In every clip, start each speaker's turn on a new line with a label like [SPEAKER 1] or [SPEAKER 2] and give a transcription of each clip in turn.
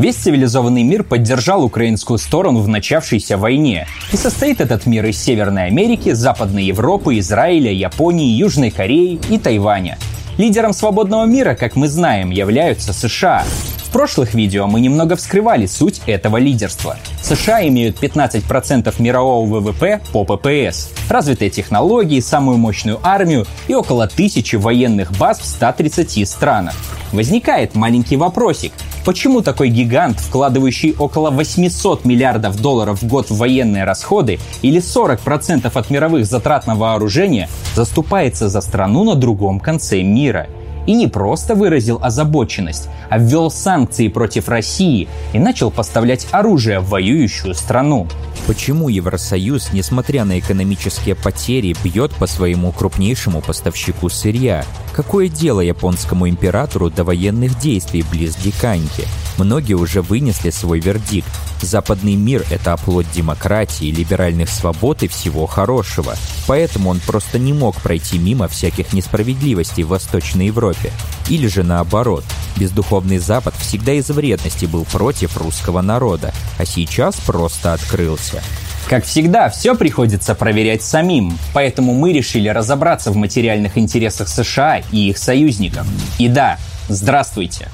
[SPEAKER 1] Весь цивилизованный мир поддержал украинскую сторону в начавшейся войне. И состоит этот мир из Северной Америки, Западной Европы, Израиля, Японии, Южной Кореи и Тайваня. Лидером свободного мира, как мы знаем, являются США. В прошлых видео мы немного вскрывали суть этого лидерства. США имеют 15% мирового ВВП по ППС, развитые технологии, самую мощную армию и около тысячи военных баз в 130 странах. Возникает маленький вопросик. Почему такой гигант, вкладывающий около 800 миллиардов долларов в год в военные расходы или 40% от мировых затрат на вооружение, заступается за страну на другом конце мира – и не просто выразил озабоченность, а ввел санкции против России и начал поставлять оружие в воюющую страну.
[SPEAKER 2] Почему Евросоюз, несмотря на экономические потери, бьет по своему крупнейшему поставщику сырья? Какое дело японскому императору до военных действий близ Диканьки? Многие уже вынесли свой вердикт. Западный мир — это оплот демократии, либеральных свобод и всего хорошего. Поэтому он просто не мог пройти мимо всяких несправедливостей в Восточной Европе. Или же наоборот. Бездуховный Запад всегда из вредности был против русского народа, а сейчас просто открылся.
[SPEAKER 1] Как всегда, все приходится проверять самим, поэтому мы решили разобраться в материальных интересах США и их союзников. И да, здравствуйте!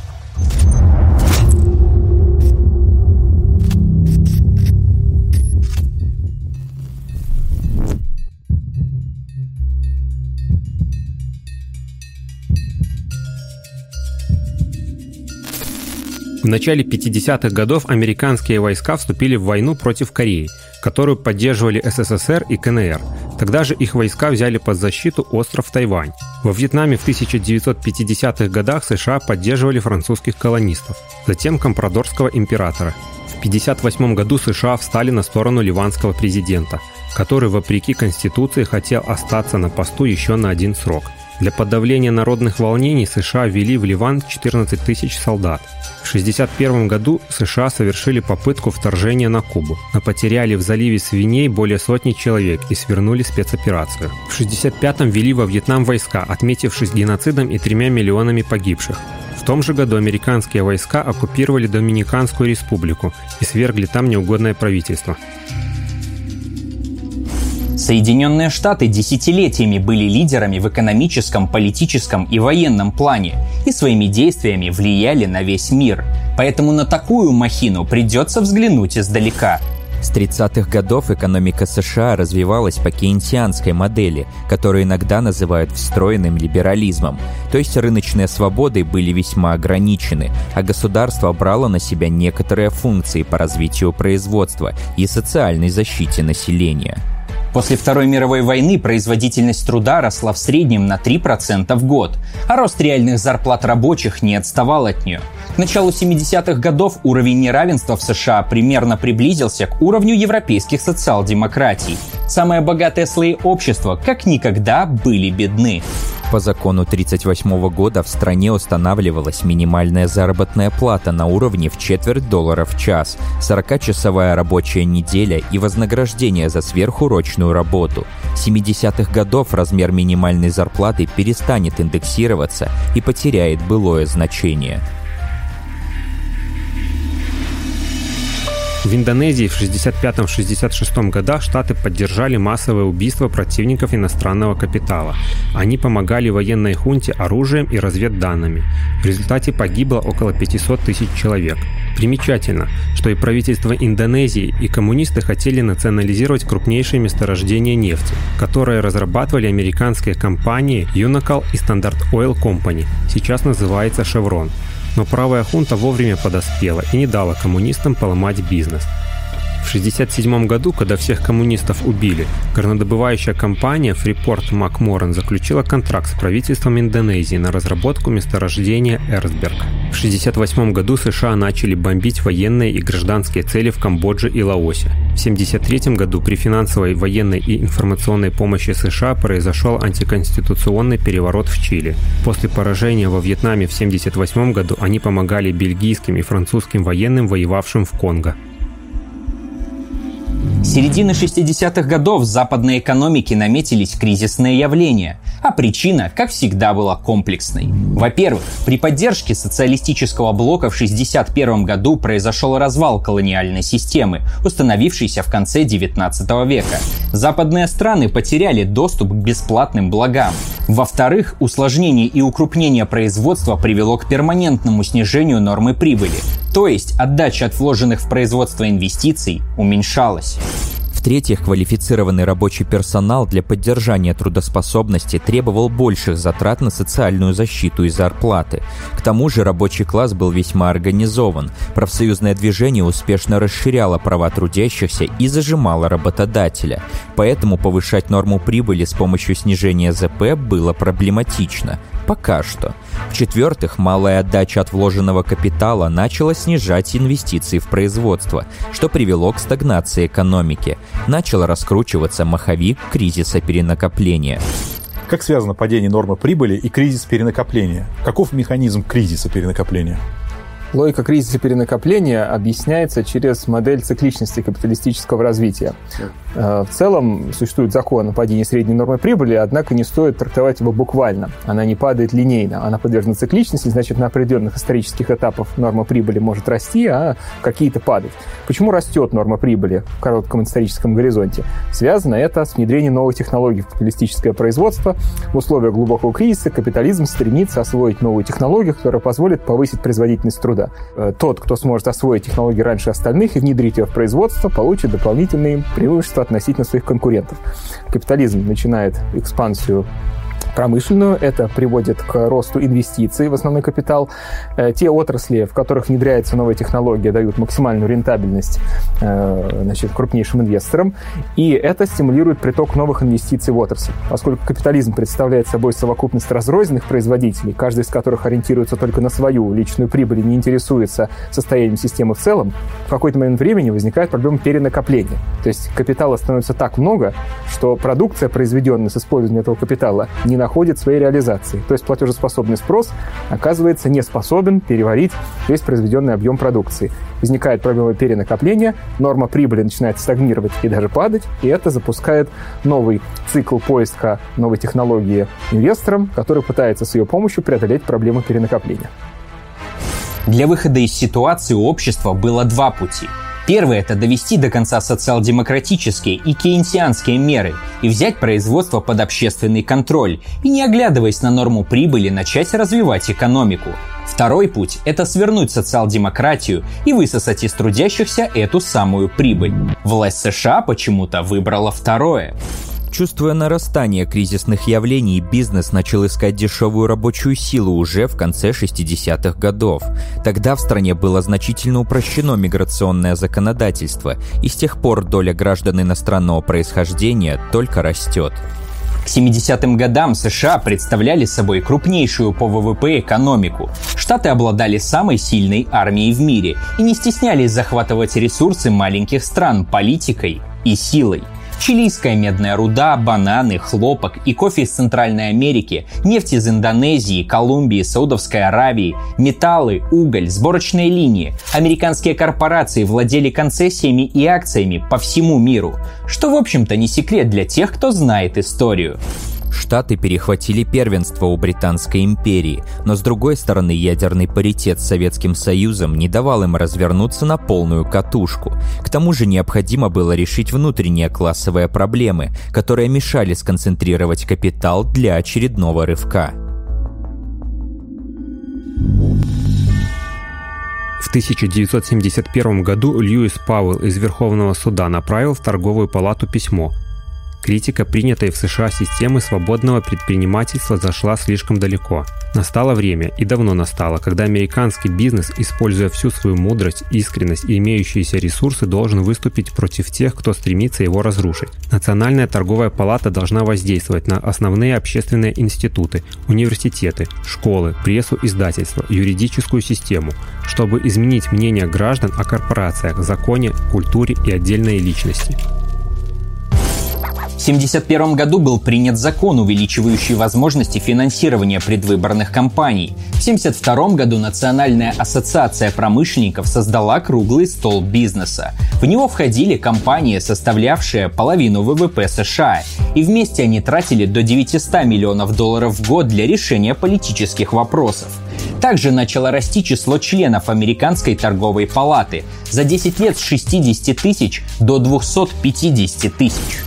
[SPEAKER 3] В начале 50-х годов американские войска вступили в войну против Кореи, которую поддерживали СССР и КНР. Тогда же их войска взяли под защиту остров Тайвань. Во Вьетнаме в 1950-х годах США поддерживали французских колонистов, затем компрадорского императора. В 1958 году США встали на сторону ливанского президента, который, вопреки Конституции, хотел остаться на посту еще на один срок – для подавления народных волнений США ввели в Ливан 14 тысяч солдат. В 1961 году США совершили попытку вторжения на Кубу, но потеряли в заливе свиней более сотни человек и свернули спецоперацию. В 1965-м ввели во Вьетнам войска, отметившись геноцидом и тремя миллионами погибших. В том же году американские войска оккупировали Доминиканскую республику и свергли там неугодное правительство.
[SPEAKER 1] Соединенные Штаты десятилетиями были лидерами в экономическом, политическом и военном плане и своими действиями влияли на весь мир. Поэтому на такую махину придется взглянуть издалека.
[SPEAKER 2] С 30-х годов экономика США развивалась по кейнсианской модели, которую иногда называют встроенным либерализмом. То есть рыночные свободы были весьма ограничены, а государство брало на себя некоторые функции по развитию производства и социальной защите населения.
[SPEAKER 1] После Второй мировой войны производительность труда росла в среднем на 3% в год, а рост реальных зарплат рабочих не отставал от нее. К началу 70-х годов уровень неравенства в США примерно приблизился к уровню европейских социал-демократий. Самые богатые слои общества как никогда были бедны.
[SPEAKER 2] По закону 1938 года в стране устанавливалась минимальная заработная плата на уровне в четверть доллара в час, 40-часовая рабочая неделя и вознаграждение за сверхурочную работу. С 70-х годов размер минимальной зарплаты перестанет индексироваться и потеряет былое значение.
[SPEAKER 3] В Индонезии в 65-66 годах Штаты поддержали массовое убийство противников иностранного капитала. Они помогали военной хунте оружием и разведданными. В результате погибло около 500 тысяч человек. Примечательно, что и правительство Индонезии, и коммунисты хотели национализировать крупнейшие месторождения нефти, которые разрабатывали американские компании Unocal и Standard Oil Company, сейчас называется Chevron. Но правая хунта вовремя подоспела и не дала коммунистам поломать бизнес. В 1967 году, когда всех коммунистов убили, горнодобывающая компания Freeport McMoran заключила контракт с правительством Индонезии на разработку месторождения Эрсберг. В 1968 году США начали бомбить военные и гражданские цели в Камбодже и Лаосе. В 1973 году при финансовой, военной и информационной помощи США произошел антиконституционный переворот в Чили. После поражения во Вьетнаме в 1978 году они помогали бельгийским и французским военным, воевавшим в Конго.
[SPEAKER 1] С середины 60-х годов в западной экономике наметились кризисные явления, а причина, как всегда, была комплексной. Во-первых, при поддержке социалистического блока в 61 году произошел развал колониальной системы, установившейся в конце 19 века. Западные страны потеряли доступ к бесплатным благам. Во-вторых, усложнение и укрупнение производства привело к перманентному снижению нормы прибыли, то есть отдача от вложенных в производство инвестиций уменьшалась.
[SPEAKER 2] В-третьих, квалифицированный рабочий персонал для поддержания трудоспособности требовал больших затрат на социальную защиту и зарплаты. К тому же рабочий класс был весьма организован. Профсоюзное движение успешно расширяло права трудящихся и зажимало работодателя. Поэтому повышать норму прибыли с помощью снижения ЗП было проблематично. Пока что. В-четвертых, малая отдача от вложенного капитала начала снижать инвестиции в производство, что привело к стагнации экономики. Начал раскручиваться маховик кризиса перенакопления.
[SPEAKER 4] Как связано падение нормы прибыли и кризис перенакопления? Каков механизм кризиса перенакопления?
[SPEAKER 5] Логика кризиса перенакопления объясняется через модель цикличности капиталистического развития. Э, в целом существует закон о падении средней нормы прибыли, однако не стоит трактовать его буквально. Она не падает линейно, она подвержена цикличности, значит, на определенных исторических этапах норма прибыли может расти, а какие-то падать. Почему растет норма прибыли в коротком историческом горизонте? Связано это с внедрением новых технологий в капиталистическое производство. В условиях глубокого кризиса капитализм стремится освоить новую технологию, которая позволит повысить производительность труда. Э, тот, кто сможет освоить технологии раньше остальных и внедрить ее в производство, получит дополнительные преимущества относительно своих конкурентов. Капитализм начинает экспансию промышленную. Это приводит к росту инвестиций в основной капитал. Э, те отрасли, в которых внедряется новая технология, дают максимальную рентабельность э, значит, крупнейшим инвесторам. И это стимулирует приток новых инвестиций в отрасль. Поскольку капитализм представляет собой совокупность разрозненных производителей, каждый из которых ориентируется только на свою личную прибыль и не интересуется состоянием системы в целом, в какой-то момент времени возникает проблема перенакопления. То есть капитала становится так много, что продукция, произведенная с использованием этого капитала, не находит своей реализации. То есть платежеспособный спрос оказывается не способен переварить весь произведенный объем продукции. Возникает проблема перенакопления, норма прибыли начинает стагнировать и даже падать, и это запускает новый цикл поиска новой технологии инвесторам, который пытается с ее помощью преодолеть проблему перенакопления.
[SPEAKER 1] Для выхода из ситуации у общества было два пути – Первый – это довести до конца социал-демократические и кейнсианские меры и взять производство под общественный контроль и, не оглядываясь на норму прибыли, начать развивать экономику. Второй путь – это свернуть социал-демократию и высосать из трудящихся эту самую прибыль. Власть США почему-то выбрала второе.
[SPEAKER 2] Чувствуя нарастание кризисных явлений, бизнес начал искать дешевую рабочую силу уже в конце 60-х годов. Тогда в стране было значительно упрощено миграционное законодательство, и с тех пор доля граждан иностранного происхождения только растет.
[SPEAKER 1] К 70-м годам США представляли собой крупнейшую по ВВП экономику. Штаты обладали самой сильной армией в мире и не стеснялись захватывать ресурсы маленьких стран политикой и силой. Чилийская медная руда, бананы, хлопок и кофе из Центральной Америки, нефть из Индонезии, Колумбии, Саудовской Аравии, металлы, уголь, сборочные линии. Американские корпорации владели концессиями и акциями по всему миру, что в общем-то не секрет для тех, кто знает историю.
[SPEAKER 2] Штаты перехватили первенство у Британской империи, но с другой стороны ядерный паритет с Советским Союзом не давал им развернуться на полную катушку. К тому же необходимо было решить внутренние классовые проблемы, которые мешали сконцентрировать капитал для очередного рывка.
[SPEAKER 3] В 1971 году Льюис Пауэлл из Верховного суда направил в торговую палату письмо, Критика принятой в США системы свободного предпринимательства зашла слишком далеко. Настало время, и давно настало, когда американский бизнес, используя всю свою мудрость, искренность и имеющиеся ресурсы, должен выступить против тех, кто стремится его разрушить. Национальная торговая палата должна воздействовать на основные общественные институты, университеты, школы, прессу, издательства, юридическую систему, чтобы изменить мнение граждан о корпорациях, законе, культуре и отдельной личности.
[SPEAKER 1] В 1971 году был принят закон, увеличивающий возможности финансирования предвыборных кампаний. В 1972 году Национальная ассоциация промышленников создала круглый стол бизнеса. В него входили компании, составлявшие половину ВВП США, и вместе они тратили до 900 миллионов долларов в год для решения политических вопросов. Также начало расти число членов Американской торговой палаты за 10 лет с 60 тысяч до 250 тысяч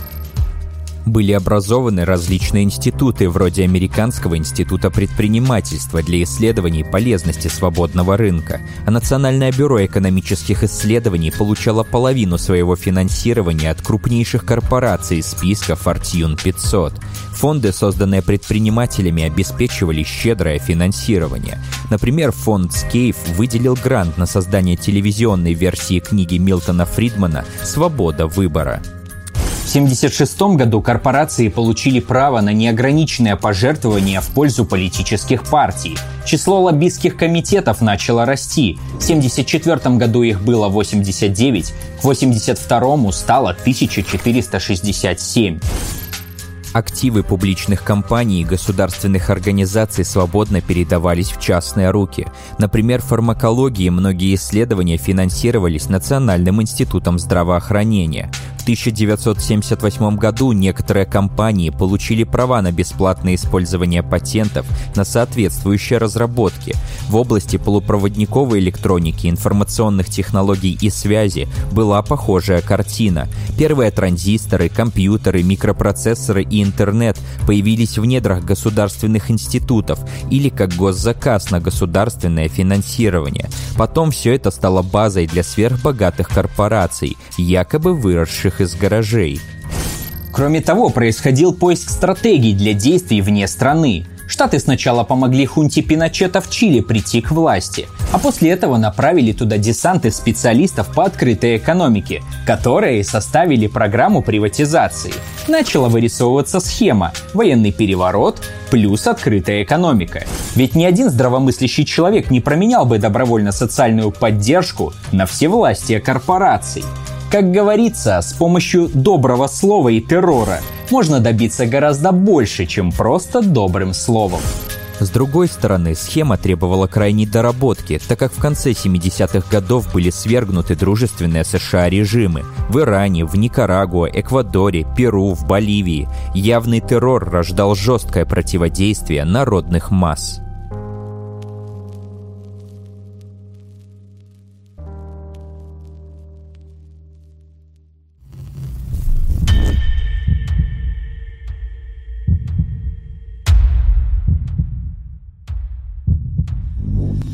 [SPEAKER 2] были образованы различные институты, вроде Американского института предпринимательства для исследований полезности свободного рынка, а Национальное бюро экономических исследований получало половину своего финансирования от крупнейших корпораций из списка Fortune 500. Фонды, созданные предпринимателями, обеспечивали щедрое финансирование. Например, фонд Скейф выделил грант на создание телевизионной версии книги Милтона Фридмана «Свобода выбора».
[SPEAKER 1] В 1976 году корпорации получили право на неограниченное пожертвование в пользу политических партий. Число лоббистских комитетов начало расти. В 1974 году их было 89, к 1982 стало 1467.
[SPEAKER 2] Активы публичных компаний и государственных организаций свободно передавались в частные руки. Например, в фармакологии многие исследования финансировались Национальным институтом здравоохранения. В 1978 году некоторые компании получили права на бесплатное использование патентов на соответствующие разработки. В области полупроводниковой электроники, информационных технологий и связи была похожая картина. Первые транзисторы, компьютеры, микропроцессоры и интернет появились в недрах государственных институтов или как госзаказ на государственное финансирование. Потом все это стало базой для сверхбогатых корпораций, якобы выросших из гаражей.
[SPEAKER 1] Кроме того, происходил поиск стратегий для действий вне страны. Штаты сначала помогли хунте Пиночета в Чили прийти к власти, а после этого направили туда десанты специалистов по открытой экономике, которые составили программу приватизации. Начала вырисовываться схема «военный переворот плюс открытая экономика». Ведь ни один здравомыслящий человек не променял бы добровольно социальную поддержку на всевластие корпораций. Как говорится, с помощью доброго слова и террора можно добиться гораздо больше, чем просто добрым словом.
[SPEAKER 2] С другой стороны, схема требовала крайней доработки, так как в конце 70-х годов были свергнуты дружественные США режимы в Иране, в Никарагуа, Эквадоре, Перу, в Боливии. Явный террор рождал жесткое противодействие народных масс.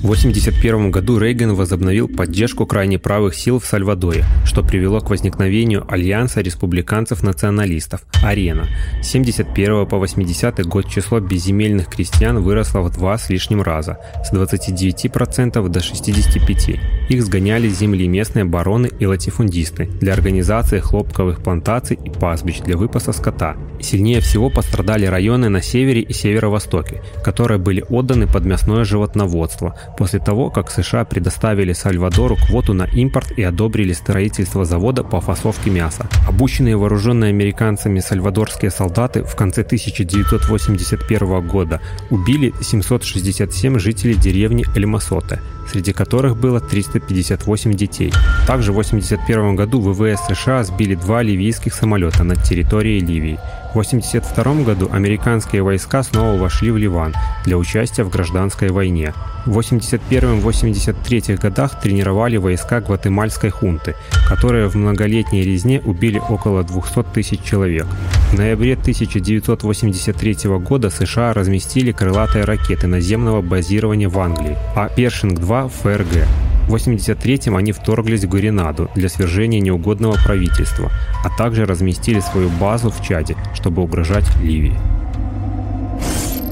[SPEAKER 3] 1981 году Рейган возобновил поддержку крайне правых сил в Сальвадоре, что привело к возникновению Альянса республиканцев-националистов «Арена». С 71 по 80 год число безземельных крестьян выросло в два с лишним раза, с 29% до 65%. Их сгоняли с земли местные бароны и латифундисты для организации хлопковых плантаций и пастбищ для выпаса скота. Сильнее всего пострадали районы на севере и северо-востоке, которые были отданы под мясное животноводство, после того, как США предоставили Сальвадору квоту на импорт и одобрили строительство завода по фасовке мяса. Обученные вооруженные американцами сальвадорские солдаты в конце 1981 года убили 767 жителей деревни Эльмасоте, среди которых было 358 детей. Также в 1981 году ВВС США сбили два ливийских самолета над территорией Ливии. В 1982 году американские войска снова вошли в Ливан для участия в гражданской войне. В 81-83 годах тренировали войска гватемальской хунты, которые в многолетней резне убили около 200 тысяч человек. В ноябре 1983 года США разместили крылатые ракеты наземного базирования в Англии, а Першинг-2 в ФРГ. В 83-м они вторглись в Гуренаду для свержения неугодного правительства, а также разместили свою базу в Чаде, чтобы угрожать Ливии.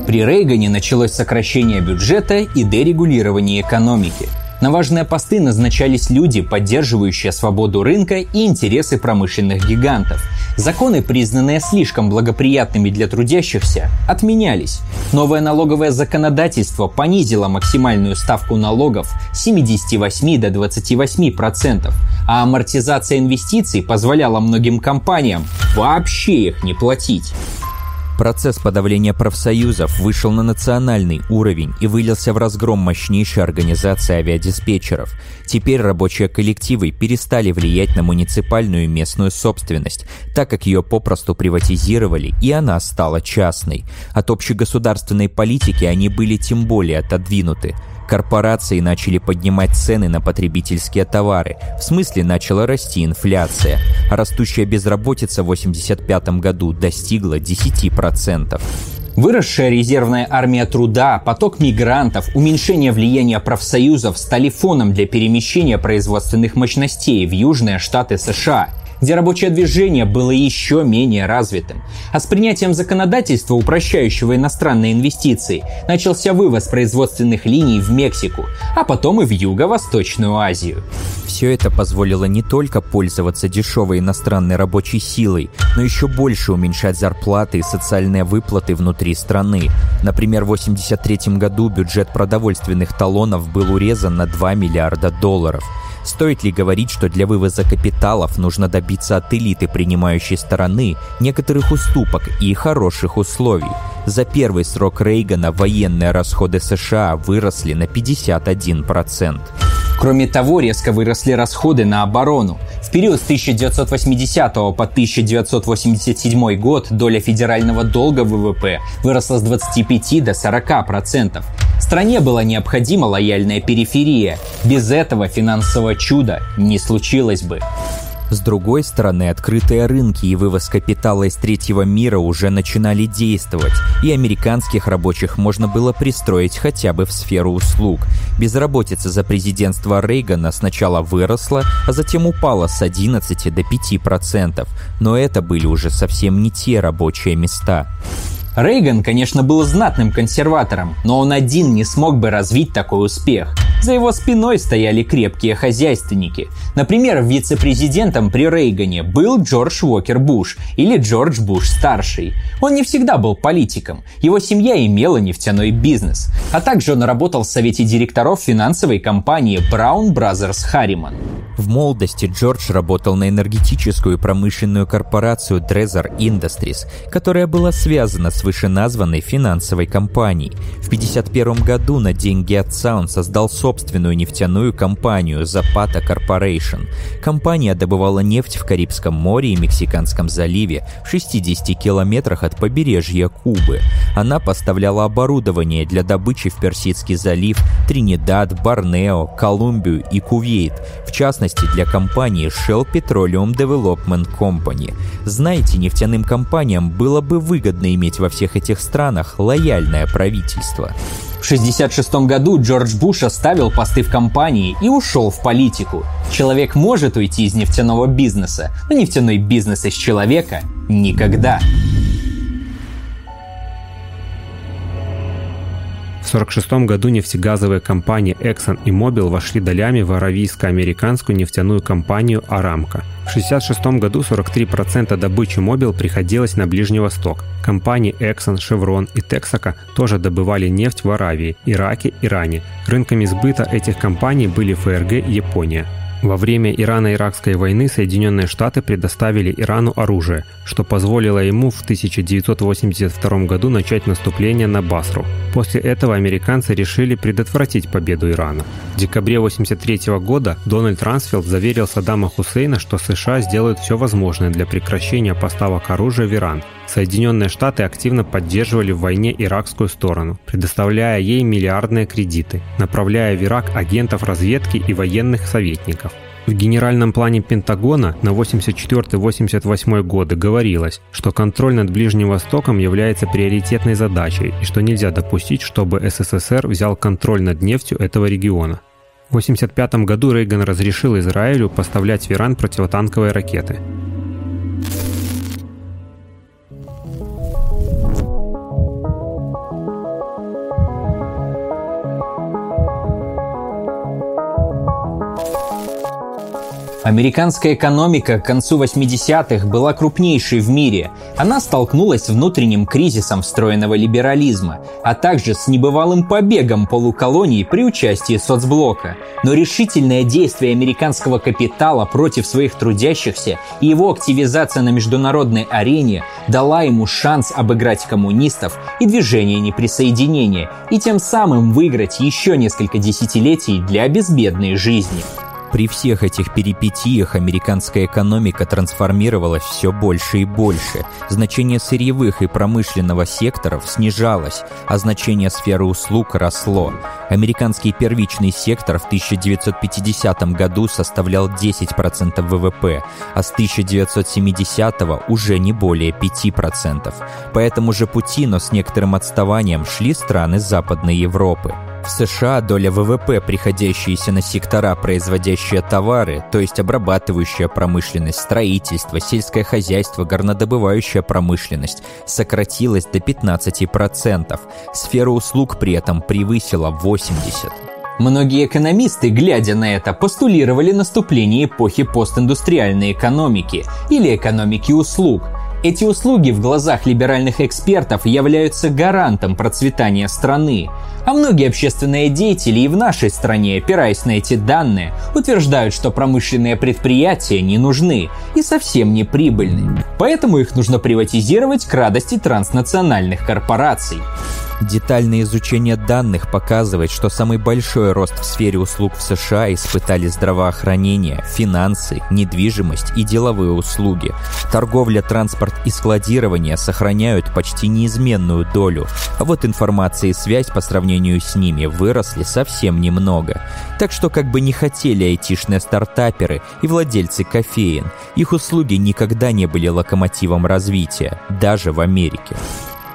[SPEAKER 1] При Рейгане началось сокращение бюджета и дерегулирование экономики. На важные посты назначались люди, поддерживающие свободу рынка и интересы промышленных гигантов. Законы, признанные слишком благоприятными для трудящихся, отменялись. Новое налоговое законодательство понизило максимальную ставку налогов с 78 до 28 процентов, а амортизация инвестиций позволяла многим компаниям вообще их не платить.
[SPEAKER 2] Процесс подавления профсоюзов вышел на национальный уровень и вылился в разгром мощнейшей организации авиадиспетчеров. Теперь рабочие коллективы перестали влиять на муниципальную и местную собственность, так как ее попросту приватизировали, и она стала частной. От общегосударственной политики они были тем более отодвинуты. Корпорации начали поднимать цены на потребительские товары. В смысле начала расти инфляция. Растущая безработица в 1985 году достигла 10%.
[SPEAKER 1] Выросшая резервная армия труда, поток мигрантов, уменьшение влияния профсоюзов стали фоном для перемещения производственных мощностей в южные штаты США – где рабочее движение было еще менее развитым. А с принятием законодательства, упрощающего иностранные инвестиции, начался вывоз производственных линий в Мексику, а потом и в Юго-Восточную Азию.
[SPEAKER 2] Все это позволило не только пользоваться дешевой иностранной рабочей силой, но еще больше уменьшать зарплаты и социальные выплаты внутри страны. Например, в 1983 году бюджет продовольственных талонов был урезан на 2 миллиарда долларов – Стоит ли говорить, что для вывоза капиталов нужно добиться от элиты принимающей стороны некоторых уступок и хороших условий? За первый срок Рейгана военные расходы США выросли на 51%.
[SPEAKER 1] Кроме того, резко выросли расходы на оборону. В период с 1980 по 1987 год доля федерального долга ВВП выросла с 25 до 40 процентов. Стране была необходима лояльная периферия. Без этого финансового чуда не случилось бы.
[SPEAKER 2] С другой стороны, открытые рынки и вывоз капитала из третьего мира уже начинали действовать, и американских рабочих можно было пристроить хотя бы в сферу услуг. Безработица за президентства Рейгана сначала выросла, а затем упала с 11 до 5%, но это были уже совсем не те рабочие места.
[SPEAKER 1] Рейган, конечно, был знатным консерватором, но он один не смог бы развить такой успех. За его спиной стояли крепкие хозяйственники. Например, вице-президентом при Рейгане был Джордж Уокер Буш или Джордж Буш-старший. Он не всегда был политиком. Его семья имела нефтяной бизнес. А также он работал в совете директоров финансовой компании Brown Brothers Harriman.
[SPEAKER 2] В молодости Джордж работал на энергетическую промышленную корпорацию Dresser Industries, которая была связана с вышеназванной финансовой компанией. В 1951 году на деньги отца он создал собственную нефтяную компанию Zapata Corporation. Компания добывала нефть в Карибском море и Мексиканском заливе в 60 километрах от побережья Кубы. Она поставляла оборудование для добычи в Персидский залив, Тринидад, Борнео, Колумбию и Кувейт, в частности для компании Shell Petroleum Development Company. Знаете, нефтяным компаниям было бы выгодно иметь во всех этих странах лояльное правительство.
[SPEAKER 1] В 1966 году Джордж Буш оставил посты в компании и ушел в политику. Человек может уйти из нефтяного бизнеса, но нефтяной бизнес из человека – никогда.
[SPEAKER 3] В 1946 году нефтегазовые компании Exxon и Mobil вошли долями в аравийско-американскую нефтяную компанию Aramco. В 1966 году 43% добычи Mobil приходилось на Ближний Восток. Компании Exxon, Chevron и Texaco тоже добывали нефть в Аравии, Ираке, Иране. Рынками сбыта этих компаний были ФРГ и Япония. Во время Ирано-Иракской войны Соединенные Штаты предоставили Ирану оружие, что позволило ему в 1982 году начать наступление на Басру. После этого американцы решили предотвратить победу Ирана. В декабре 1983 года Дональд Рансфилд заверил Саддама Хусейна, что США сделают все возможное для прекращения поставок оружия в Иран. Соединенные Штаты активно поддерживали в войне иракскую сторону, предоставляя ей миллиардные кредиты, направляя в Ирак агентов разведки и военных советников. В генеральном плане Пентагона на 84-88 годы говорилось, что контроль над Ближним Востоком является приоритетной задачей и что нельзя допустить, чтобы СССР взял контроль над нефтью этого региона. В 1985 году Рейган разрешил Израилю поставлять в Иран противотанковые ракеты.
[SPEAKER 1] Американская экономика к концу 80-х была крупнейшей в мире. Она столкнулась с внутренним кризисом встроенного либерализма, а также с небывалым побегом полуколоний при участии соцблока. Но решительное действие американского капитала против своих трудящихся и его активизация на международной арене дала ему шанс обыграть коммунистов и движение неприсоединения, и тем самым выиграть еще несколько десятилетий для безбедной жизни.
[SPEAKER 2] При всех этих перипетиях американская экономика трансформировалась все больше и больше. Значение сырьевых и промышленного секторов снижалось, а значение сферы услуг росло. Американский первичный сектор в 1950 году составлял 10% ВВП, а с 1970 уже не более 5%. По этому же пути, но с некоторым отставанием, шли страны Западной Европы. В США доля ВВП, приходящаяся на сектора, производящие товары, то есть обрабатывающая промышленность, строительство, сельское хозяйство, горнодобывающая промышленность, сократилась до 15%. Сфера услуг при этом превысила 80%.
[SPEAKER 1] Многие экономисты, глядя на это, постулировали наступление эпохи постиндустриальной экономики или экономики услуг – эти услуги в глазах либеральных экспертов являются гарантом процветания страны. А многие общественные деятели и в нашей стране, опираясь на эти данные, утверждают, что промышленные предприятия не нужны и совсем не прибыльны. Поэтому их нужно приватизировать к радости транснациональных корпораций.
[SPEAKER 2] Детальное изучение данных показывает, что самый большой рост в сфере услуг в США испытали здравоохранение, финансы, недвижимость и деловые услуги. Торговля, транспорт и складирование сохраняют почти неизменную долю, а вот информация и связь по сравнению с ними выросли совсем немного. Так что как бы не хотели айтишные стартаперы и владельцы кофеин, их услуги никогда не были локомотивом развития, даже в Америке.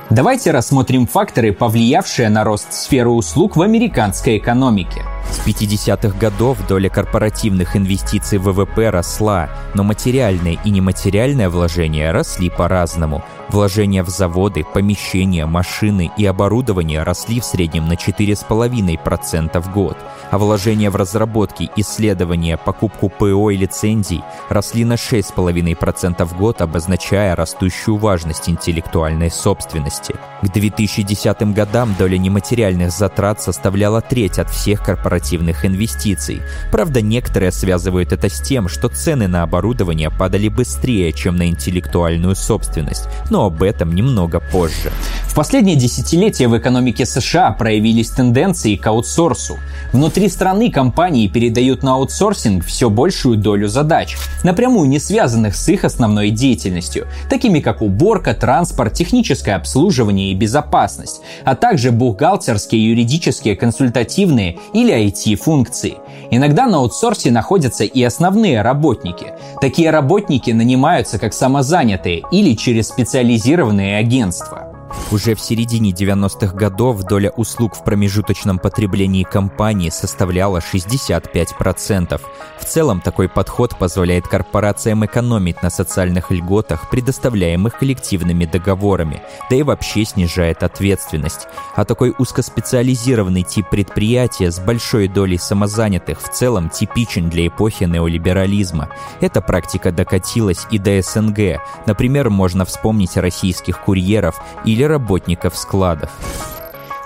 [SPEAKER 1] Давайте рассмотрим факторы, повлиявшие на рост сферы услуг в американской экономике.
[SPEAKER 2] С 50-х годов доля корпоративных инвестиций в ВВП росла, но материальные и нематериальные вложения росли по-разному. Вложения в заводы, помещения, машины и оборудование росли в среднем на 4,5% в год, а вложения в разработки, исследования, покупку ПО и лицензий росли на 6,5% в год, обозначая растущую важность интеллектуальной собственности. К 2010 годам доля нематериальных затрат составляла треть от всех корпоративных инвестиций. Правда, некоторые связывают это с тем, что цены на оборудование падали быстрее, чем на интеллектуальную собственность, но но об этом немного позже.
[SPEAKER 1] В последние десятилетия в экономике США проявились тенденции к аутсорсу. Внутри страны компании передают на аутсорсинг все большую долю задач, напрямую не связанных с их основной деятельностью, такими как уборка, транспорт, техническое обслуживание и безопасность, а также бухгалтерские, юридические, консультативные или IT-функции. Иногда на аутсорсе находятся и основные работники. Такие работники нанимаются как самозанятые или через специализированные агентства.
[SPEAKER 2] Уже в середине 90-х годов доля услуг в промежуточном потреблении компании составляла 65%. В целом такой подход позволяет корпорациям экономить на социальных льготах, предоставляемых коллективными договорами, да и вообще снижает ответственность. А такой узкоспециализированный тип предприятия с большой долей самозанятых в целом типичен для эпохи неолиберализма. Эта практика докатилась и до СНГ. Например, можно вспомнить российских курьеров или или работников складов.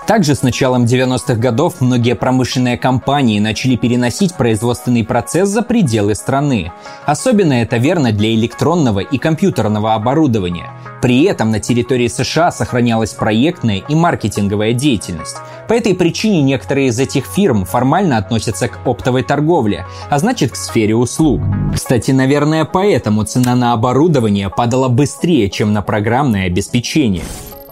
[SPEAKER 1] Также с началом 90-х годов многие промышленные компании начали переносить производственный процесс за пределы страны. Особенно это верно для электронного и компьютерного оборудования. При этом на территории США сохранялась проектная и маркетинговая деятельность. По этой причине некоторые из этих фирм формально относятся к оптовой торговле, а значит к сфере услуг. Кстати, наверное, поэтому цена на оборудование падала быстрее, чем на программное обеспечение.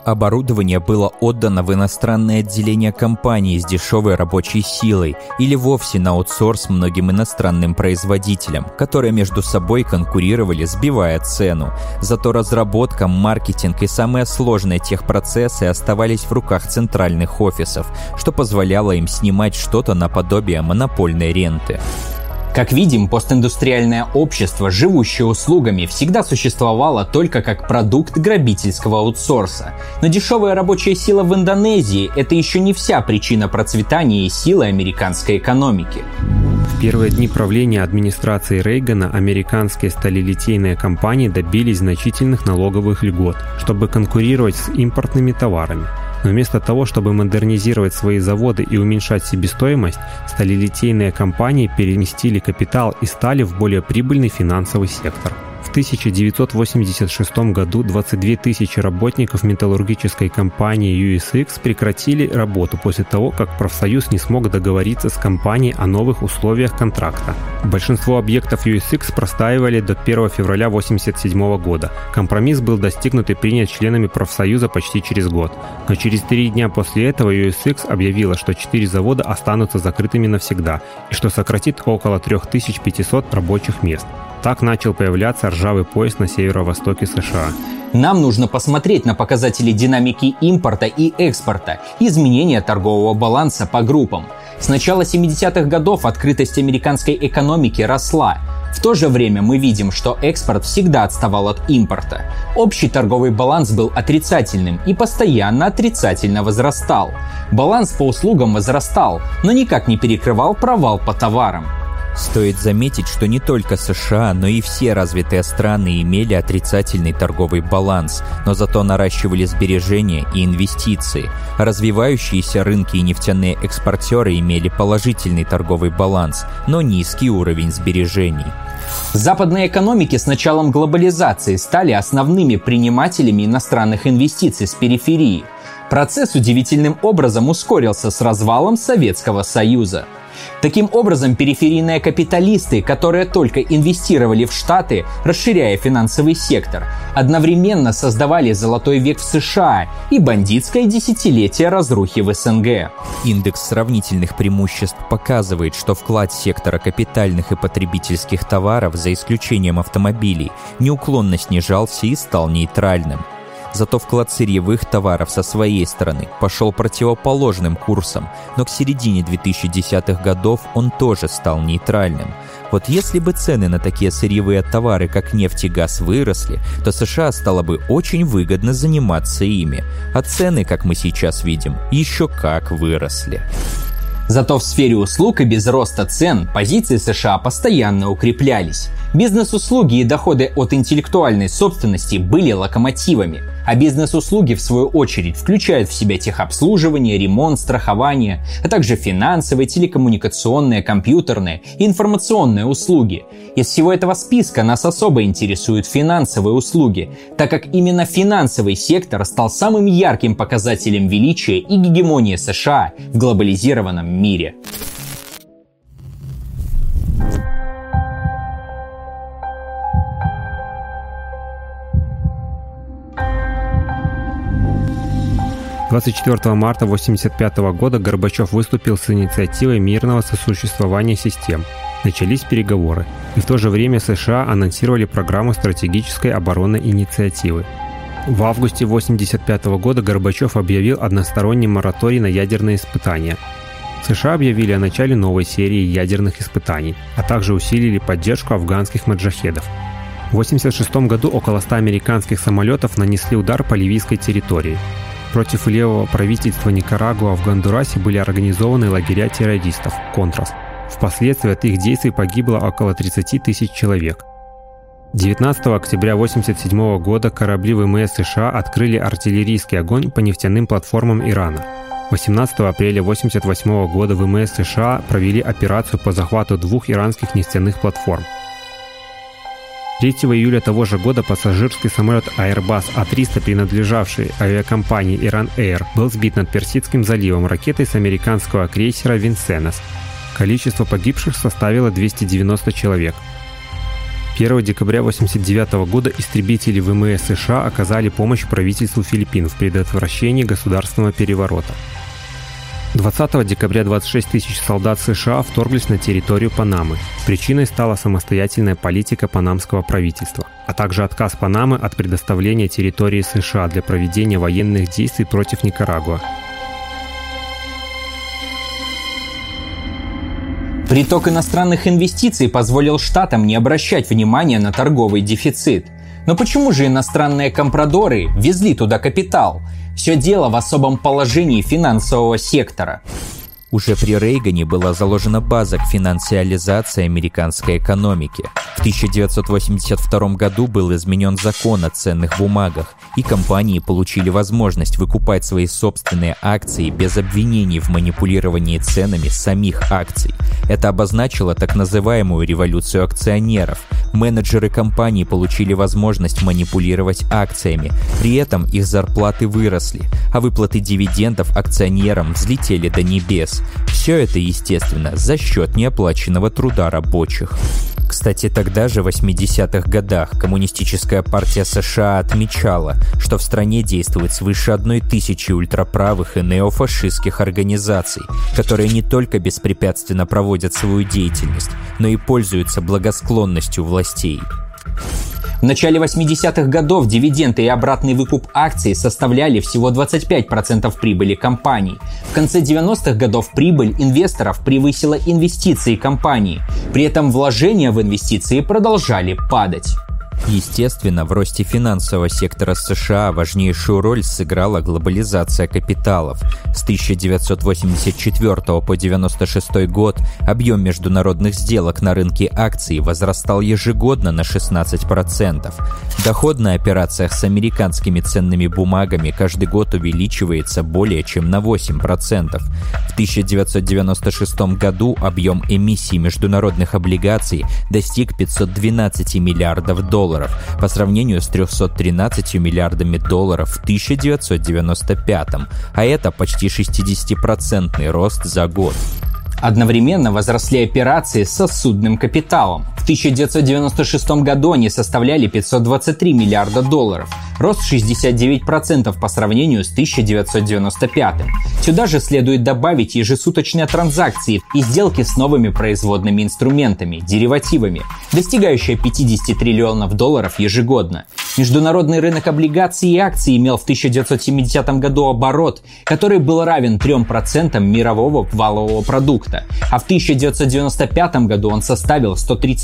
[SPEAKER 2] Оборудование было отдано в иностранное отделение компании с дешевой рабочей силой или вовсе на аутсорс многим иностранным производителям, которые между собой конкурировали, сбивая цену. Зато разработка, маркетинг и самые сложные техпроцессы оставались в руках центральных офисов, что позволяло им снимать что-то наподобие монопольной ренты.
[SPEAKER 1] Как видим, постиндустриальное общество, живущее услугами, всегда существовало только как продукт грабительского аутсорса. Но дешевая рабочая сила в Индонезии – это еще не вся причина процветания и силы американской экономики.
[SPEAKER 3] В первые дни правления администрации Рейгана американские сталелитейные компании добились значительных налоговых льгот, чтобы конкурировать с импортными товарами. Но вместо того, чтобы модернизировать свои заводы и уменьшать себестоимость, сталелитейные компании переместили капитал и стали в более прибыльный финансовый сектор. В 1986 году 22 тысячи работников металлургической компании USX прекратили работу после того, как профсоюз не смог договориться с компанией о новых условиях контракта. Большинство объектов USX простаивали до 1 февраля 1987 года. Компромисс был достигнут и принят членами профсоюза почти через год. Но через три дня после этого USX объявила, что четыре завода останутся закрытыми навсегда и что сократит около 3500 рабочих мест. Так начал появляться ржавый пояс на северо-востоке США.
[SPEAKER 1] Нам нужно посмотреть на показатели динамики импорта и экспорта, изменения торгового баланса по группам. С начала 70-х годов открытость американской экономики росла. В то же время мы видим, что экспорт всегда отставал от импорта. Общий торговый баланс был отрицательным и постоянно отрицательно возрастал. Баланс по услугам возрастал, но никак не перекрывал провал по товарам.
[SPEAKER 2] Стоит заметить, что не только США, но и все развитые страны имели отрицательный торговый баланс, но зато наращивали сбережения и инвестиции. Развивающиеся рынки и нефтяные экспортеры имели положительный торговый баланс, но низкий уровень сбережений.
[SPEAKER 1] Западные экономики с началом глобализации стали основными принимателями иностранных инвестиций с периферии. Процесс удивительным образом ускорился с развалом Советского Союза – Таким образом, периферийные капиталисты, которые только инвестировали в Штаты, расширяя финансовый сектор, одновременно создавали золотой век в США и бандитское десятилетие разрухи в СНГ.
[SPEAKER 2] Индекс сравнительных преимуществ показывает, что вклад сектора капитальных и потребительских товаров, за исключением автомобилей, неуклонно снижался и стал нейтральным. Зато вклад сырьевых товаров со своей стороны пошел противоположным курсом, но к середине 2010-х годов он тоже стал нейтральным. Вот если бы цены на такие сырьевые товары, как нефть и газ, выросли, то США стало бы очень выгодно заниматься ими. А цены, как мы сейчас видим, еще как выросли.
[SPEAKER 1] Зато в сфере услуг и без роста цен позиции США постоянно укреплялись. Бизнес-услуги и доходы от интеллектуальной собственности были локомотивами. А бизнес-услуги, в свою очередь, включают в себя техобслуживание, ремонт, страхование, а также финансовые, телекоммуникационные, компьютерные и информационные услуги. Из всего этого списка нас особо интересуют финансовые услуги, так как именно финансовый сектор стал самым ярким показателем величия и гегемонии США в глобализированном мире.
[SPEAKER 3] 24 марта 1985 года Горбачев выступил с инициативой мирного сосуществования систем. Начались переговоры, и в то же время США анонсировали программу стратегической оборонной инициативы. В августе 1985 года Горбачев объявил односторонний мораторий на ядерные испытания. США объявили о начале новой серии ядерных испытаний, а также усилили поддержку афганских маджахедов. В 1986 году около 100 американских самолетов нанесли удар по ливийской территории. Против левого правительства Никарагуа в Гондурасе были организованы лагеря террористов – «Контрас». Впоследствии от их действий погибло около 30 тысяч человек. 19 октября 1987 года корабли ВМС США открыли артиллерийский огонь по нефтяным платформам Ирана. 18 апреля 1988 года ВМС США провели операцию по захвату двух иранских нефтяных платформ – 3 июля того же года пассажирский самолет Airbus A300, принадлежавший авиакомпании Iran Air, был сбит над Персидским заливом ракетой с американского крейсера «Винсенес». Количество погибших составило 290 человек. 1 декабря 1989 года истребители ВМС США оказали помощь правительству Филиппин в предотвращении государственного переворота. 20 декабря 26 тысяч солдат США вторглись на территорию Панамы. Причиной стала самостоятельная политика панамского правительства, а также отказ Панамы от предоставления территории США для проведения военных действий против Никарагуа.
[SPEAKER 1] Приток иностранных инвестиций позволил штатам не обращать внимания на торговый дефицит. Но почему же иностранные компрадоры везли туда капитал? Все дело в особом положении финансового сектора.
[SPEAKER 2] Уже при Рейгане была заложена база к финансиализации американской экономики. В 1982 году был изменен закон о ценных бумагах, и компании получили возможность выкупать свои собственные акции без обвинений в манипулировании ценами самих акций. Это обозначило так называемую революцию акционеров. Менеджеры компаний получили возможность манипулировать акциями, при этом их зарплаты выросли, а выплаты дивидендов акционерам взлетели до небес. Все это, естественно, за счет неоплаченного труда рабочих. Кстати, тогда же, в 80-х годах, Коммунистическая партия США отмечала, что в стране действует свыше одной тысячи ультраправых и неофашистских организаций, которые не только беспрепятственно проводят свою деятельность, но и пользуются благосклонностью властей.
[SPEAKER 1] В начале 80-х годов дивиденды и обратный выкуп акций составляли всего 25% прибыли компаний. В конце 90-х годов прибыль инвесторов превысила инвестиции компании. При этом вложения в инвестиции продолжали падать.
[SPEAKER 2] Естественно, в росте финансового сектора США важнейшую роль сыграла глобализация капиталов. С 1984 по 1996 год объем международных сделок на рынке акций возрастал ежегодно на 16%. Доход на операциях с американскими ценными бумагами каждый год увеличивается более чем на 8%. В 1996 году объем эмиссий международных облигаций достиг 512 миллиардов долларов долларов по сравнению с 313 миллиардами долларов в 1995, а это почти 60% рост за год.
[SPEAKER 1] Одновременно возросли операции с судным капиталом. В 1996 году они составляли 523 миллиарда долларов, рост 69% по сравнению с 1995. Сюда же следует добавить ежесуточные транзакции и сделки с новыми производными инструментами, деривативами, достигающие 50 триллионов долларов ежегодно. Международный рынок облигаций и акций имел в 1970 году оборот, который был равен 3% мирового валового продукта, а в 1995 году он составил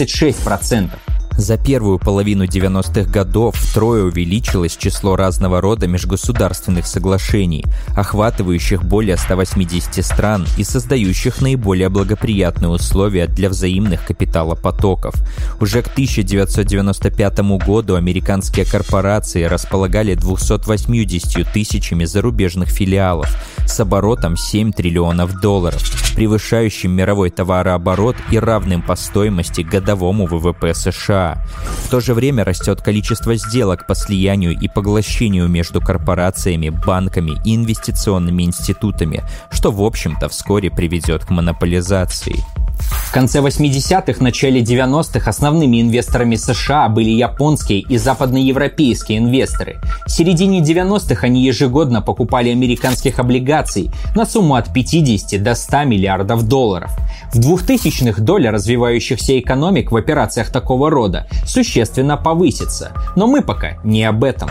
[SPEAKER 1] 136%.
[SPEAKER 2] За первую половину 90-х годов втрое увеличилось число разного рода межгосударственных соглашений, охватывающих более 180 стран и создающих наиболее благоприятные условия для взаимных капиталопотоков. Уже к 1995 году американские корпорации располагали 280 тысячами зарубежных филиалов с оборотом 7 триллионов долларов, превышающим мировой товарооборот и равным по стоимости годовому ВВП США. В то же время растет количество сделок по слиянию и поглощению между корпорациями, банками и инвестиционными институтами, что в общем-то вскоре приведет к монополизации.
[SPEAKER 1] В конце 80-х, начале 90-х основными инвесторами США были японские и западноевропейские инвесторы. В середине 90-х они ежегодно покупали американских облигаций на сумму от 50 до 100 миллиардов долларов. В 2000-х доля развивающихся экономик в операциях такого рода существенно повысится. Но мы пока не об этом.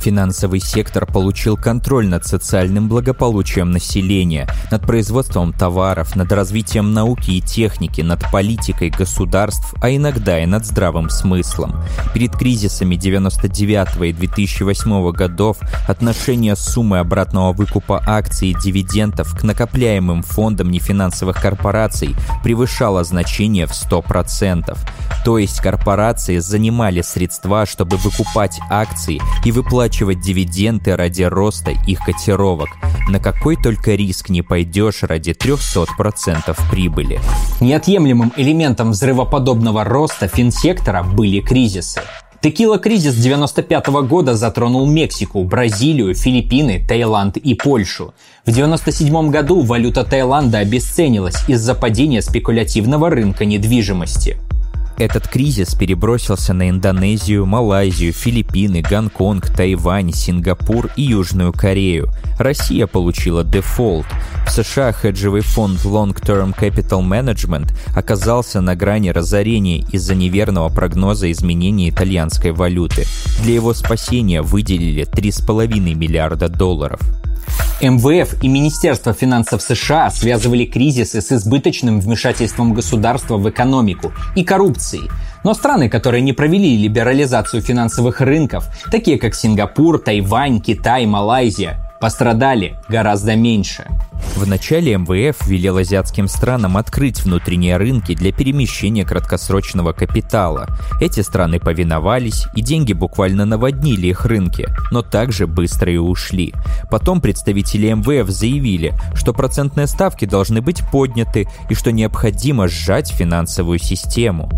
[SPEAKER 2] Финансовый сектор получил контроль над социальным благополучием населения, над производством товаров, над развитием науки и техники, над политикой государств, а иногда и над здравым смыслом. Перед кризисами 99 и 2008 годов отношение суммы обратного выкупа акций и дивидендов к накопляемым фондам нефинансовых корпораций превышало значение в 100%. То есть корпорации занимали средства, чтобы выкупать акции и выплачивать выплачивать дивиденды ради роста их котировок. На какой только риск не пойдешь ради 300% прибыли.
[SPEAKER 1] Неотъемлемым элементом взрывоподобного роста финсектора были кризисы. Текила-кризис 95 года затронул Мексику, Бразилию, Филиппины, Таиланд и Польшу. В 97 году валюта Таиланда обесценилась из-за падения спекулятивного рынка недвижимости.
[SPEAKER 2] Этот кризис перебросился на Индонезию, Малайзию, Филиппины, Гонконг, Тайвань, Сингапур и Южную Корею. Россия получила дефолт. В США хеджевый фонд Long Term Capital Management оказался на грани разорения из-за неверного прогноза изменения итальянской валюты. Для его спасения выделили 3,5 миллиарда долларов.
[SPEAKER 1] МВФ и Министерство финансов США связывали кризисы с избыточным вмешательством государства в экономику и коррупцией. Но страны, которые не провели либерализацию финансовых рынков, такие как Сингапур, Тайвань, Китай, Малайзия, пострадали гораздо меньше.
[SPEAKER 2] В начале МВФ велел азиатским странам открыть внутренние рынки для перемещения краткосрочного капитала. Эти страны повиновались, и деньги буквально наводнили их рынки, но также быстро и ушли. Потом представители МВФ заявили, что процентные ставки должны быть подняты и что необходимо сжать финансовую систему.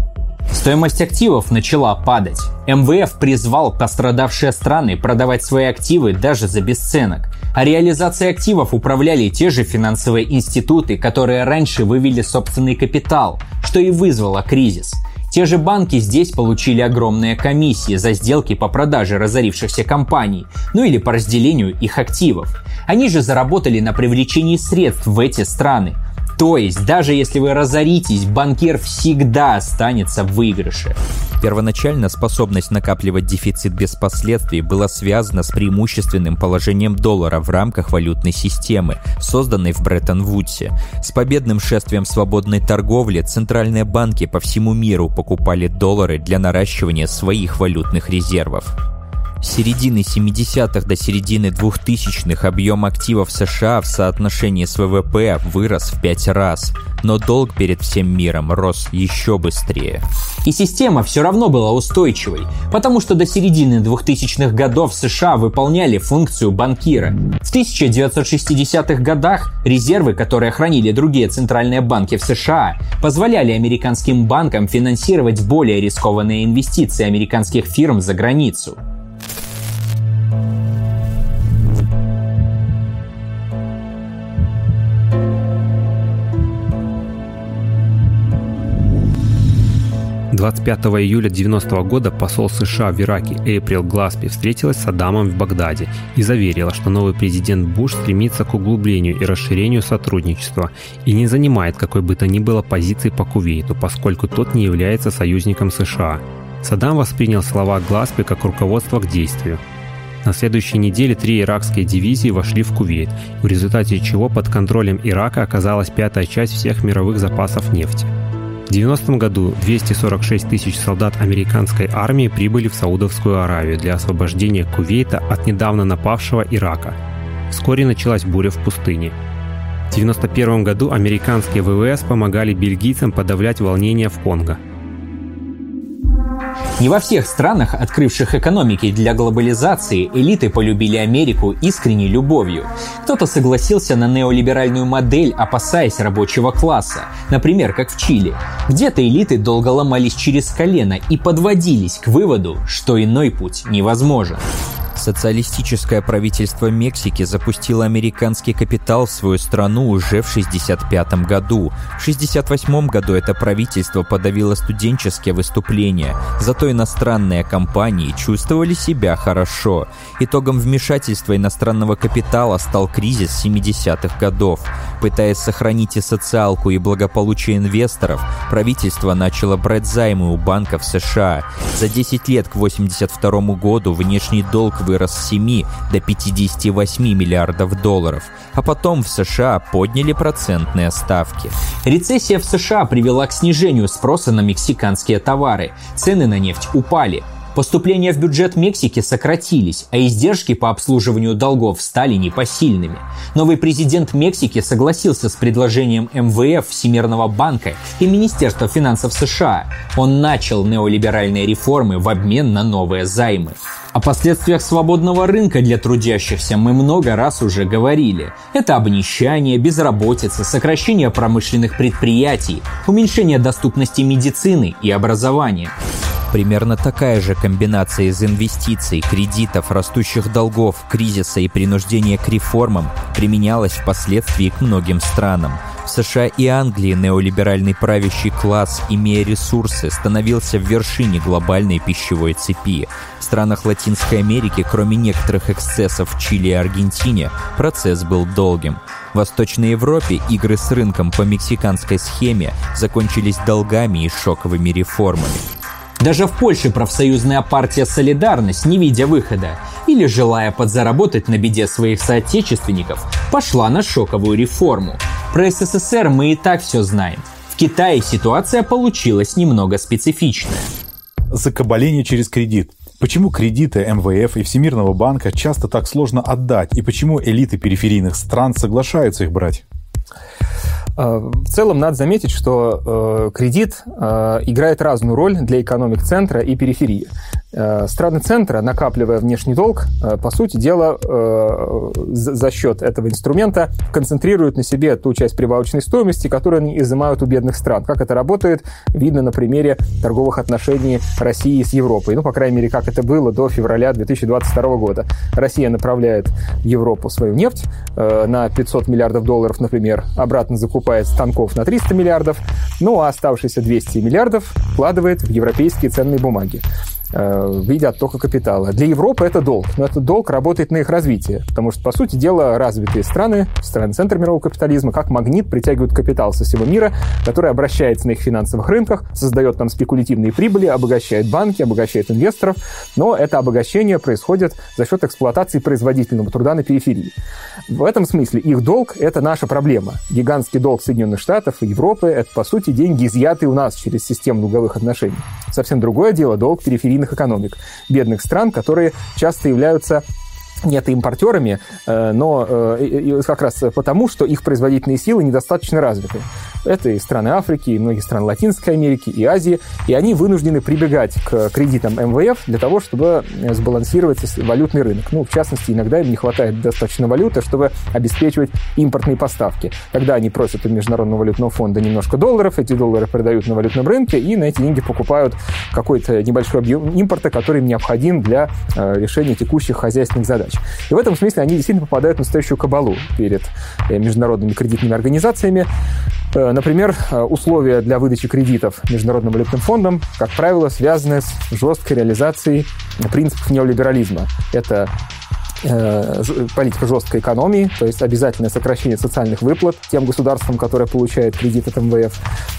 [SPEAKER 1] Стоимость активов начала падать. МВФ призвал пострадавшие страны продавать свои активы даже за бесценок. А реализацией активов управляли те же финансовые институты, которые раньше вывели собственный капитал, что и вызвало кризис. Те же банки здесь получили огромные комиссии за сделки по продаже разорившихся компаний, ну или по разделению их активов. Они же заработали на привлечении средств в эти страны, то есть, даже если вы разоритесь, банкир всегда останется в выигрыше.
[SPEAKER 2] Первоначально способность накапливать дефицит без последствий была связана с преимущественным положением доллара в рамках валютной системы, созданной в Бреттон-Вудсе. С победным шествием свободной торговли центральные банки по всему миру покупали доллары для наращивания своих валютных резервов. С середины 70-х до середины 2000-х объем активов США в соотношении с ВВП вырос в пять раз, но долг перед всем миром рос еще быстрее.
[SPEAKER 1] И система все равно была устойчивой, потому что до середины 2000-х годов США выполняли функцию банкира. В 1960-х годах резервы, которые хранили другие центральные банки в США, позволяли американским банкам финансировать более рискованные инвестиции американских фирм за границу.
[SPEAKER 3] 25 июля 90 года посол США в Ираке Эйприл Гласпи встретилась с Адамом в Багдаде и заверила, что новый президент Буш стремится к углублению и расширению сотрудничества и не занимает какой бы то ни было позиции по Кувейту, поскольку тот не является союзником США. Саддам воспринял слова Гласпи как руководство к действию. На следующей неделе три иракские дивизии вошли в Кувейт, в результате чего под контролем Ирака оказалась пятая часть всех мировых запасов нефти. В 90 году 246 тысяч солдат американской армии прибыли в Саудовскую Аравию для освобождения Кувейта от недавно напавшего Ирака. Вскоре началась буря в пустыне. В 1991 году американские ВВС помогали бельгийцам подавлять волнения в Конго –
[SPEAKER 1] не во всех странах, открывших экономики для глобализации, элиты полюбили Америку искренней любовью. Кто-то согласился на неолиберальную модель, опасаясь рабочего класса, например, как в Чили. Где-то элиты долго ломались через колено и подводились к выводу, что иной путь невозможен.
[SPEAKER 2] Социалистическое правительство Мексики запустило американский капитал в свою страну уже в 1965 году. В 1968 году это правительство подавило студенческие выступления, зато иностранные компании чувствовали себя хорошо. Итогом вмешательства иностранного капитала стал кризис 70-х годов. Пытаясь сохранить и социалку, и благополучие инвесторов, правительство начало брать займы у банков США. За 10 лет к 1982 году внешний долг вырос с 7 до 58 миллиардов долларов, а потом в США подняли процентные ставки.
[SPEAKER 1] Рецессия в США привела к снижению спроса на мексиканские товары. Цены на нефть упали. Поступления в бюджет Мексики сократились, а издержки по обслуживанию долгов стали непосильными. Новый президент Мексики согласился с предложением МВФ, Всемирного банка и Министерства финансов США. Он начал неолиберальные реформы в обмен на новые займы. О последствиях свободного рынка для трудящихся мы много раз уже говорили. Это обнищание, безработица, сокращение промышленных предприятий, уменьшение доступности медицины и образования.
[SPEAKER 2] Примерно такая же комбинация из инвестиций, кредитов, растущих долгов, кризиса и принуждения к реформам применялась впоследствии к многим странам. В США и Англии неолиберальный правящий класс, имея ресурсы, становился в вершине глобальной пищевой цепи. В странах Латинской Америки, кроме некоторых эксцессов в Чили и Аргентине, процесс был долгим. В Восточной Европе игры с рынком по мексиканской схеме закончились долгами и шоковыми реформами.
[SPEAKER 1] Даже в Польше профсоюзная партия «Солидарность», не видя выхода, или, желая подзаработать на беде своих соотечественников, пошла на шоковую реформу. Про СССР мы и так все знаем. В Китае ситуация получилась немного специфичная.
[SPEAKER 4] Закабаление через кредит. Почему кредиты МВФ и Всемирного банка часто так сложно отдать? И почему элиты периферийных стран соглашаются их брать?
[SPEAKER 5] А, в целом надо заметить, что э, кредит э, играет разную роль для экономик центра и периферии. Э, страны центра, накапливая внешний долг, э, по сути дела, э, за счет этого инструмента концентрируют на себе ту часть прибавочной стоимости, которую они изымают у бедных стран. Как это работает, видно на примере торговых отношений России с Европой. Ну, по крайней мере, как это было до февраля 2022 года. Россия направляет в Европу свою нефть на 500 миллиардов долларов, например, обратно закупает станков на 300 миллиардов, ну а оставшиеся 200 миллиардов вкладывает в европейские ценные бумаги. Э, в виде оттока капитала. Для Европы это долг, но этот долг работает на их развитие, потому что, по сути дела, развитые страны, страны центра мирового капитализма, как магнит притягивают капитал со всего мира, который обращается на их финансовых рынках, создает там спекулятивные прибыли, обогащает банки, обогащает инвесторов, но это обогащение происходит за счет эксплуатации производительного труда на периферии. В этом смысле их долг – это наша проблема. Гигантский долг Соединенных Штатов и Европы – это, по сути, деньги, изъятые у нас через систему долговых отношений. Совсем другое дело – долг периферии периферийных экономик, бедных стран, которые часто являются нет импортерами, э, но э, как раз потому, что их производительные силы недостаточно развиты. Это и страны Африки, и многие страны Латинской Америки, и Азии, и они вынуждены прибегать к кредитам МВФ для того, чтобы сбалансировать валютный рынок. Ну, в частности, иногда им не хватает достаточно валюты, чтобы обеспечивать импортные поставки. Тогда они просят у Международного валютного фонда немножко долларов, эти доллары продают на валютном рынке, и на эти деньги покупают какой-то небольшой объем импорта, который им необходим для э, решения текущих хозяйственных задач. И в этом смысле они действительно попадают в настоящую кабалу перед э, международными кредитными организациями. Э, например, э, условия для выдачи кредитов Международным валютным фондом, как правило, связаны с жесткой реализацией принципов неолиберализма. Это политика жесткой экономии, то есть обязательное сокращение социальных выплат тем государствам, которые получают кредит от МВФ.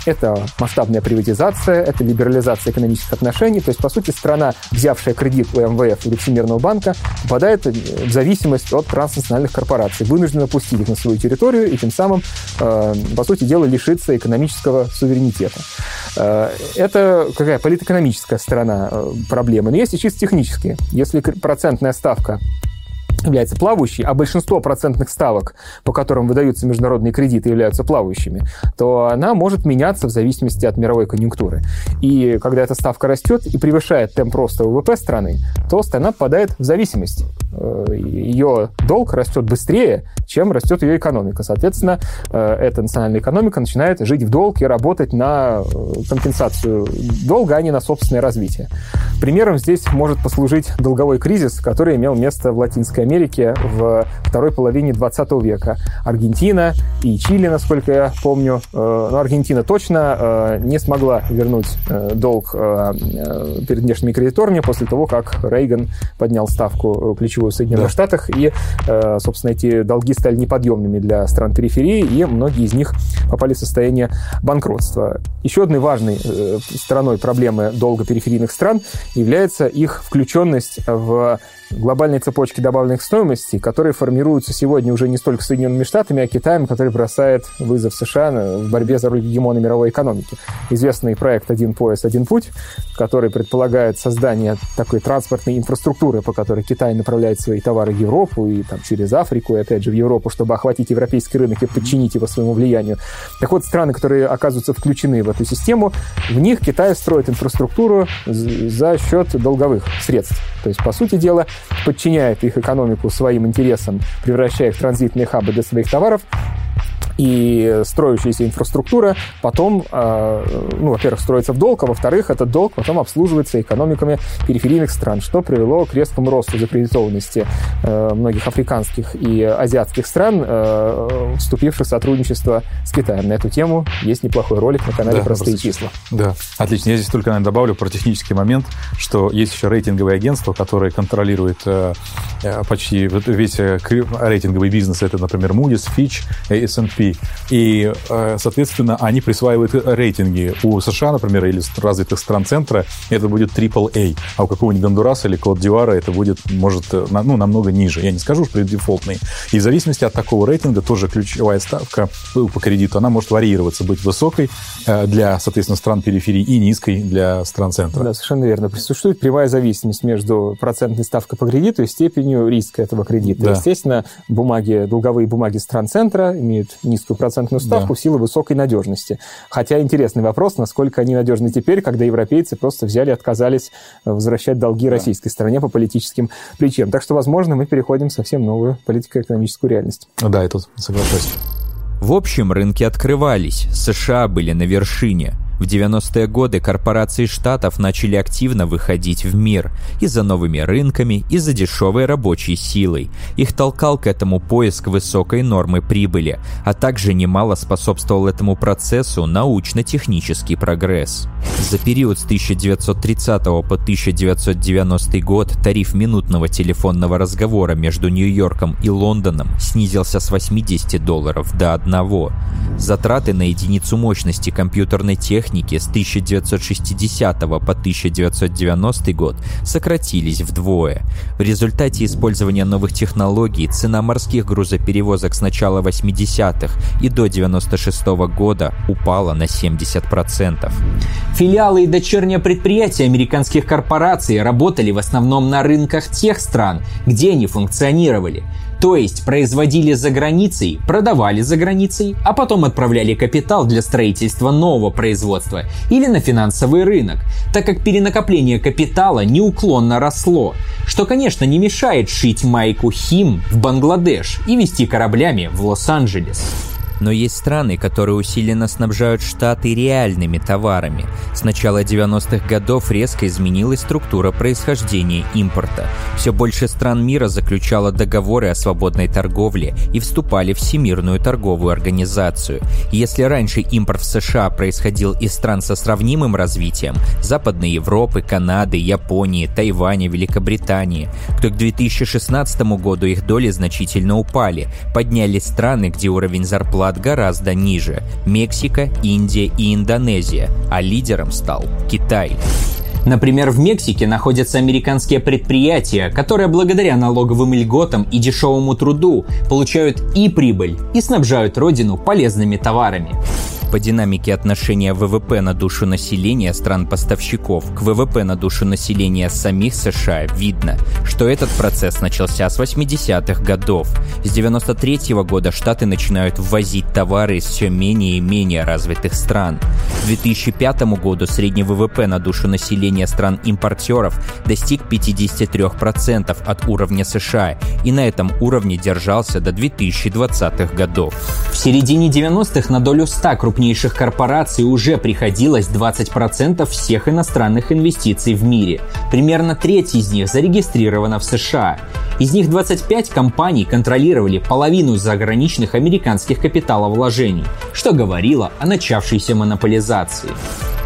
[SPEAKER 5] Это масштабная приватизация, это либерализация экономических отношений. То есть, по сути, страна, взявшая кредит у МВФ или Всемирного банка, попадает в зависимость от транснациональных корпораций, вынуждена пустить их на свою территорию и тем самым, э, по сути дела, лишиться экономического суверенитета. Э, это какая политэкономическая сторона проблемы. Но есть и чисто технические. Если процентная ставка является плавающей, а большинство процентных ставок, по которым выдаются международные кредиты, являются плавающими, то она может меняться в зависимости от мировой конъюнктуры. И когда эта ставка растет и превышает темп роста ВВП страны, то страна попадает в зависимость. Э, ее долг растет быстрее, чем растет ее экономика. Соответственно, э, эта национальная экономика начинает жить в долг и работать на э, компенсацию долга, а не на собственное развитие. Примером здесь может послужить долговой кризис, который имел место в Латинской Америке в второй половине 20 века. Аргентина и Чили, насколько я помню, но Аргентина точно не смогла вернуть долг перед внешними кредиторами после того, как Рейган поднял ставку ключевую в Соединенных да. Штатах, и, собственно, эти долги стали неподъемными для стран периферии, и многие из них попали в состояние банкротства. Еще одной важной э, стороной проблемы долга периферийных стран является их включенность в глобальной цепочки добавленных стоимостей, которые формируются сегодня уже не столько Соединенными Штатами, а Китаем, который бросает вызов США в борьбе за роль гегемона мировой экономики. Известный проект «Один пояс, один путь», который предполагает создание такой транспортной инфраструктуры, по которой Китай направляет свои товары в Европу и там, через Африку, и опять же в Европу, чтобы охватить европейский рынок и подчинить его своему влиянию. Так вот, страны, которые оказываются включены в эту систему, в них Китай строит инфраструктуру за счет долговых средств. То есть, по сути дела, подчиняет их экономику своим интересам, превращая в транзитные хабы для своих товаров, и строящаяся инфраструктура потом, а, ну, во-первых, строится в долг, а во-вторых, этот долг потом обслуживается экономиками периферийных стран, что привело к резкому росту закредитованности э, многих африканских и азиатских стран, э, вступивших в сотрудничество с Китаем. На эту тему есть неплохой ролик на канале да, «Простые числа».
[SPEAKER 4] Да, отлично. Я здесь только, наверное, добавлю про технический момент, что есть еще рейтинговые агентства, которые контролируют э, почти весь рейтинговый бизнес. Это, например, Moody's, Fitch, S&P людей, и, э, соответственно, они присваивают рейтинги. У США, например, или развитых стран центра это будет AAA, а у какого-нибудь Гондураса или Кот-Дивара это будет, может, ну, намного ниже. Я не скажу, что это дефолтный. И в зависимости от такого рейтинга тоже ключевая ставка по кредиту, она может варьироваться, быть высокой для, соответственно, стран периферии и низкой для стран центра.
[SPEAKER 5] Да, совершенно верно. Существует прямая зависимость между процентной ставкой по кредиту и степенью риска этого кредита. Да. Естественно, бумаги, долговые бумаги стран центра имеют низкую процентную ставку да. в силу высокой надежности. Хотя интересный вопрос, насколько они надежны теперь, когда европейцы просто взяли и отказались возвращать долги да. российской стране по политическим причинам. Так что, возможно, мы переходим в совсем новую политико-экономическую реальность.
[SPEAKER 4] Да, я тут соглашусь.
[SPEAKER 2] В общем, рынки открывались, США были на вершине – в 90-е годы корпорации штатов начали активно выходить в мир и за новыми рынками, и за дешевой рабочей силой. Их толкал к этому поиск высокой нормы прибыли, а также немало способствовал этому процессу научно-технический прогресс. За период с 1930 по 1990 год тариф минутного телефонного разговора между Нью-Йорком и Лондоном снизился с 80 долларов до 1. Затраты на единицу мощности компьютерной техники техники с 1960 по 1990 год сократились вдвое. В результате использования новых технологий цена морских грузоперевозок с начала 80-х и до 96 -го года упала на 70%.
[SPEAKER 1] Филиалы и дочерние предприятия американских корпораций работали в основном на рынках тех стран, где они функционировали – то есть производили за границей, продавали за границей, а потом отправляли капитал для строительства нового производства или на финансовый рынок, так как перенакопление капитала неуклонно росло, что, конечно, не мешает шить майку Хим в Бангладеш и вести кораблями в Лос-Анджелес.
[SPEAKER 2] Но есть страны, которые усиленно снабжают Штаты реальными товарами. С начала 90-х годов резко изменилась структура происхождения импорта. Все больше стран мира заключало договоры о свободной торговле и вступали в Всемирную торговую организацию. Если раньше импорт в США происходил из стран со сравнимым развитием – Западной Европы, Канады, Японии, Тайваня, Великобритании, то к 2016 году их доли значительно упали, поднялись страны, где уровень зарплат вклад гораздо ниже – Мексика, Индия и Индонезия, а лидером стал Китай.
[SPEAKER 1] Например, в Мексике находятся американские предприятия, которые благодаря налоговым льготам и дешевому труду получают и прибыль, и снабжают родину полезными товарами
[SPEAKER 2] по динамике отношения ВВП на душу населения стран-поставщиков к ВВП на душу населения самих США видно, что этот процесс начался с 80-х годов. С 93 -го года Штаты начинают ввозить товары из все менее и менее развитых стран. К 2005 году средний ВВП на душу населения стран-импортеров достиг 53% от уровня США и на этом уровне держался до 2020-х годов.
[SPEAKER 1] В середине 90-х на долю 100 крупнейших крупнейших корпораций уже приходилось 20% всех иностранных инвестиций в мире. Примерно треть из них зарегистрирована в США. Из них 25 компаний контролировали половину заграничных американских капиталовложений, что говорило о начавшейся монополизации.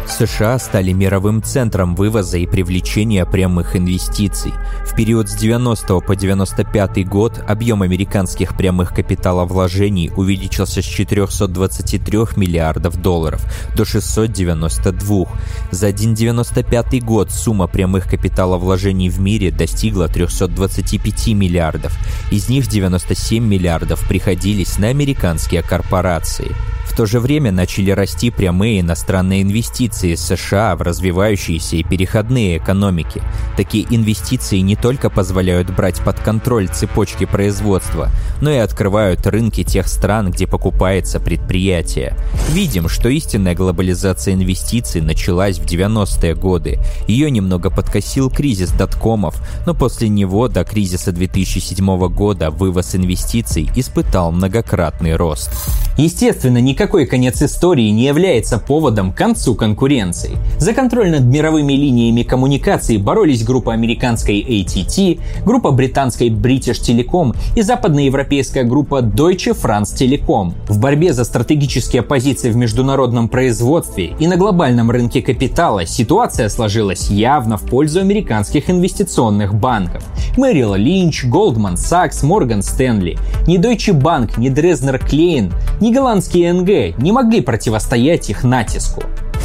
[SPEAKER 2] США стали мировым центром вывоза и привлечения прямых инвестиций. В период с 90 по 95 год объем американских прямых капиталовложений увеличился с 423 миллиардов долларов до 692. За 1,95 год сумма прямых капиталовложений в мире достигла 325 миллиардов. Из них 97 миллиардов приходились на американские корпорации. В то же время начали расти прямые иностранные инвестиции США в развивающиеся и переходные экономики. Такие инвестиции не только позволяют брать под контроль цепочки производства, но и открывают рынки тех стран, где покупается предприятие. Видим, что истинная глобализация инвестиций началась в 90-е годы. Ее немного подкосил кризис доткомов, но после него до кризиса 2007 года вывоз инвестиций испытал многократный рост.
[SPEAKER 1] Естественно, никакой конец истории не является поводом к концу конкуренции. За контроль над мировыми линиями коммуникаций боролись группа американской AT&T, группа британской British Telecom и западноевропейская группа Deutsche France Telekom. В борьбе за стратегические позиции в международном производстве и на глобальном рынке капитала ситуация сложилась явно в пользу американских инвестиционных банков. Merrill Lynch, Goldman Sachs, Morgan Stanley. Ни Deutsche Bank, ни Dresdner Klein, ни голландские НГ не могли противостоять их натиску.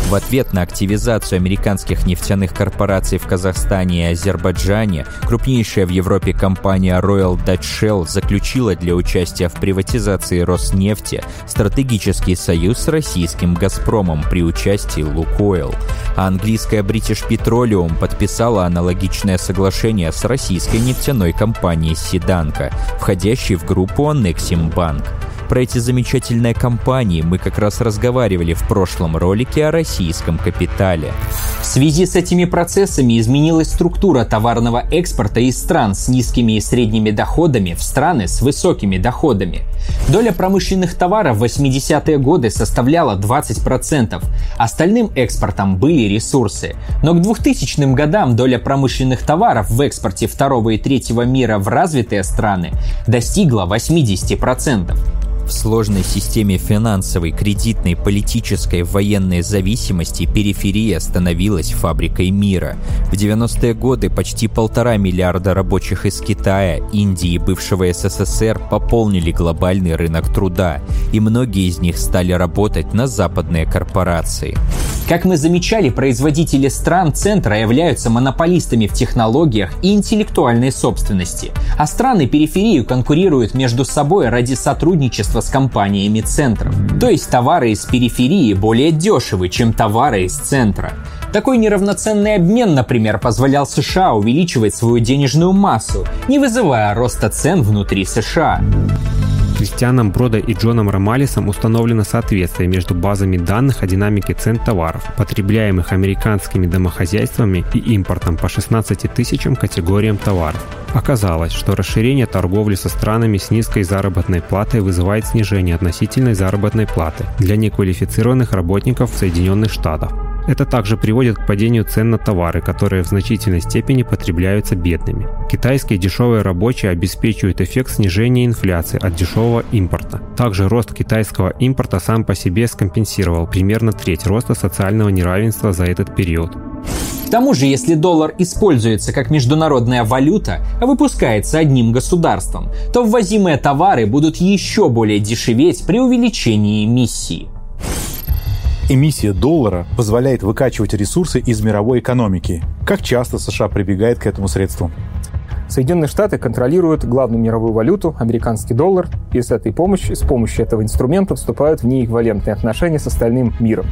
[SPEAKER 2] В ответ на активизацию американских нефтяных корпораций в Казахстане и Азербайджане, крупнейшая в Европе компания Royal Dutch Shell заключила для участия в приватизации Роснефти стратегический союз с российским «Газпромом» при участии «Лукойл». А английская British Petroleum подписала аналогичное соглашение с российской нефтяной компанией «Седанка», входящей в группу Bank. Про эти замечательные компании мы как раз разговаривали в прошлом ролике о российском капитале.
[SPEAKER 1] В связи с этими процессами изменилась структура товарного экспорта из стран с низкими и средними доходами в страны с высокими доходами. Доля промышленных товаров в 80-е годы составляла 20%. Остальным экспортом были ресурсы. Но к 2000 годам доля промышленных товаров в экспорте второго и третьего мира в развитые страны достигла 80%.
[SPEAKER 2] В сложной системе финансовой, кредитной, политической, военной зависимости периферия становилась фабрикой мира. В 90-е годы почти полтора миллиарда рабочих из Китая, Индии и бывшего СССР пополнили глобальный рынок труда, и многие из них стали работать на западные корпорации.
[SPEAKER 1] Как мы замечали, производители стран центра являются монополистами в технологиях и интеллектуальной собственности, а страны периферии конкурируют между собой ради сотрудничества с компаниями центров. То есть товары из периферии более дешевы, чем товары из центра. Такой неравноценный обмен, например, позволял США увеличивать свою денежную массу, не вызывая роста цен внутри США.
[SPEAKER 3] Кристианом Брода и Джоном Ромалисом установлено соответствие между базами данных о динамике цен товаров, потребляемых американскими домохозяйствами и импортом по 16 тысячам категориям товаров. Оказалось, что расширение торговли со странами с низкой заработной платой вызывает снижение относительной заработной платы для неквалифицированных работников Соединенных Штатах. Это также приводит к падению цен на товары, которые в значительной степени потребляются бедными. Китайские дешевые рабочие обеспечивают эффект снижения инфляции от дешевого импорта. Также рост китайского импорта сам по себе скомпенсировал примерно треть роста социального неравенства за этот период.
[SPEAKER 1] К тому же, если доллар используется как международная валюта, а выпускается одним государством, то ввозимые товары будут еще более дешеветь при увеличении эмиссии.
[SPEAKER 4] Эмиссия доллара позволяет выкачивать ресурсы из мировой экономики. Как часто США прибегает к этому средству?
[SPEAKER 5] Соединенные Штаты контролируют главную мировую валюту, американский доллар, и с этой помощью, с помощью этого инструмента вступают в неэквивалентные отношения с остальным миром.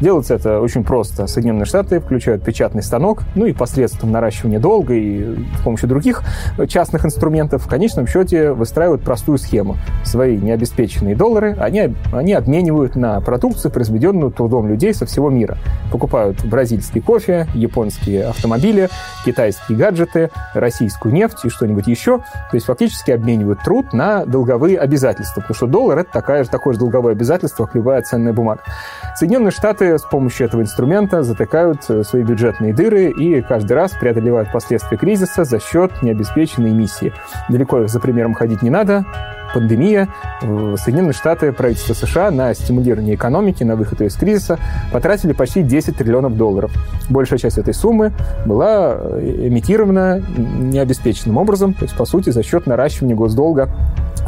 [SPEAKER 5] Делается это очень просто. Соединенные Штаты включают печатный станок, ну и посредством наращивания долга и с помощью других частных инструментов в конечном счете выстраивают простую схему. Свои необеспеченные доллары они, они обменивают на продукцию, произведенную трудом людей со всего мира. Покупают бразильский кофе, японские автомобили, китайские гаджеты, российскую нефть и что-нибудь еще. То есть фактически обменивают труд на долговые обязательства, потому что доллар — это такая же, такое же долговое обязательство, как любая ценная бумага. Соединенные Штаты с помощью этого инструмента затыкают э, свои бюджетные дыры и каждый раз преодолевают последствия кризиса за счет необеспеченной эмиссии. Далеко за примером ходить не надо пандемия, Соединенные Штаты, правительство США на стимулирование экономики, на выход из кризиса потратили почти 10 триллионов долларов. Большая часть этой суммы была э, эмитирована необеспеченным образом, то есть, по сути, за счет наращивания госдолга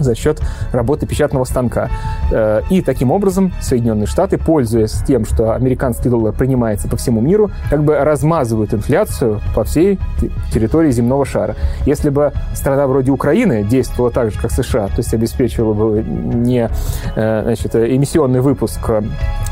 [SPEAKER 5] за счет работы печатного станка. Э, и таким образом Соединенные Штаты, пользуясь тем, что американский доллар принимается по всему миру, как бы размазывают инфляцию по всей территории земного шара. Если бы страна вроде Украины действовала так же, как США, то есть обеспечивала бы не э, значит, эмиссионный выпуск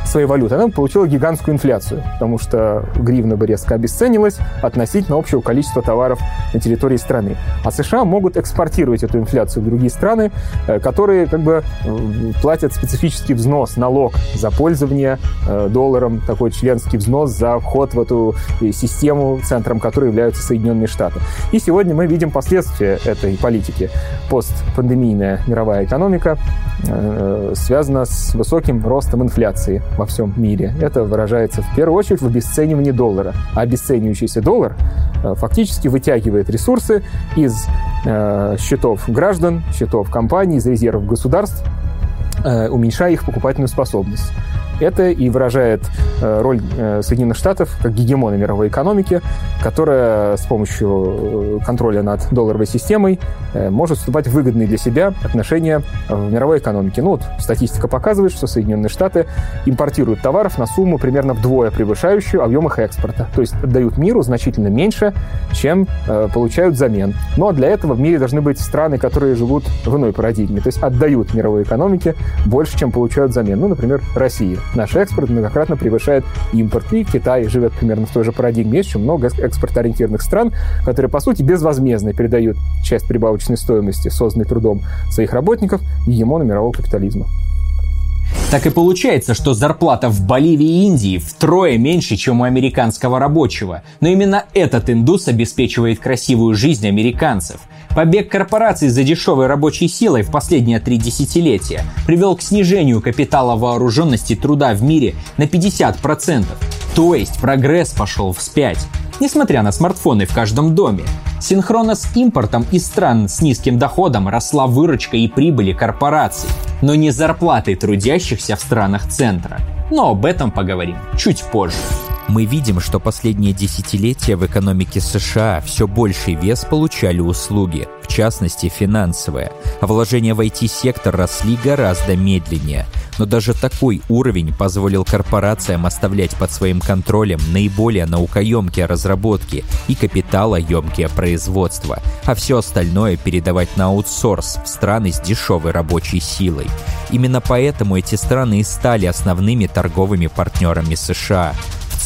[SPEAKER 5] своей валюты, она бы получила гигантскую инфляцию, потому что гривна бы резко обесценилась относительно общего количества товаров на территории страны. А США могут экспортировать эту инфляцию в другие страны, Э, которые как бы э, платят специфический взнос, налог за пользование э, долларом, такой членский взнос за вход в эту систему, центром которой являются Соединенные Штаты. И сегодня мы видим последствия этой политики. Постпандемийная мировая экономика связана с высоким ростом инфляции. во всем мире, это выражается в первую очередь в обесценивании доллара. А обесценивающийся доллар э, фактически вытягивает ресурсы из э, счетов граждан, счетов компаний, из резервов государств, э, уменьшая их покупательную способность. Это и выражает э, роль э, Соединенных Штатов как гегемона мировой экономики, которая с помощью э, контроля над долларовой системой может вступать в выгодные для себя отношения в мировой экономике. Ну вот статистика показывает, что Соединенные Штаты импортируют товаров на сумму примерно вдвое превышающую объем их экспорта. То есть отдают миру значительно меньше, чем получают взамен. Но для этого в мире должны быть страны, которые живут в иной парадигме. То есть отдают мировой экономике больше, чем получают взамен. Ну, например, Россия. Наш экспорт многократно превышает импорт. И Китай живет примерно в той же парадигме. Есть еще много экспортоориентированных стран, которые, по сути, безвозмездно передают часть прибавочной стоимости, созданной трудом своих работников, гегемону мирового капитализма.
[SPEAKER 1] Так и получается, что зарплата в Боливии и Индии втрое меньше, чем у американского рабочего. Но именно этот индус обеспечивает красивую жизнь американцев – Побег корпораций за дешевой рабочей силой в последние три десятилетия привел к снижению капитала вооруженности труда в мире на 50%. То есть прогресс пошел вспять. Несмотря на смартфоны в каждом доме, синхронно с импортом из стран с низким доходом росла выручка и прибыли корпораций, но не зарплаты трудящихся в странах центра. Но об этом поговорим чуть позже.
[SPEAKER 2] Мы видим, что последние десятилетия в экономике США все больший вес получали услуги, в частности финансовые, а вложения в IT-сектор росли гораздо медленнее. Но даже такой уровень позволил корпорациям оставлять под своим контролем наиболее наукоемкие разработки и капиталоемкие производства, а все остальное передавать на аутсорс в страны с дешевой рабочей силой. Именно поэтому эти страны и стали основными торговыми партнерами США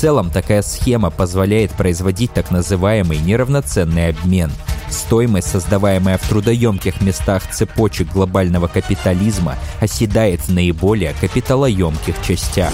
[SPEAKER 2] целом такая схема позволяет производить так называемый неравноценный обмен. Стоимость, создаваемая в трудоемких местах цепочек глобального капитализма, оседает в наиболее капиталоемких частях.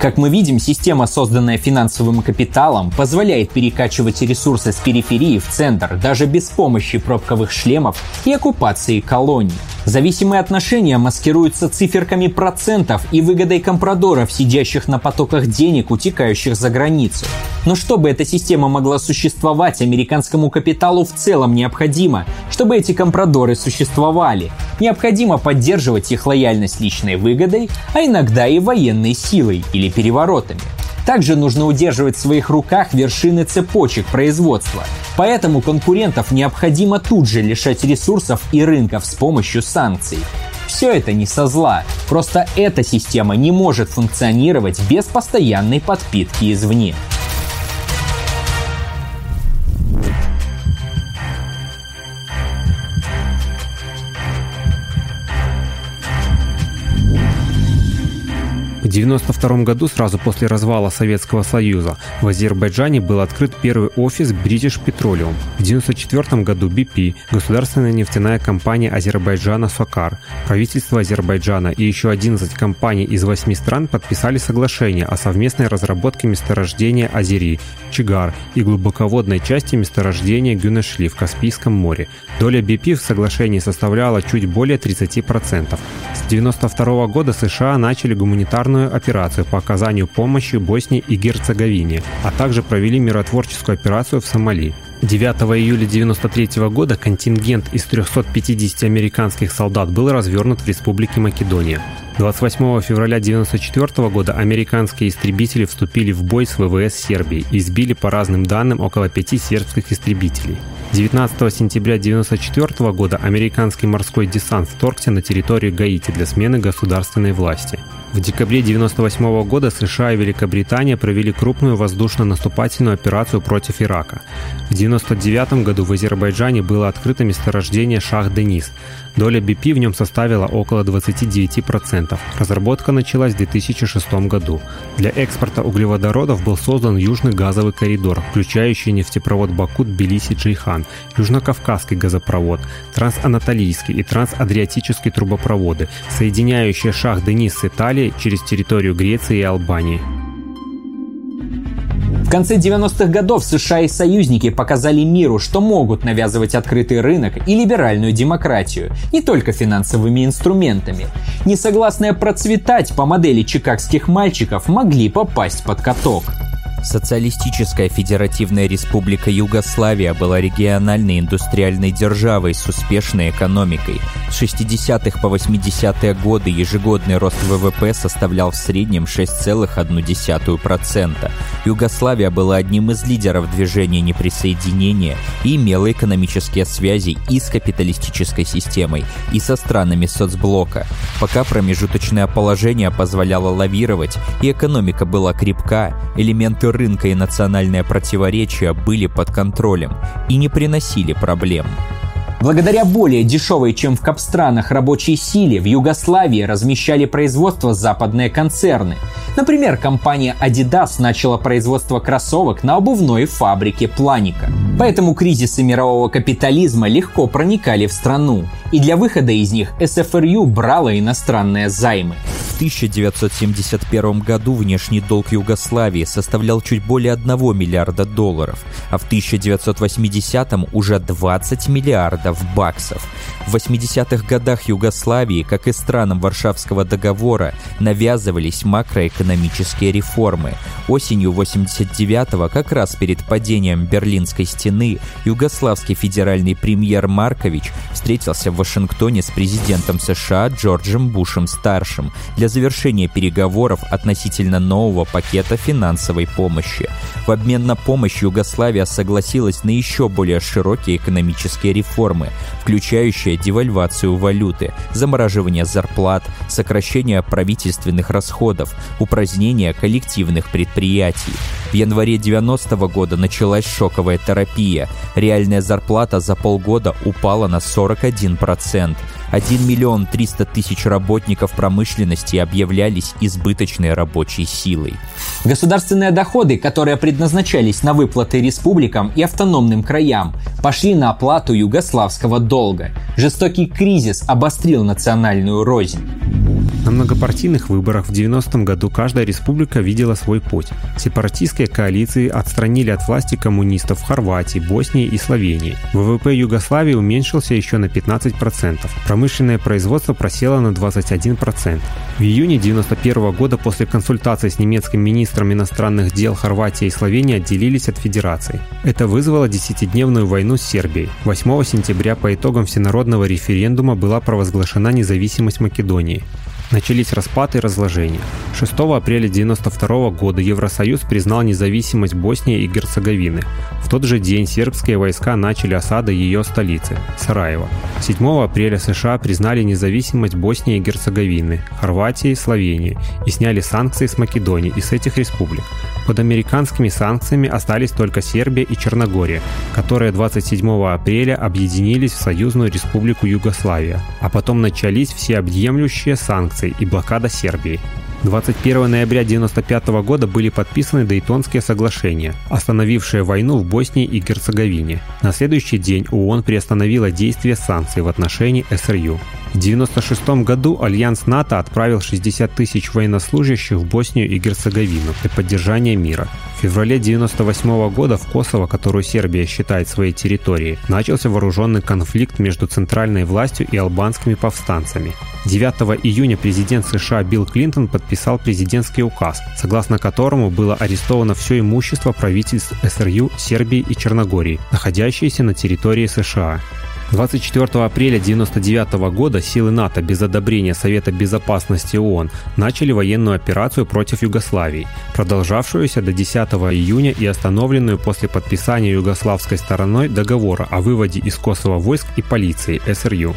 [SPEAKER 1] Как мы видим, система, созданная финансовым капиталом, позволяет перекачивать ресурсы с периферии в центр даже без помощи пробковых шлемов и оккупации колоний. Зависимые отношения маскируются циферками процентов и выгодой компрадоров, сидящих на потоках денег, утекающих за границу. Но чтобы эта система могла существовать, американскому капиталу в целом необходимо, чтобы эти компрадоры существовали. Необходимо поддерживать их лояльность личной выгодой, а иногда и военной силой или переворотами. Также нужно удерживать в своих руках вершины цепочек производства. Поэтому конкурентов необходимо тут же лишать ресурсов и рынков с помощью санкций. Все это не со зла, просто эта система не может функционировать без постоянной подпитки извне.
[SPEAKER 3] 1992 году, сразу после развала Советского Союза, в Азербайджане был открыт первый офис British Petroleum. В 1994 году BP, государственная нефтяная компания Азербайджана «Сокар», правительство Азербайджана и еще 11 компаний из 8 стран подписали соглашение о совместной разработке месторождения Азери, Чигар и глубоководной части месторождения Гюнешли в Каспийском море. Доля BP в соглашении составляла чуть более 30%. С 1992 года США начали гуманитарную военную операцию по оказанию помощи Боснии и Герцеговине, а также провели миротворческую операцию в Сомали. 9 июля 1993 года контингент из 350 американских солдат был развернут в Республике Македония. 28 февраля 1994 года американские истребители вступили в бой с ВВС Сербии и сбили по разным данным около пяти сербских истребителей. 19 сентября 1994 года американский морской десант вторгся на территорию Гаити для смены государственной власти. В декабре 1998 года США и Великобритания провели крупную воздушно-наступательную операцию против Ирака. В 1999 году в Азербайджане было открыто месторождение Шах-Денис. Доля BP в нем составила около 29%. Разработка началась в 2006 году. Для экспорта углеводородов был создан Южный газовый коридор, включающий нефтепровод Баку-Тбилиси-Джейхан, Южно-Кавказский газопровод, Трансанатолийский и Трансадриатический трубопроводы, соединяющие Шах-Денис с Италией через территорию Греции и Албании.
[SPEAKER 1] Конце 90-х годов США и союзники показали миру, что могут навязывать открытый рынок и либеральную демократию, не только финансовыми инструментами. Несогласные процветать по модели чикагских мальчиков могли попасть под каток.
[SPEAKER 2] Социалистическая Федеративная Республика Югославия была региональной индустриальной державой с успешной экономикой. С 60-х по 80-е годы ежегодный рост ВВП составлял в среднем 6,1%. Югославия была одним из лидеров движения неприсоединения и имела экономические связи и с капиталистической системой, и со странами соцблока. Пока промежуточное положение позволяло лавировать, и экономика была крепка, элементы рынка и национальное противоречие были под контролем и не приносили проблем.
[SPEAKER 1] Благодаря более дешевой, чем в капстранах, рабочей силе в Югославии размещали производство западные концерны. Например, компания Adidas начала производство кроссовок на обувной фабрике Планика. Поэтому кризисы мирового капитализма легко проникали в страну. И для выхода из них СФРЮ брала иностранные займы.
[SPEAKER 2] В 1971 году внешний долг Югославии составлял чуть более 1 миллиарда долларов, а в 1980 уже 20 миллиардов баксов. В 80-х годах Югославии, как и странам Варшавского договора, навязывались макроэкономические реформы. Осенью 89-го, как раз перед падением Берлинской стены, югославский федеральный премьер Маркович встретился в Вашингтоне с президентом США Джорджем Бушем-старшим для завершения переговоров относительно нового пакета финансовой помощи. В обмен на помощь Югославия согласилась на еще более широкие экономические реформы, включающие девальвацию валюты, замораживание зарплат, сокращение правительственных расходов, упразднение коллективных предприятий. В январе 90 -го года началась шоковая терапия. Реальная зарплата за полгода упала на 41%. 1 миллион 300 тысяч работников промышленности объявлялись избыточной рабочей силой.
[SPEAKER 1] Государственные доходы, которые предназначались на выплаты республикам и автономным краям, пошли на оплату югославского долга. Жестокий кризис обострил национальную рознь.
[SPEAKER 3] На многопартийных выборах в 90-м году каждая республика видела свой путь. Сепаратистские коалиции отстранили от власти коммунистов в Хорватии, Боснии и Словении. ВВП Югославии уменьшился еще на 15%. Промышленное производство просело на 21%. В июне 91 года после консультаций с немецким министром иностранных дел Хорватия и Словения отделились от Федерации. Это вызвало десятидневную войну с Сербией. 8 сентября по итогам всенародного референдума была провозглашена независимость Македонии. Начались распад и разложение. 6 апреля 1992 года Евросоюз признал независимость Боснии и Герцеговины. В тот же день сербские войска начали осаду ее столицы – Сараева. 7 апреля США признали независимость Боснии и Герцеговины, Хорватии, Словении и сняли санкции с Македонии и с этих республик. Под американскими санкциями остались только Сербия и Черногория, которые 27 апреля объединились в Союзную Республику Югославия, а потом начались всеобъемлющие санкции и блокада Сербии. 21 ноября 1995 года были подписаны Дейтонские соглашения, остановившие войну в Боснии и Герцеговине. На следующий день ООН приостановила действие санкций в отношении СРЮ. В 1996 году Альянс НАТО отправил 60 тысяч военнослужащих в Боснию и Герцеговину для поддержания мира. Феврале 1998 года в Косово, которую Сербия считает своей территорией, начался вооруженный конфликт между центральной властью и албанскими повстанцами. 9 июня президент США Билл Клинтон подписал президентский указ, согласно которому было арестовано все имущество правительств СРЮ, Сербии и Черногории, находящиеся на территории США. 24 апреля 1999 года силы НАТО без одобрения Совета Безопасности ООН начали военную операцию против Югославии, продолжавшуюся до 10 июня и остановленную после подписания югославской стороной договора о выводе из Косово войск и полиции СРЮ.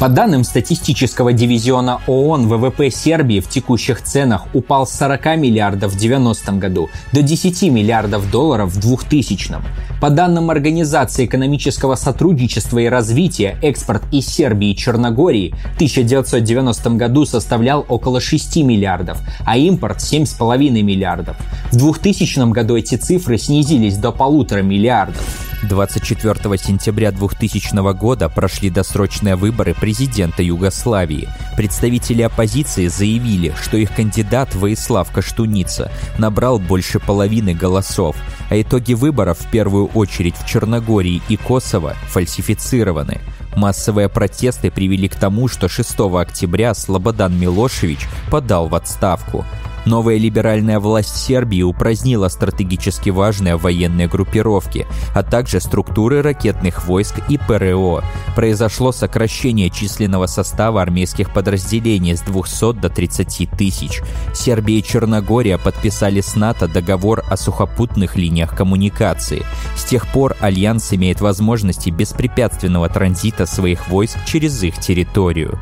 [SPEAKER 1] По данным статистического дивизиона ООН, ВВП Сербии в текущих ценах упал с 40 миллиардов в 90 году до 10 миллиардов долларов в 2000 По данным Организации экономического сотрудничества и развития, экспорт из Сербии и Черногории в 1990 году составлял около 6 миллиардов, а импорт 7,5 миллиардов. В 2000 году эти цифры снизились до полутора миллиардов.
[SPEAKER 2] 24 сентября 2000 года прошли досрочные выборы президента Югославии. Представители оппозиции заявили, что их кандидат Воислав Каштуница набрал больше половины голосов, а итоги выборов в первую очередь в Черногории и Косово фальсифицированы. Массовые протесты привели к тому, что 6 октября Слободан Милошевич подал в отставку. Новая либеральная власть Сербии упразднила стратегически важные военные группировки, а также структуры ракетных войск и ПРО. Произошло сокращение численного состава армейских подразделений с 200 до 30 тысяч. Сербия и Черногория подписали с НАТО договор о сухопутных линиях коммуникации. С тех пор Альянс имеет возможности беспрепятственного транзита своих войск через их территорию.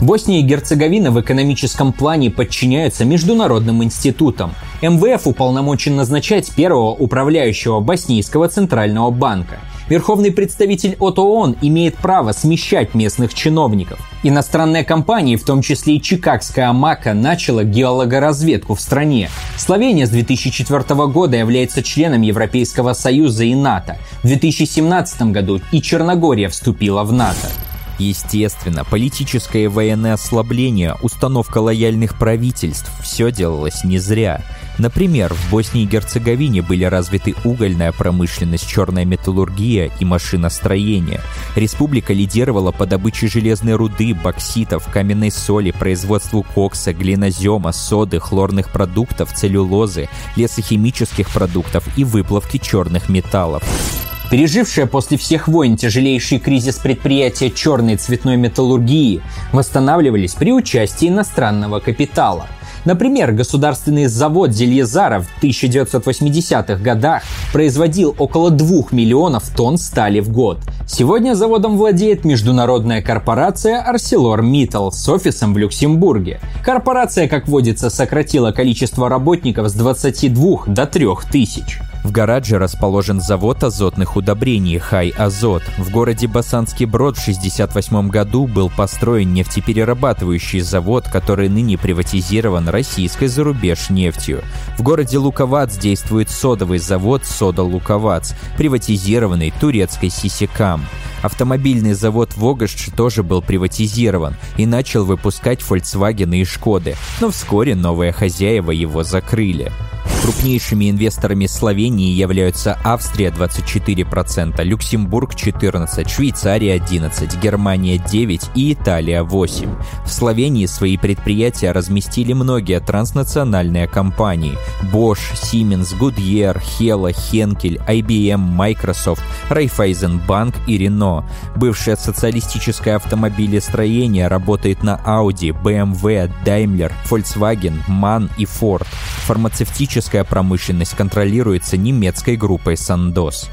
[SPEAKER 1] Босния и Герцеговина в экономическом плане подчиняются международным институтам. МВФ уполномочен назначать первого управляющего Боснийского центрального банка. Верховный представитель от ООН имеет право смещать местных чиновников. Иностранные компании, в том числе и Чикагская Амака, начала геологоразведку в стране. Словения с 2004 года является членом Европейского Союза и НАТО. В 2017 году и Черногория вступила в НАТО.
[SPEAKER 2] Естественно, политическое и военное ослабление, установка лояльных правительств – все делалось не зря. Например, в Боснии и Герцеговине были развиты угольная промышленность, черная металлургия и машиностроение. Республика лидировала по добыче железной руды, бокситов, каменной соли, производству кокса, глинозема, соды, хлорных продуктов, целлюлозы, лесохимических продуктов и выплавки черных металлов.
[SPEAKER 1] Пережившее после всех войн тяжелейший кризис предприятия черной цветной металлургии восстанавливались при участии иностранного капитала. Например, государственный завод Зельезара в 1980-х годах производил около 2 миллионов тонн стали в год. Сегодня заводом владеет международная корпорация ArcelorMittal с офисом в Люксембурге. Корпорация, как водится, сократила количество работников с 22 до 3 тысяч.
[SPEAKER 2] В гараже расположен завод азотных удобрений «Хай Азот». В городе Басанский Брод в 1968 году был построен нефтеперерабатывающий завод, который ныне приватизирован российской зарубеж нефтью. В городе Луковац действует содовый завод «Сода Луковац», приватизированный турецкой Сисикам. Автомобильный завод Вогашч тоже был приватизирован и начал выпускать Volkswagen и Шкоды, но вскоре новые хозяева его закрыли. Крупнейшими инвесторами Словении являются Австрия 24%, Люксембург 14%, Швейцария 11%, Германия 9% и Италия 8%. В Словении свои предприятия разместили многие транснациональные компании – Bosch, Siemens, Goodyear, Hella, Henkel, IBM, Microsoft, Raiffeisenbank и Renault. Бывшее социалистическое автомобилестроение работает на Audi, BMW, Daimler, Volkswagen, MAN и Ford. Фармацевтическая химическая промышленность контролируется немецкой группой «Сандос».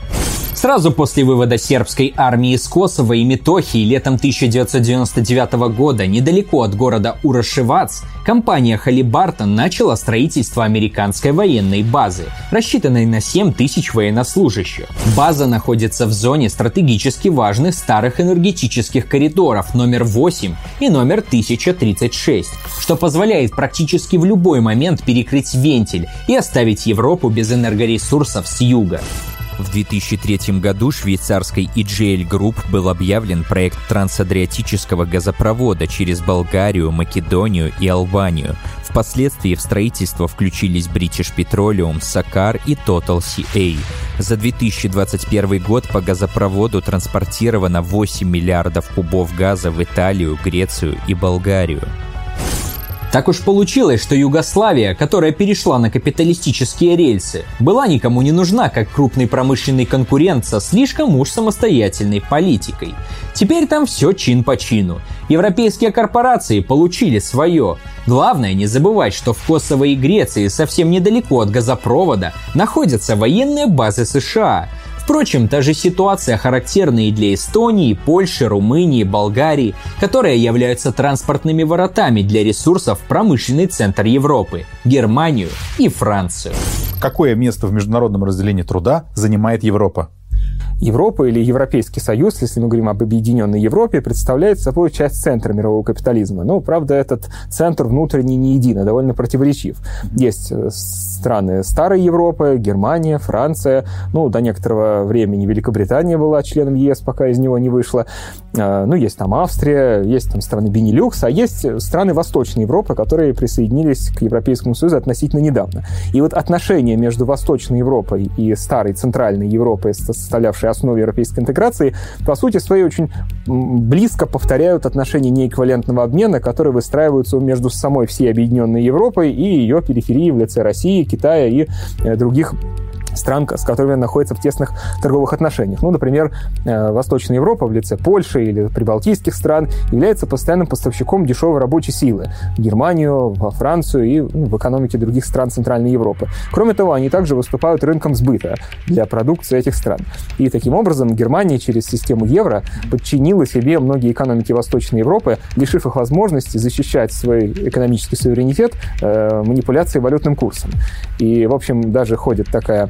[SPEAKER 1] Сразу после вывода сербской армии из Косово и Метохии летом 1999 года недалеко от города Урашевац компания Халибартон начала строительство американской военной базы, рассчитанной на 7 тысяч военнослужащих. База находится в зоне стратегически важных старых энергетических коридоров номер 8 и номер 1036, что позволяет практически в любой момент перекрыть вентиль и оставить Европу без энергоресурсов с юга.
[SPEAKER 2] В 2003 году швейцарской EGL Group был объявлен проект трансадриатического газопровода через Болгарию, Македонию и Албанию. Впоследствии в строительство включились British Petroleum, Сакар и Total CA. За 2021 год по газопроводу транспортировано 8 миллиардов кубов газа в Италию, Грецию и Болгарию.
[SPEAKER 1] Так уж получилось, что Югославия, которая перешла на капиталистические рельсы, была никому не нужна как крупный промышленный конкурент со слишком уж самостоятельной политикой. Теперь там все чин по чину. Европейские корпорации получили свое. Главное не забывать, что в Косово и Греции совсем недалеко от газопровода находятся военные базы США – Впрочем, та же ситуация характерна и для Эстонии, Польши, Румынии, Болгарии, которые являются транспортными воротами для ресурсов промышленный центр Европы, Германию и Францию.
[SPEAKER 4] Какое место в международном разделении труда занимает Европа?
[SPEAKER 5] Европа или Европейский Союз, если мы говорим об объединенной Европе, представляет собой часть центра мирового капитализма. Но, правда, этот центр внутренний не един, а довольно противоречив. Есть э, страны старой Европы, Германия, Франция, ну, до некоторого времени Великобритания была членом ЕС, пока из него не вышла. А, ну, есть там Австрия, есть там страны Бенилюкс, а есть страны Восточной Европы, которые присоединились к Европейскому Союзу относительно недавно. И вот отношения между Восточной Европой и старой Центральной Европой, составлявшей основу европейской интеграции, по сути своей очень близко повторяют отношения неэквивалентного обмена, которые выстраиваются между самой всей объединенной Европой и ее периферией в лице России, Китая и э, других стран, с которыми он находится в тесных торговых отношениях. Ну, например, э, Восточная Европа в лице Польши или прибалтийских стран является постоянным поставщиком дешевой рабочей силы в Германию, во Францию и ну, в экономике других стран Центральной Европы. Кроме того, они также выступают рынком сбыта для продукции этих стран. И таким образом Германия через систему евро подчинила себе многие экономики Восточной Европы, лишив их возможности защищать свой экономический суверенитет э, манипуляцией валютным курсом. И, в общем, даже ходит такая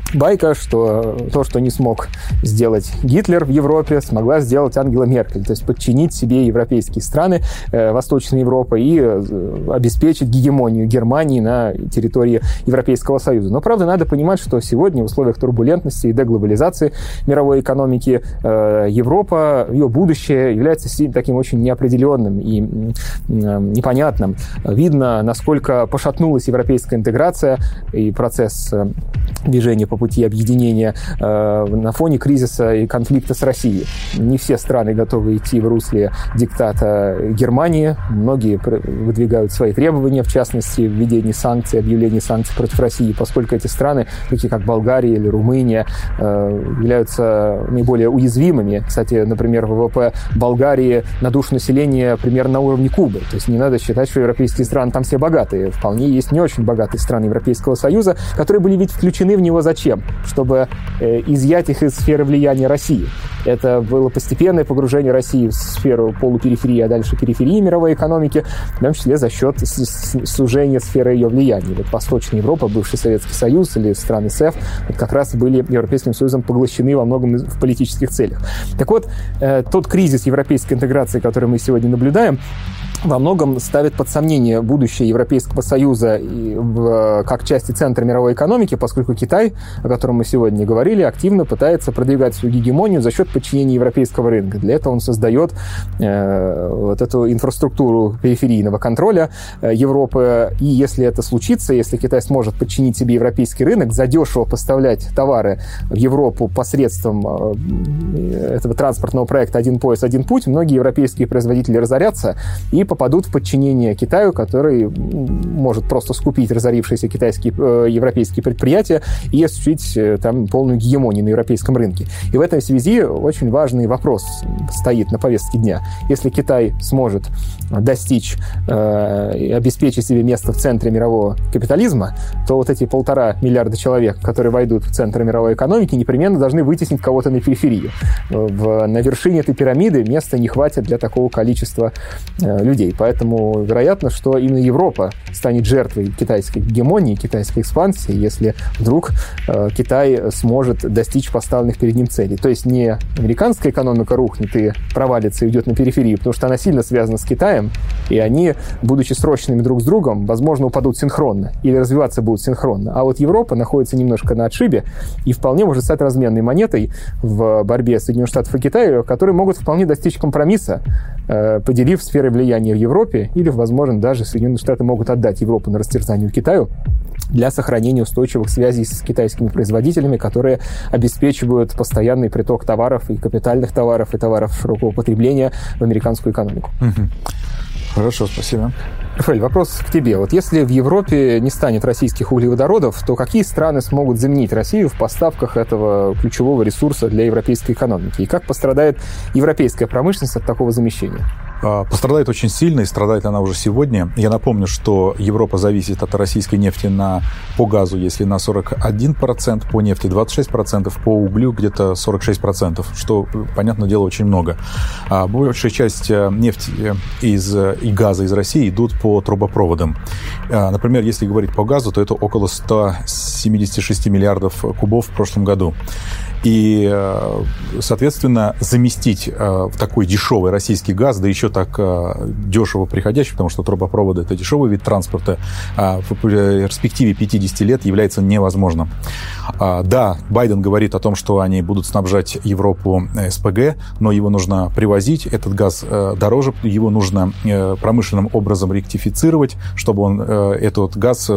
[SPEAKER 5] байка, что то, что не смог сделать Гитлер в Европе, смогла сделать Ангела Меркель, то есть подчинить себе европейские страны э, Восточной Европы и э, обеспечить гегемонию Германии на территории Европейского Союза. Но, правда, надо понимать, что сегодня в условиях турбулентности и деглобализации мировой экономики э, Европа, ее будущее является таким очень неопределенным и непонятным. Видно, насколько пошатнулась европейская интеграция и процесс э, движения по пути объединения э, на фоне кризиса и конфликта с Россией. Не все страны готовы идти в русле диктата Германии. Многие выдвигают свои требования, в частности, введение санкций, объявление санкций против России, поскольку эти страны, такие как Болгария или Румыния, э, являются наиболее уязвимыми. Кстати, например, ВВП Болгарии на душу населения примерно на уровне Кубы. То есть не надо считать, что европейские страны там все богатые. Вполне есть не очень богатые страны Европейского Союза, которые были ведь включены в него зачем? Зачем? Чтобы э, изъять их из сферы влияния России. Это было постепенное погружение России в сферу полупериферии, а дальше периферии мировой экономики, в том числе за счет сужения сферы ее влияния. Вот Восточная Европа, бывший Советский Союз или страны СЭФ вот как раз были Европейским Союзом поглощены во многом в политических целях. Так вот, э, тот кризис европейской интеграции, который мы сегодня наблюдаем, во многом ставит под сомнение будущее Европейского Союза как части центра мировой экономики, поскольку Китай, о котором мы сегодня говорили, активно пытается продвигать свою гегемонию за счет подчинения европейского рынка. Для этого он создает э, вот эту инфраструктуру периферийного контроля э, Европы. И если это случится, если Китай сможет подчинить себе европейский рынок, задешево поставлять товары в Европу посредством э, этого транспортного проекта «Один пояс, один путь», многие европейские производители разорятся и попадут в подчинение Китаю, который может просто скупить разорившиеся китайские, э, европейские предприятия и осуществить э, там полную гегемонию на европейском рынке. И в этой связи очень важный вопрос стоит на повестке дня. Если Китай сможет достичь э, обеспечить себе место в центре мирового капитализма, то вот эти полтора миллиарда человек, которые войдут в центр мировой экономики, непременно должны вытеснить кого-то на периферию. В, на вершине этой пирамиды места не хватит для такого количества э, людей людей. Поэтому вероятно, что именно Европа станет жертвой китайской гегемонии, китайской экспансии, если вдруг э, Китай сможет достичь поставленных перед ним целей. То есть не американская экономика рухнет и провалится и уйдет на периферию, потому что она сильно связана с Китаем, и они, будучи срочными друг с другом, возможно, упадут синхронно или развиваться будут синхронно. А вот Европа находится немножко на отшибе и вполне может стать разменной монетой в борьбе Соединенных Штатов и Китая, которые могут вполне достичь компромисса, э, поделив сферы влияния в Европе, или, возможно, даже Соединенные Штаты могут отдать Европу на растерзание Китаю для сохранения устойчивых связей с китайскими производителями, которые обеспечивают постоянный приток товаров и капитальных товаров, и товаров широкого потребления в американскую экономику.
[SPEAKER 4] Хорошо, спасибо.
[SPEAKER 5] Рафаэль, вопрос к тебе. Вот если в Европе не станет российских углеводородов, то какие страны смогут заменить Россию в поставках этого ключевого ресурса для европейской экономики? И как пострадает европейская промышленность от такого замещения?
[SPEAKER 4] А, пострадает очень сильно, и страдает она уже сегодня. Я напомню, что Европа зависит от российской нефти на, по газу, если на 41%, по нефти 26%, по углю где-то 46%, что, понятное дело, очень много. А большая часть э, нефти э, из, э, и газа из России идут по трубопроводам. А, например, если говорить по газу, то это около 176 миллиардов кубов в прошлом году. И, э, соответственно, заместить э, такой дешевый российский газ, да еще так э, дешево приходящий, потому что трубопроводы – это дешевый вид транспорта, а в перспективе 50 лет является невозможным. А, да, Байден говорит о том, что они будут снабжать Европу СПГ, но его нужно привозить, этот газ дороже, его нужно промышленным образом ректифицировать, чтобы он этот газ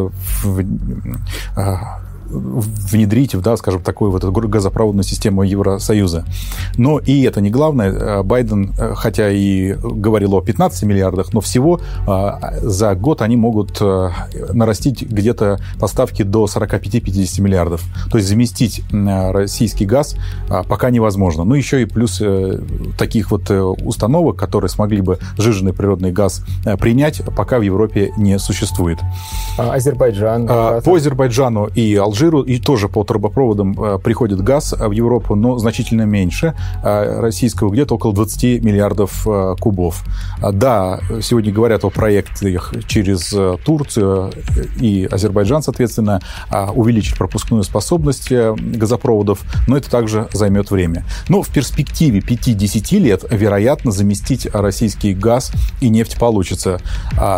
[SPEAKER 4] внедрить, да, скажем, такую вот газопроводную систему Евросоюза. Но и это не главное. Э, Байден, э, хотя и говорил о 15 миллиардах, но всего э, за год они могут нарастить где-то поставки до 45-50 миллиардов. То есть заместить российский газ пока невозможно. Ну, еще и плюс таких вот установок, которые смогли бы сжиженный природный газ принять, пока в Европе не существует.
[SPEAKER 5] А Азербайджан?
[SPEAKER 4] По Азербайджану и Алжиру Алжиру и тоже по трубопроводам э, приходит газ в Европу, но значительно меньше а российского, где-то около 20 миллиардов э, кубов. А, да, сегодня говорят о проектах через э, Турцию и Азербайджан, соответственно, а, увеличить пропускную способность газопроводов, но это также займет время. Но в перспективе 5-10 лет, вероятно, заместить российский газ и нефть получится.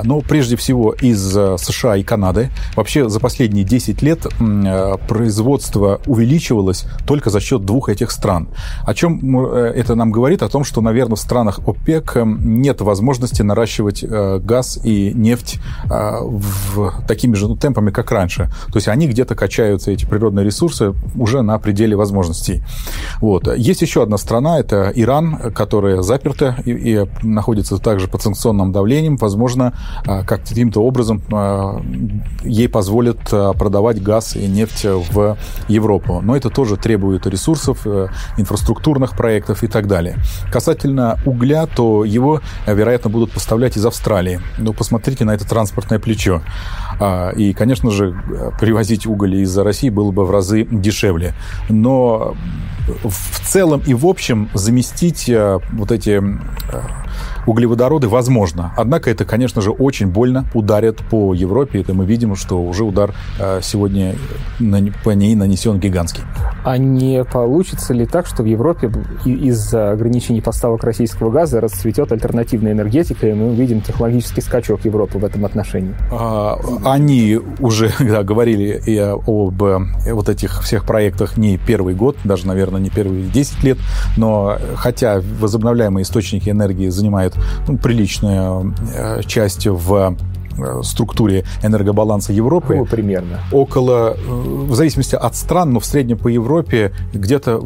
[SPEAKER 4] Но прежде всего из США и Канады. Вообще за последние 10 лет Э, производство увеличивалось только за счет двух этих стран. О чем э, это нам говорит? О том, что, наверное, в странах ОПЕК эм, нет возможности наращивать э, газ и нефть в такими же ну, темпами, как раньше. То есть они где-то качаются, эти природные ресурсы, уже на пределе возможностей. Вот. Есть еще одна страна, это Иран, которая заперта и, и находится также под санкционным давлением. Возможно, каким-то образом ей позволят продавать газ и нефть в Европу. Но это тоже требует ресурсов, э, инфраструктурных проектов и так далее. Касательно угля, то его, э, вероятно, будут поставлять из Австралии. Но посмотрите на это транспортное плечо. А, и, конечно же, привозить уголь из России было бы в разы дешевле. Но в целом и в общем заместить э, вот эти углеводороды возможно. Однако это, конечно же, очень больно ударит по Европе. Это мы видим, что уже удар э, сегодня по ней нанесен гигантский.
[SPEAKER 5] А не получится ли так, что в Европе из-за ограничений поставок российского газа расцветет альтернативная энергетика, и мы увидим технологический скачок Европы в этом отношении?
[SPEAKER 4] А, они уже да, говорили и об э, вот этих всех проектах не первый год, даже, наверное, не первые 10 лет, но хотя возобновляемые источники энергии занимают ну, приличную э, часть в э, структуре энергобаланса Европы.
[SPEAKER 5] Какого примерно?
[SPEAKER 4] Около, э, в зависимости от стран, но в среднем по Европе где-то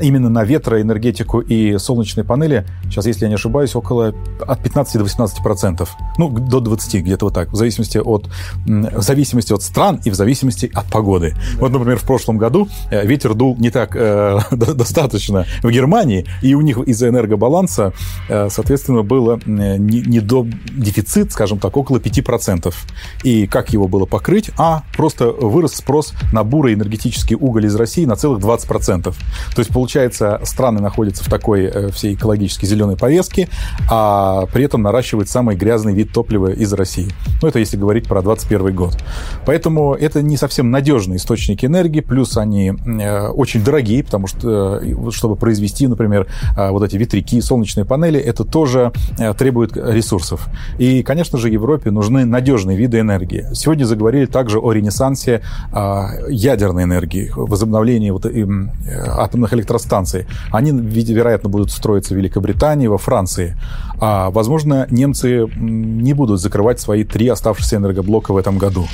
[SPEAKER 4] именно на ветроэнергетику и солнечные панели, сейчас, если я не ошибаюсь, около от 15 до 18 процентов. Ну, до 20, где-то вот так, в зависимости от, в зависимости от стран и в зависимости от погоды. Вот, например, в прошлом году э, ветер дул не так э, достаточно в Германии, и у них из-за энергобаланса, э, соответственно, было не, не до дефицит, скажем так, около 5 процентов. И как его было покрыть? А, просто вырос спрос на бурый энергетический уголь из России на целых 20 процентов. То есть, получается, страны находятся в такой э, всей экологически зеленой повестке, а при этом наращивают самый грязный вид топлива из России. Ну, это если говорить про 2021 год. Поэтому это не совсем надежные источники энергии, плюс они э, очень дорогие, потому что, э, чтобы произвести, например, вот эти ветряки, солнечные панели, это тоже требует ресурсов. И, конечно же, Европе нужны надежные виды энергии. Сегодня заговорили также о ренессансе ядерной энергии, возобновлении вот атомных атомных электростанций. Они, вероятно, будут строиться в Великобритании, во Франции. А, возможно, немцы не будут закрывать свои три оставшиеся энергоблока в этом году,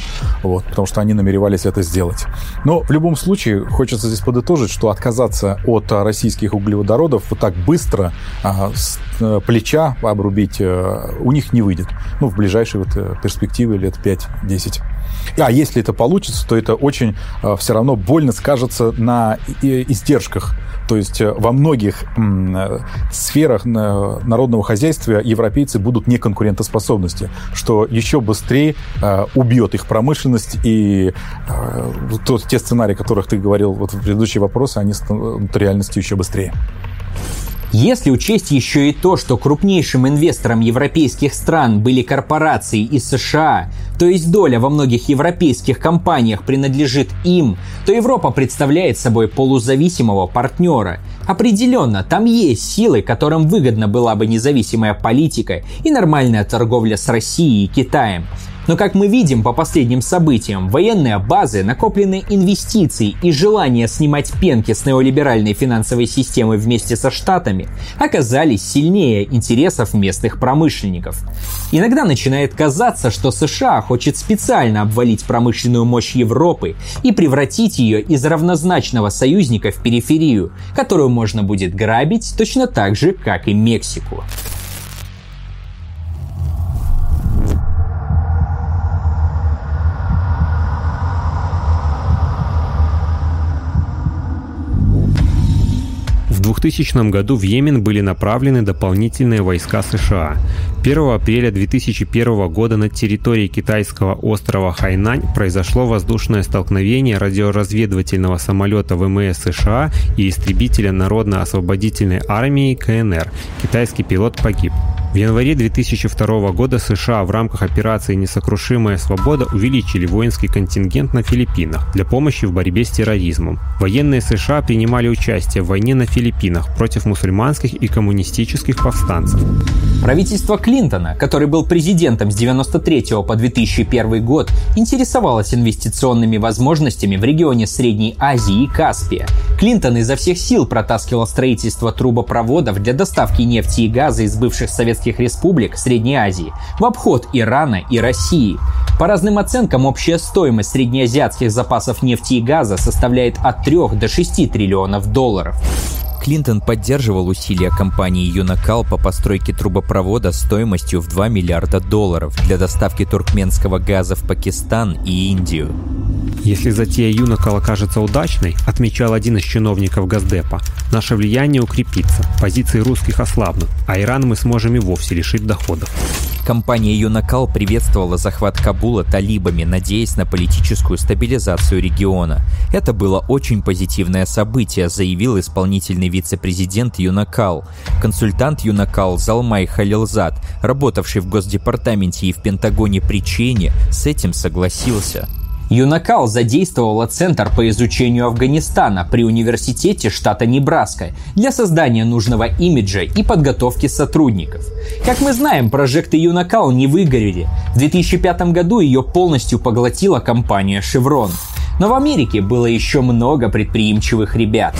[SPEAKER 4] вот, потому что они намеревались это сделать. Но в любом случае, хочется здесь подытожить, что отказаться от российских углеводородов вот так быстро а, с э, плеча обрубить э, у них не выйдет. Ну, в ближайшие вот э, перспективы лет 5-10. А если это получится, то это очень э, все равно больно скажется на издержках. То есть э, во многих э, сферах народного хозяйства европейцы будут неконкурентоспособности, что еще быстрее убьет их промышленность и тот, те сценарии, о которых ты говорил вот в предыдущие вопросы, они станут реальностью еще быстрее.
[SPEAKER 1] Если учесть еще и то, что крупнейшим инвестором европейских стран были корпорации из США, то есть доля во многих европейских компаниях принадлежит им, то Европа представляет собой полузависимого партнера. Определенно, там есть силы, которым выгодна была бы независимая политика и нормальная торговля с Россией и Китаем. Но как мы видим по последним событиям, военные базы, накопленные инвестиции и желание снимать пенки с неолиберальной финансовой системы вместе со Штатами оказались сильнее интересов местных промышленников. Иногда начинает казаться, что США хочет специально обвалить промышленную мощь Европы и превратить ее из равнозначного союзника в периферию, которую можно будет грабить точно так же, как и Мексику.
[SPEAKER 3] 2000 году в Йемен были направлены дополнительные войска США. 1 апреля 2001 года на территории китайского острова Хайнань произошло воздушное столкновение радиоразведывательного самолета ВМС США и истребителя Народно-освободительной армии КНР. Китайский пилот погиб. В январе 2002 года США в рамках операции «Несокрушимая свобода» увеличили воинский контингент на Филиппинах для помощи в борьбе с терроризмом. Военные США принимали участие в войне на Филиппинах против мусульманских и коммунистических повстанцев.
[SPEAKER 1] Правительство Клинтона, который был президентом с 1993 по 2001 год, интересовалось инвестиционными возможностями в регионе Средней Азии и Каспия. Клинтон изо всех сил протаскивал строительство трубопроводов для доставки нефти и газа из бывших советских советских республик Средней Азии в обход Ирана и России. По разным оценкам, общая стоимость среднеазиатских запасов нефти и газа составляет от 3 до 6 триллионов долларов.
[SPEAKER 2] Клинтон поддерживал усилия компании Юнакал по постройке трубопровода стоимостью в 2 миллиарда долларов для доставки туркменского газа в Пакистан и Индию.
[SPEAKER 3] Если затея Юнакал окажется удачной, отмечал один из чиновников Газдепа, наше влияние укрепится, позиции русских ослабнут, а Иран мы сможем и вовсе лишить доходов.
[SPEAKER 2] Компания Юнакал приветствовала захват Кабула талибами, надеясь на политическую стабилизацию региона. Это было очень позитивное событие, заявил исполнительный вице-президент Юнакал. Консультант Юнакал Залмай Халилзад, работавший в Госдепартаменте и в Пентагоне при Чене, с этим согласился.
[SPEAKER 1] Юнакал задействовала Центр по изучению Афганистана при Университете штата Небраска для создания нужного имиджа и подготовки сотрудников. Как мы знаем, прожекты Юнакал не выгорели. В 2005 году ее полностью поглотила компания Chevron. Но в Америке было еще много предприимчивых ребят.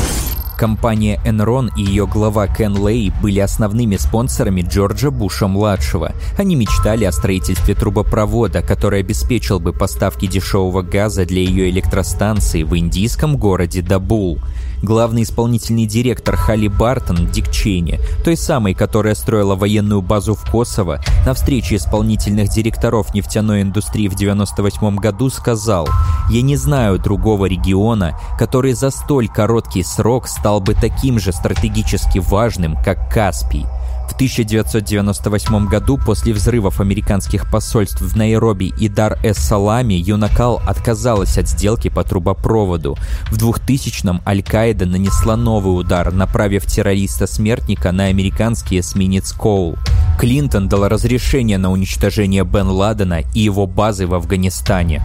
[SPEAKER 2] Компания Enron и ее глава Кен Лей были основными спонсорами Джорджа Буша-младшего. Они мечтали о строительстве трубопровода, который обеспечил бы поставки дешевого газа для ее электростанции в индийском городе Дабул главный исполнительный директор Халли Бартон Дик Чейни, той самой, которая строила военную базу в Косово, на встрече исполнительных директоров нефтяной индустрии в 1998 году сказал «Я не знаю другого региона, который за столь короткий срок стал бы таким же стратегически важным, как Каспий». В 1998 году после взрывов американских посольств в Найроби и Дар-эс-Саламе Юнакал отказалась от сделки по трубопроводу. В 2000-м Аль-Каида нанесла новый удар, направив террориста-смертника на американский эсминец Коул. Клинтон дал разрешение на уничтожение Бен Ладена и его базы в Афганистане.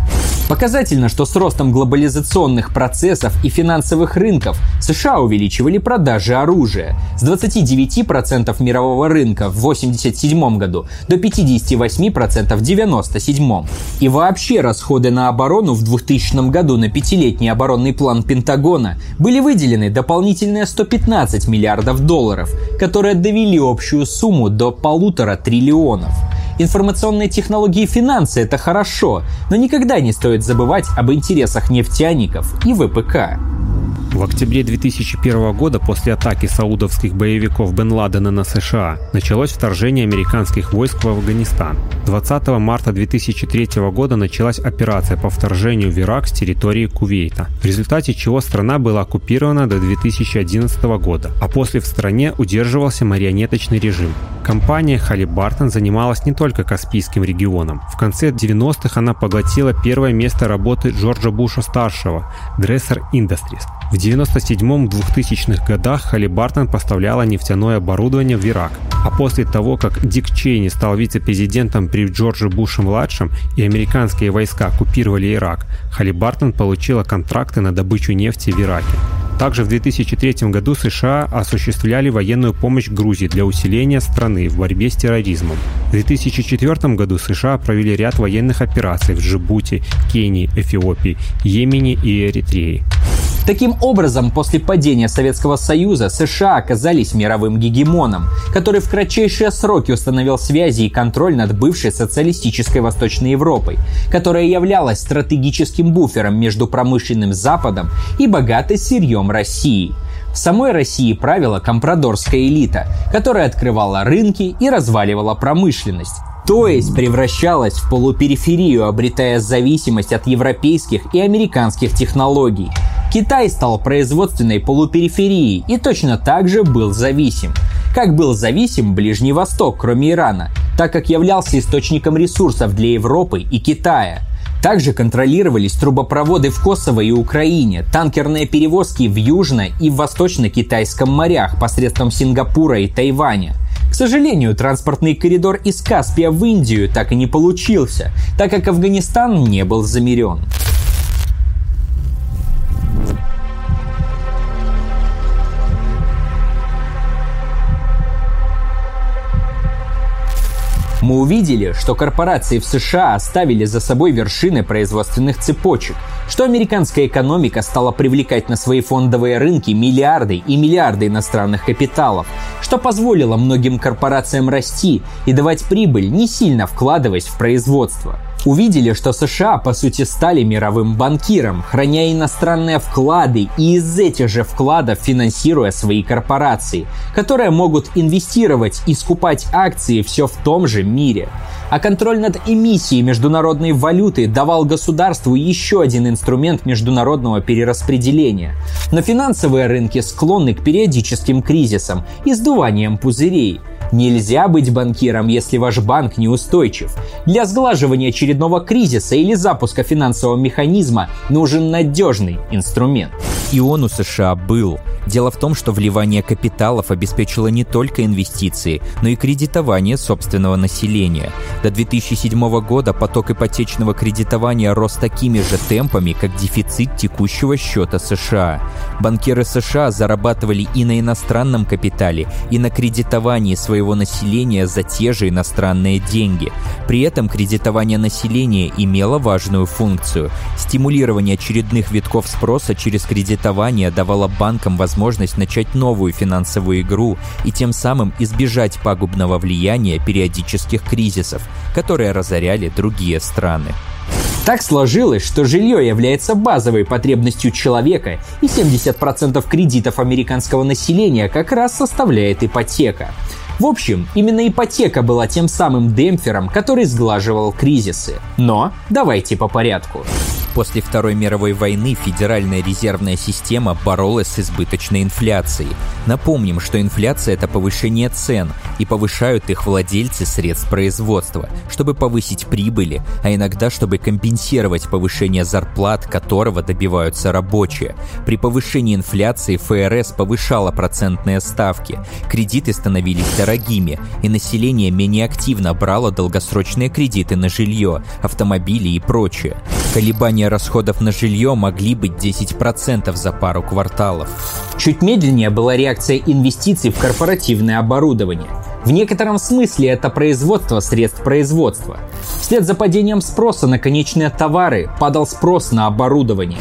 [SPEAKER 1] Показательно, что с ростом глобализационных процессов и финансовых рынков США увеличивали продажи оружия с 29% мирового рынка в 1987 году до 58% в 1997. И вообще расходы на оборону в 2000 году на пятилетний оборонный план Пентагона были выделены дополнительные 115 миллиардов долларов, которые довели общую сумму до полутора триллионов. Информационные технологии и финансы – это хорошо, но никогда не стоит забывать об интересах нефтяников и ВПК.
[SPEAKER 3] В октябре 2001 года после атаки саудовских боевиков Бен Ладена на США началось вторжение американских войск в Афганистан. 20 марта 2003 года началась операция по вторжению в Ирак с территории Кувейта, в результате чего страна была оккупирована до 2011 года, а после в стране удерживался марионеточный режим. Компания Халибартон занималась не только Каспийским регионом. В конце 90-х она поглотила первое место работы Джорджа Буша-старшего – Dresser Industries. В 97-2000-х годах Халибартон поставляла нефтяное оборудование в Ирак. А после того, как Дик Чейни стал вице-президентом при Джордже Буше-младшем и американские войска оккупировали Ирак, Халибартон получила контракты на добычу нефти в Ираке. Также в 2003 году США осуществляли военную помощь Грузии для усиления страны в борьбе с терроризмом. В 2004 году США провели ряд военных операций в Джибути, Кении, Эфиопии, Йемене и Эритрее.
[SPEAKER 1] Таким образом, после падения Советского Союза США оказались мировым гегемоном, который в кратчайшие сроки установил связи и контроль над бывшей социалистической Восточной Европой, которая являлась стратегическим буфером между промышленным Западом и богатой сырьем России. В самой России правила компрадорская элита, которая открывала рынки и разваливала промышленность то есть превращалась в полупериферию, обретая зависимость от европейских и американских технологий. Китай стал производственной полупериферией и точно так же был зависим. Как был зависим Ближний Восток, кроме Ирана, так как являлся источником ресурсов для Европы и Китая. Также контролировались трубопроводы в Косово и Украине, танкерные перевозки в Южно- и Восточно-Китайском морях посредством Сингапура и Тайваня. К сожалению, транспортный коридор из Каспия в Индию так и не получился, так как Афганистан не был замерен. Мы увидели, что корпорации в США оставили за собой вершины производственных цепочек, что американская экономика стала привлекать на свои фондовые рынки миллиарды и миллиарды иностранных капиталов, что позволило многим корпорациям расти и давать прибыль, не сильно вкладываясь в производство увидели, что США по сути стали мировым банкиром, храня иностранные вклады и из этих же вкладов финансируя свои корпорации, которые могут инвестировать и скупать акции все в том же мире. А контроль над эмиссией международной валюты давал государству еще один инструмент международного перераспределения. Но финансовые рынки склонны к периодическим кризисам и сдуваниям пузырей – Нельзя быть банкиром, если ваш банк неустойчив. Для сглаживания очередного кризиса или запуска финансового механизма нужен надежный инструмент.
[SPEAKER 2] И он у США был. Дело в том, что вливание капиталов обеспечило не только инвестиции, но и кредитование собственного населения. До 2007 года поток ипотечного кредитования рос такими же темпами, как дефицит текущего счета США. Банкиры США зарабатывали и на иностранном капитале, и на кредитовании своего населения за те же иностранные деньги. При этом кредитование населения имело важную функцию. Стимулирование очередных витков спроса через кредитование давало банкам возможность начать новую финансовую игру и тем самым избежать пагубного влияния периодических кризисов, которые разоряли другие страны.
[SPEAKER 1] Так сложилось, что жилье является базовой потребностью человека, и 70% кредитов американского населения как раз составляет ипотека. В общем, именно ипотека была тем самым демпфером, который сглаживал кризисы. Но давайте по порядку.
[SPEAKER 2] После Второй мировой войны Федеральная резервная система боролась с избыточной инфляцией. Напомним, что инфляция – это повышение цен, и повышают их владельцы средств производства, чтобы повысить прибыли, а иногда чтобы компенсировать повышение зарплат, которого добиваются рабочие. При повышении инфляции ФРС повышала процентные ставки, кредиты становились дорогими, и население менее активно брало долгосрочные кредиты на жилье, автомобили и прочее. Колебания расходов на жилье могли быть 10% за пару кварталов.
[SPEAKER 1] Чуть медленнее была реакция инвестиций в корпоративное оборудование. В некотором смысле это производство средств производства. Вслед за падением спроса на конечные товары падал спрос на оборудование.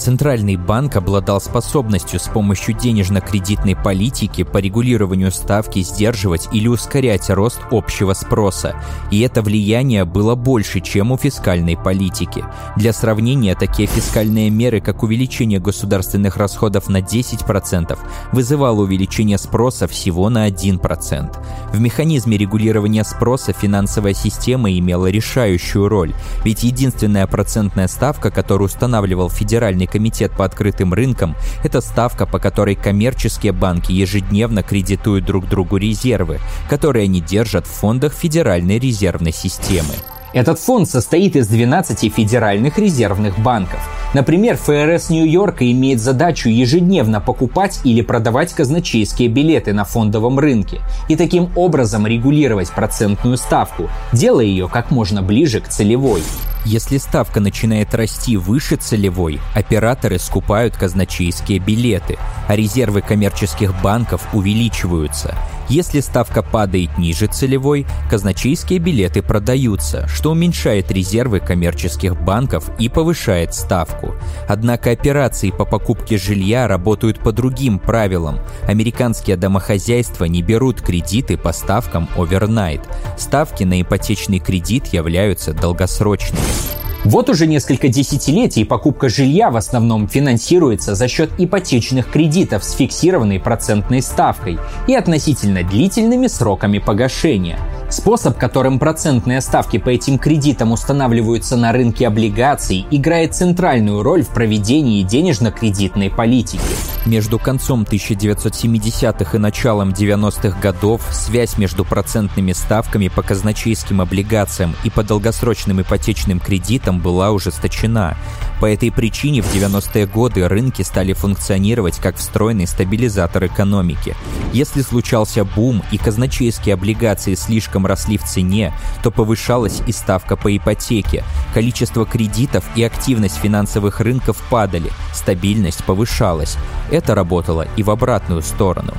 [SPEAKER 2] Центральный банк обладал способностью с помощью денежно-кредитной политики по регулированию ставки сдерживать или ускорять рост общего спроса, и это влияние было больше, чем у фискальной политики. Для сравнения, такие фискальные меры, как увеличение государственных расходов на 10%, вызывало увеличение спроса всего на 1%. В механизме регулирования спроса финансовая система имела решающую роль, ведь единственная процентная ставка, которую устанавливал Федеральный комитет по открытым рынкам – это ставка, по которой коммерческие банки ежедневно кредитуют друг другу резервы, которые они держат в фондах Федеральной резервной системы.
[SPEAKER 1] Этот фонд состоит из 12 федеральных резервных банков. Например, ФРС Нью-Йорка имеет задачу ежедневно покупать или продавать казначейские билеты на фондовом рынке и таким образом регулировать процентную ставку, делая ее как можно ближе к целевой.
[SPEAKER 2] Если ставка начинает расти выше целевой, операторы скупают казначейские билеты, а резервы коммерческих банков увеличиваются. Если ставка падает ниже целевой, казначейские билеты продаются, что уменьшает резервы коммерческих банков и повышает ставку. Однако операции по покупке жилья работают по другим правилам. Американские домохозяйства не берут кредиты по ставкам overnight. Ставки на ипотечный кредит являются долгосрочными. Peace.
[SPEAKER 1] Вот уже несколько десятилетий покупка жилья в основном финансируется за счет ипотечных кредитов с фиксированной процентной ставкой и относительно длительными сроками погашения – Способ, которым процентные ставки по этим кредитам устанавливаются на рынке облигаций, играет центральную роль в проведении денежно-кредитной политики.
[SPEAKER 2] Между концом 1970-х и началом 90-х годов связь между процентными ставками по казначейским облигациям и по долгосрочным ипотечным кредитам была ужесточена. По этой причине в 90-е годы рынки стали функционировать как встроенный стабилизатор экономики. Если случался бум и казначейские облигации слишком росли в цене, то повышалась и ставка по ипотеке. Количество кредитов и активность финансовых рынков падали, стабильность повышалась. Это работало и в обратную сторону.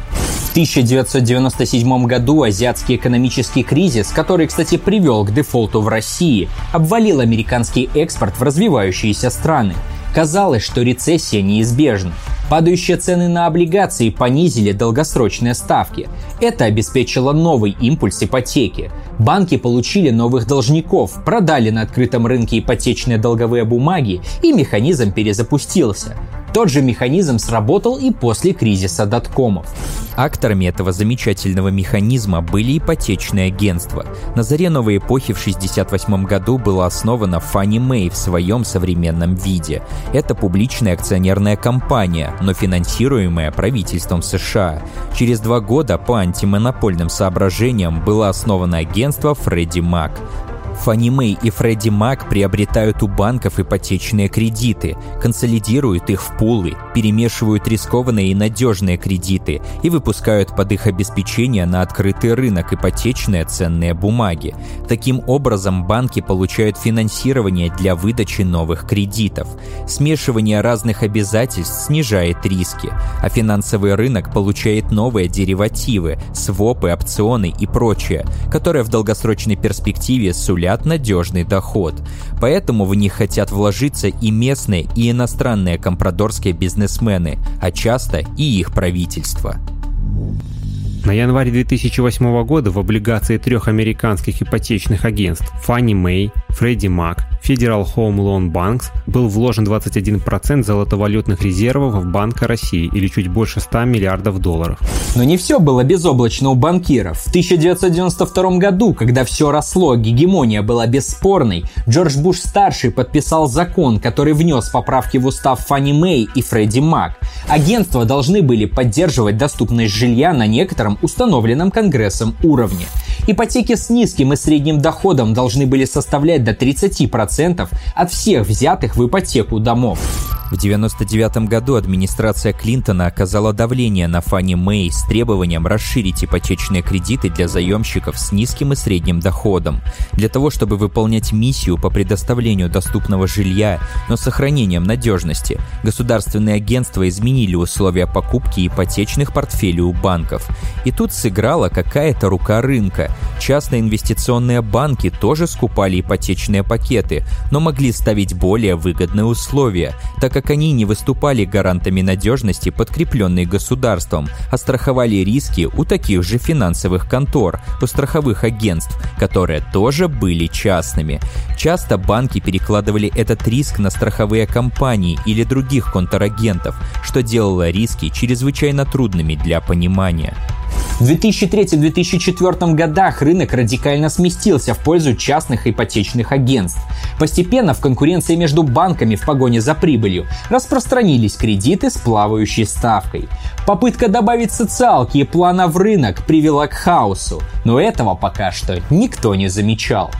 [SPEAKER 1] В 1997 году азиатский экономический кризис, который, кстати, привел к дефолту в России, обвалил американский экспорт в развивающиеся страны. Казалось, что рецессия неизбежна. Падающие цены на облигации понизили долгосрочные ставки. Это обеспечило новый импульс ипотеки. Банки получили новых должников, продали на открытом рынке ипотечные долговые бумаги, и механизм перезапустился. Тот же механизм сработал и после кризиса доткомов.
[SPEAKER 2] Акторами этого замечательного механизма были ипотечные агентства. На заре новой эпохи в 1968 году была основана Fannie Mae в своем современном виде. Это публичная акционерная компания, но финансируемая правительством США. Через два года по антимонопольным соображениям было основано агентство Freddie Mac. Фанни Мэй и Фредди Мак приобретают у банков ипотечные кредиты, консолидируют их в пулы, перемешивают рискованные и надежные кредиты и выпускают под их обеспечение на открытый рынок ипотечные ценные бумаги. Таким образом, банки получают финансирование для выдачи новых кредитов. Смешивание разных обязательств снижает риски, а финансовый рынок получает новые деривативы, свопы, опционы и прочее, которые в долгосрочной перспективе сулят сулят надежный доход. Поэтому в них хотят вложиться и местные, и иностранные компрадорские бизнесмены, а часто и их правительство.
[SPEAKER 3] На январь 2008 года в облигации трех американских ипотечных агентств Fannie Mae, Freddie Mac, Federal Home Loan Banks был вложен 21% золотовалютных резервов в Банка России или чуть больше 100 миллиардов долларов.
[SPEAKER 1] Но не все было безоблачно у банкиров. В 1992 году, когда все росло, гегемония была бесспорной, Джордж Буш-старший подписал закон, который внес поправки в устав Фанни Мэй и Фредди Мак. Агентства должны были поддерживать доступность жилья на некотором установленном Конгрессом уровне. Ипотеки с низким и средним доходом должны были составлять до 30% от всех взятых в ипотеку домов.
[SPEAKER 2] В 1999 году администрация Клинтона оказала давление на Фанни Мэй с требованием расширить ипотечные кредиты для заемщиков с низким и средним доходом. Для того, чтобы выполнять миссию по предоставлению доступного жилья, но с сохранением надежности, государственные агентства изменили условия покупки ипотечных портфелей у банков. И тут сыграла какая-то рука рынка. Частные инвестиционные банки тоже скупали ипотечные пакеты, но могли ставить более выгодные условия, так как они не выступали гарантами надежности, подкрепленной государством, а страховали риски у таких же финансовых контор, у страховых агентств, которые тоже были частными. Часто банки перекладывали этот риск на страховые компании или других контрагентов, что делало риски чрезвычайно трудными для понимания.
[SPEAKER 1] В 2003-2004 годах рынок радикально сместился в пользу частных ипотечных агентств. Постепенно в конкуренции между банками в погоне за прибылью распространились кредиты с плавающей ставкой. Попытка добавить социалки и плана в рынок привела к хаосу, но этого пока что никто не замечал.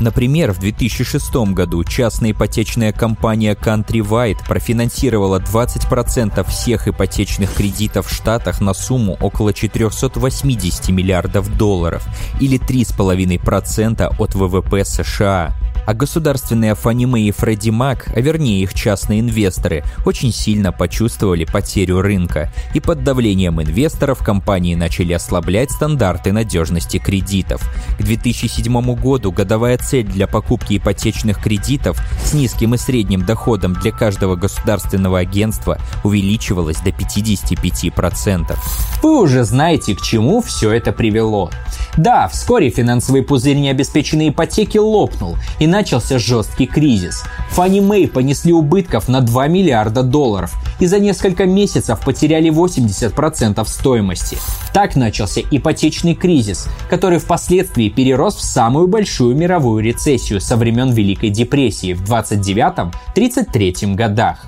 [SPEAKER 2] Например, в 2006 году частная ипотечная компания Countrywide профинансировала 20% всех ипотечных кредитов в Штатах на сумму около 480 миллиардов долларов или 3,5% от ВВП США а государственные Фаниме и Фредди Мак, а вернее их частные инвесторы, очень сильно почувствовали потерю рынка, и под давлением инвесторов компании начали ослаблять стандарты надежности кредитов. К 2007 году годовая цель для покупки ипотечных кредитов с низким и средним доходом для каждого государственного агентства увеличивалась до 55%.
[SPEAKER 1] Вы уже знаете, к чему все это привело. Да, вскоре финансовый пузырь необеспеченной ипотеки лопнул, и начался жесткий кризис. Фанни Мэй понесли убытков на 2 миллиарда долларов и за несколько месяцев потеряли 80% стоимости. Так начался ипотечный кризис, который впоследствии перерос в самую большую мировую рецессию со времен Великой депрессии в 29-33 годах.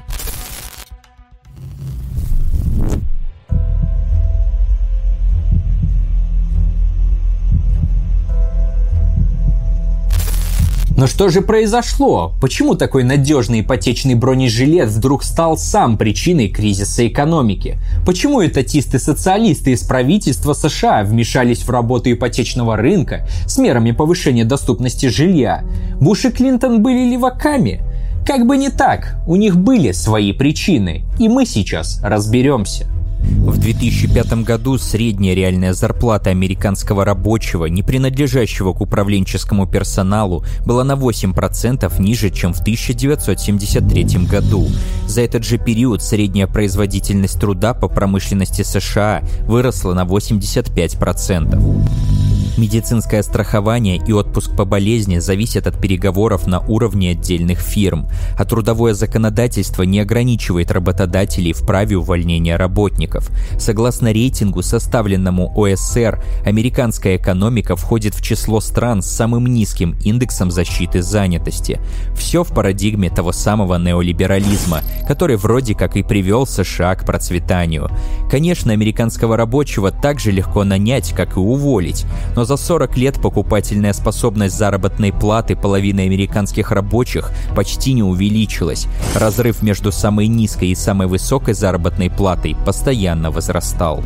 [SPEAKER 1] Но что же произошло? Почему такой надежный ипотечный бронежилет вдруг стал сам причиной кризиса экономики? Почему этатисты-социалисты из правительства США вмешались в работу ипотечного рынка с мерами повышения доступности жилья? Буш и Клинтон были леваками? Как бы не так, у них были свои причины, и мы сейчас разберемся.
[SPEAKER 2] В 2005 году средняя реальная зарплата американского рабочего, не принадлежащего к управленческому персоналу, была на 8% ниже, чем в 1973 году. За этот же период средняя производительность труда по промышленности США выросла на 85%. Медицинское страхование и отпуск по болезни зависят от переговоров на уровне отдельных фирм, а трудовое законодательство не ограничивает работодателей в праве увольнения работников. Согласно рейтингу, составленному ОСР, американская экономика входит в число стран с самым низким индексом защиты занятости. Все в парадигме того самого неолиберализма, который вроде как и привел США к процветанию. Конечно, американского рабочего так же легко нанять, как и уволить, но за 40 лет покупательная способность заработной платы половины американских рабочих почти не увеличилась. Разрыв между самой низкой и самой высокой заработной платой постоянно возрастал.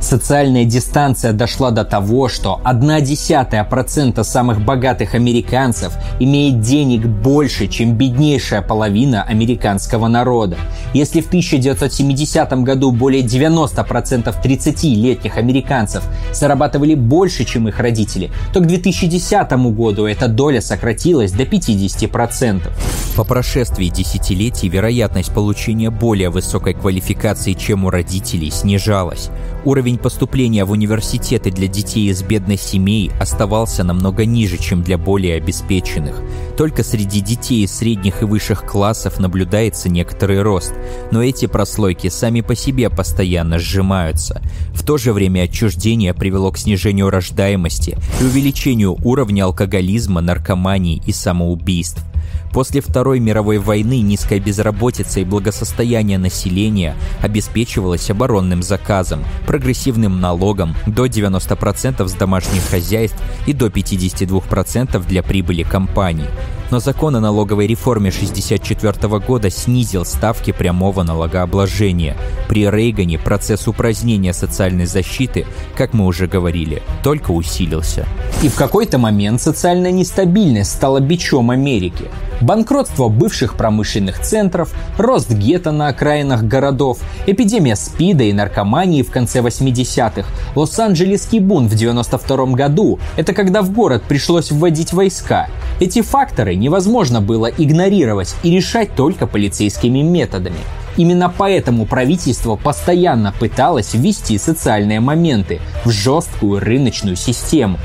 [SPEAKER 1] Социальная дистанция дошла до того, что одна десятая процента самых богатых американцев имеет денег больше, чем беднейшая половина американского народа. Если в 1970 году более 90% 30-летних американцев зарабатывали больше, чем их родители, то к 2010 году эта доля сократилась до 50%.
[SPEAKER 2] По прошествии десятилетий вероятность получения более высокой квалификации, чем у родителей, снижалась. Уровень поступления в университеты для детей из бедных семей оставался намного ниже, чем для более обеспеченных. Только среди детей из средних и высших классов наблюдается некоторый рост, но эти прослойки сами по себе постоянно сжимаются. В то же время отчуждение привело к снижению рождаемости и увеличению уровня алкоголизма, наркомании и самоубийств. После Второй мировой войны низкая безработица и благосостояние населения обеспечивалось оборонным заказом, прогрессивным налогом до 90% с домашних хозяйств и до 52% для прибыли компаний. Но закон о налоговой реформе 1964 года снизил ставки прямого налогообложения. При Рейгане процесс упразднения социальной защиты, как мы уже говорили, только усилился.
[SPEAKER 1] И в какой-то момент социальная нестабильность стала бичом Америки. Банкротство бывших промышленных центров, рост гетто на окраинах городов, эпидемия СПИДа и наркомании в конце 80-х, Лос-Анджелесский бунт в 92 году – это когда в город пришлось вводить войска. Эти факторы невозможно было игнорировать и решать только полицейскими методами. Именно поэтому правительство постоянно пыталось ввести социальные моменты в жесткую рыночную систему.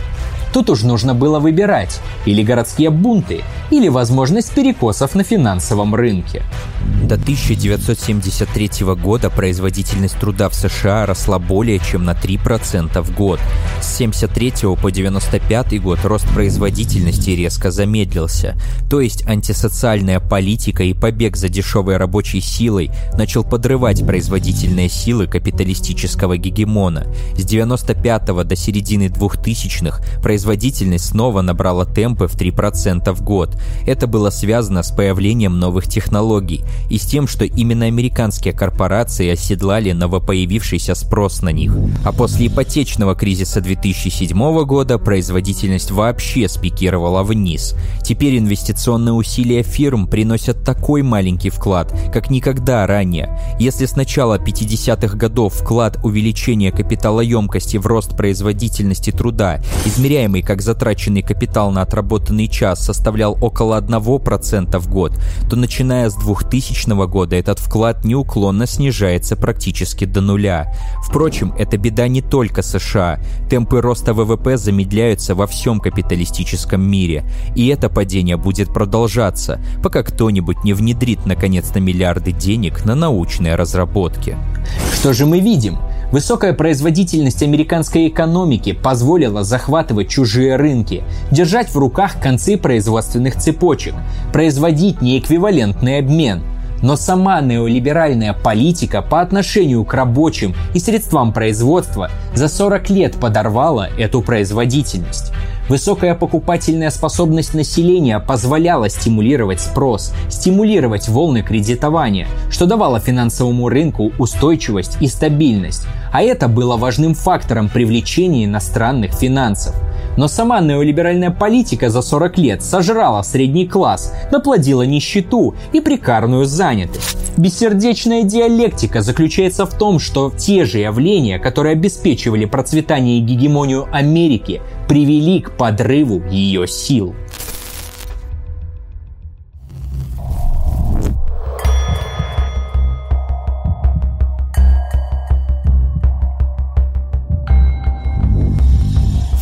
[SPEAKER 1] Тут уж нужно было выбирать или городские бунты, или возможность перекосов на финансовом рынке.
[SPEAKER 2] До 1973 года производительность труда в США росла более чем на 3% в год. С 73 по 95 год рост производительности резко замедлился. То есть антисоциальная политика и побег за дешевой рабочей силой начал подрывать производительные силы капиталистического гегемона. С 95 до середины 2000-х производительность производительность снова набрала темпы в 3% в год. Это было связано с появлением новых технологий и с тем, что именно американские корпорации оседлали новопоявившийся спрос на них. А после ипотечного кризиса 2007 года производительность вообще спикировала вниз. Теперь инвестиционные усилия фирм приносят такой маленький вклад, как никогда ранее. Если с начала 50-х годов вклад увеличения капиталоемкости в рост производительности труда, измеряемый как затраченный капитал на отработанный час, составлял около 1% в год, то начиная с 2000 года этот вклад неуклонно снижается практически до нуля. Впрочем, это беда не только США. Темпы роста ВВП замедляются во всем капиталистическом мире. И это падение будет продолжаться, пока кто-нибудь не внедрит наконец-то миллиарды денег на научные разработки.
[SPEAKER 1] Что же мы видим? Высокая производительность американской экономики позволила захватывать чужие рынки, держать в руках концы производственных цепочек, производить неэквивалентный обмен – но сама неолиберальная политика по отношению к рабочим и средствам производства за 40 лет подорвала эту производительность. Высокая покупательная способность населения позволяла стимулировать спрос, стимулировать волны кредитования, что давало финансовому рынку устойчивость и стабильность. А это было важным фактором привлечения иностранных финансов. Но сама неолиберальная политика за 40 лет сожрала средний класс, наплодила нищету и прикарную занятость. Бессердечная диалектика заключается в том, что те же явления, которые обеспечивали процветание и гегемонию Америки, привели к подрыву ее сил.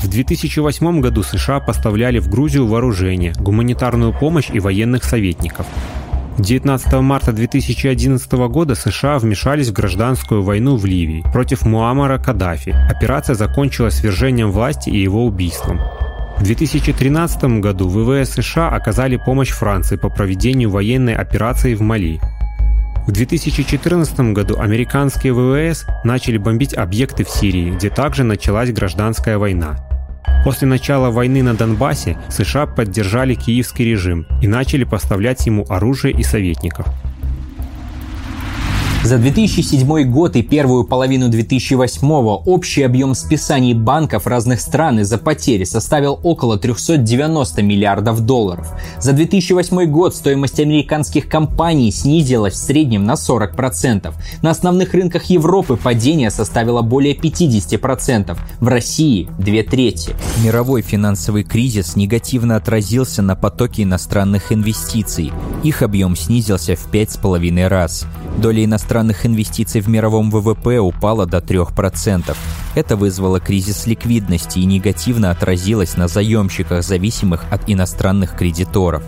[SPEAKER 3] В 2008 году США поставляли в Грузию вооружение, гуманитарную помощь и военных советников. 19 марта 2011 года США вмешались в гражданскую войну в Ливии против Муаммара Каддафи. Операция закончилась свержением власти и его убийством. В 2013 году ВВС США оказали помощь Франции по проведению военной операции в Мали. В 2014 году американские ВВС начали бомбить объекты в Сирии, где также началась гражданская война. После начала войны на Донбассе США поддержали киевский режим и начали поставлять ему оружие и советников.
[SPEAKER 1] За 2007 год и первую половину 2008 общий объем списаний банков разных стран из-за потери составил около 390 миллиардов долларов. За 2008 год стоимость американских компаний снизилась в среднем на 40%. На основных рынках Европы падение составило более 50%, в России – две трети.
[SPEAKER 2] Мировой финансовый кризис негативно отразился на потоке иностранных инвестиций. Их объем снизился в 5,5 раз. Доля иностранных инвестиций в мировом ВВП упала до 3%. Это вызвало кризис ликвидности и негативно отразилось на заемщиках, зависимых от иностранных кредиторов.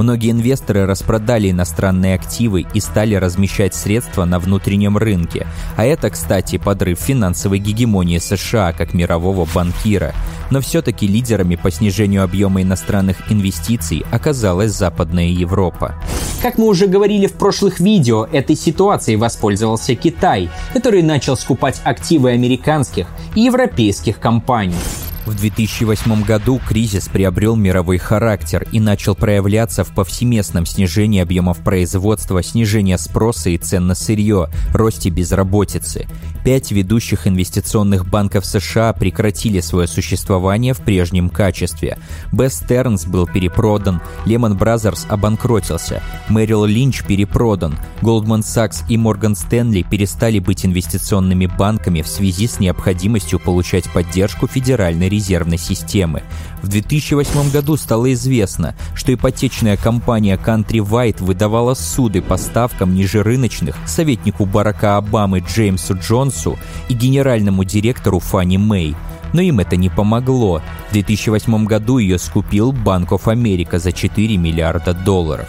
[SPEAKER 2] Многие инвесторы распродали иностранные активы и стали размещать средства на внутреннем рынке. А это, кстати, подрыв финансовой гегемонии США как мирового банкира. Но все-таки лидерами по снижению объема иностранных инвестиций оказалась Западная Европа.
[SPEAKER 1] Как мы уже говорили в прошлых видео, этой ситуацией воспользовался Китай, который начал скупать активы американских и европейских компаний.
[SPEAKER 2] В 2008 году кризис приобрел мировой характер и начал проявляться в повсеместном снижении объемов производства, снижении спроса и цен на сырье, росте безработицы. Пять ведущих инвестиционных банков США прекратили свое существование в прежнем качестве. Best Stearns был перепродан, Lehman Brothers обанкротился, Merrill Lynch перепродан, Goldman Sachs и Morgan Stanley перестали быть инвестиционными банками в связи с необходимостью получать поддержку Федеральной резервной системы. В 2008 году стало известно, что ипотечная компания Countrywide выдавала суды по ставкам ниже рыночных советнику Барака Обамы Джеймсу Джонсу и генеральному директору Фанни Мэй. Но им это не помогло. В 2008 году ее скупил Банк оф Америка за 4 миллиарда долларов.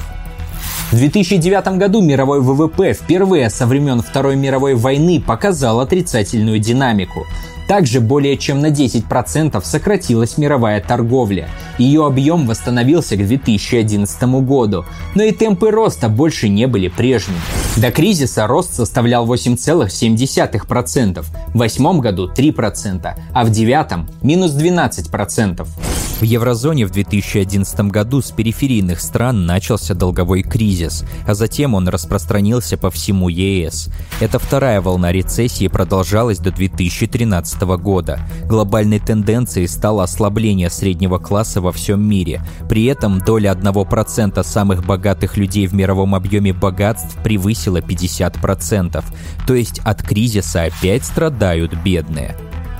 [SPEAKER 1] В 2009 году мировой ВВП впервые со времен Второй мировой войны показал отрицательную динамику. Также более чем на 10% сократилась мировая торговля. Ее объем восстановился к 2011 году, но и темпы роста больше не были прежними. До кризиса рост составлял 8,7%, в восьмом году 3%, а в девятом – минус 12%.
[SPEAKER 2] В еврозоне в 2011 году с периферийных стран начался долговой кризис, а затем он распространился по всему ЕС. Эта вторая волна рецессии продолжалась до 2013 года. Глобальной тенденцией стало ослабление среднего класса во всем мире. При этом доля 1% самых богатых людей в мировом объеме богатств превысила 50%. То есть от кризиса опять страдают бедные.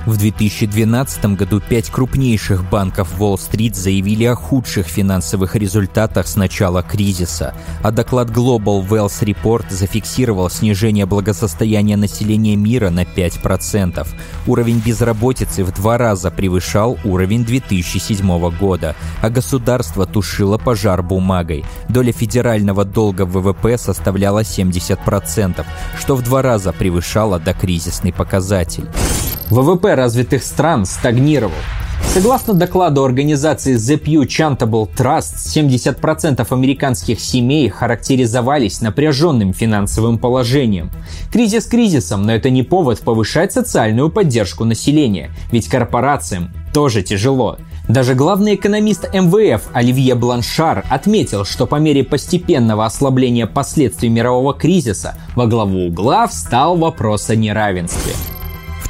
[SPEAKER 2] В 2012 году пять крупнейших банков Уолл-стрит заявили о худших финансовых результатах с начала кризиса, а доклад Global Wealth Report зафиксировал снижение благосостояния населения мира на 5%. Уровень безработицы в два раза превышал уровень 2007 года, а государство тушило пожар бумагой. Доля федерального долга в ВВП составляла 70%, что в два раза превышало докризисный показатель.
[SPEAKER 1] ВВП развитых стран стагнировал. Согласно докладу организации The Pew Chantable Trust, 70% американских семей характеризовались напряженным финансовым положением. Кризис кризисом, но это не повод повышать социальную поддержку населения, ведь корпорациям тоже тяжело. Даже главный экономист МВФ Оливье Бланшар отметил, что по мере постепенного ослабления последствий мирового кризиса во главу угла встал вопрос о неравенстве.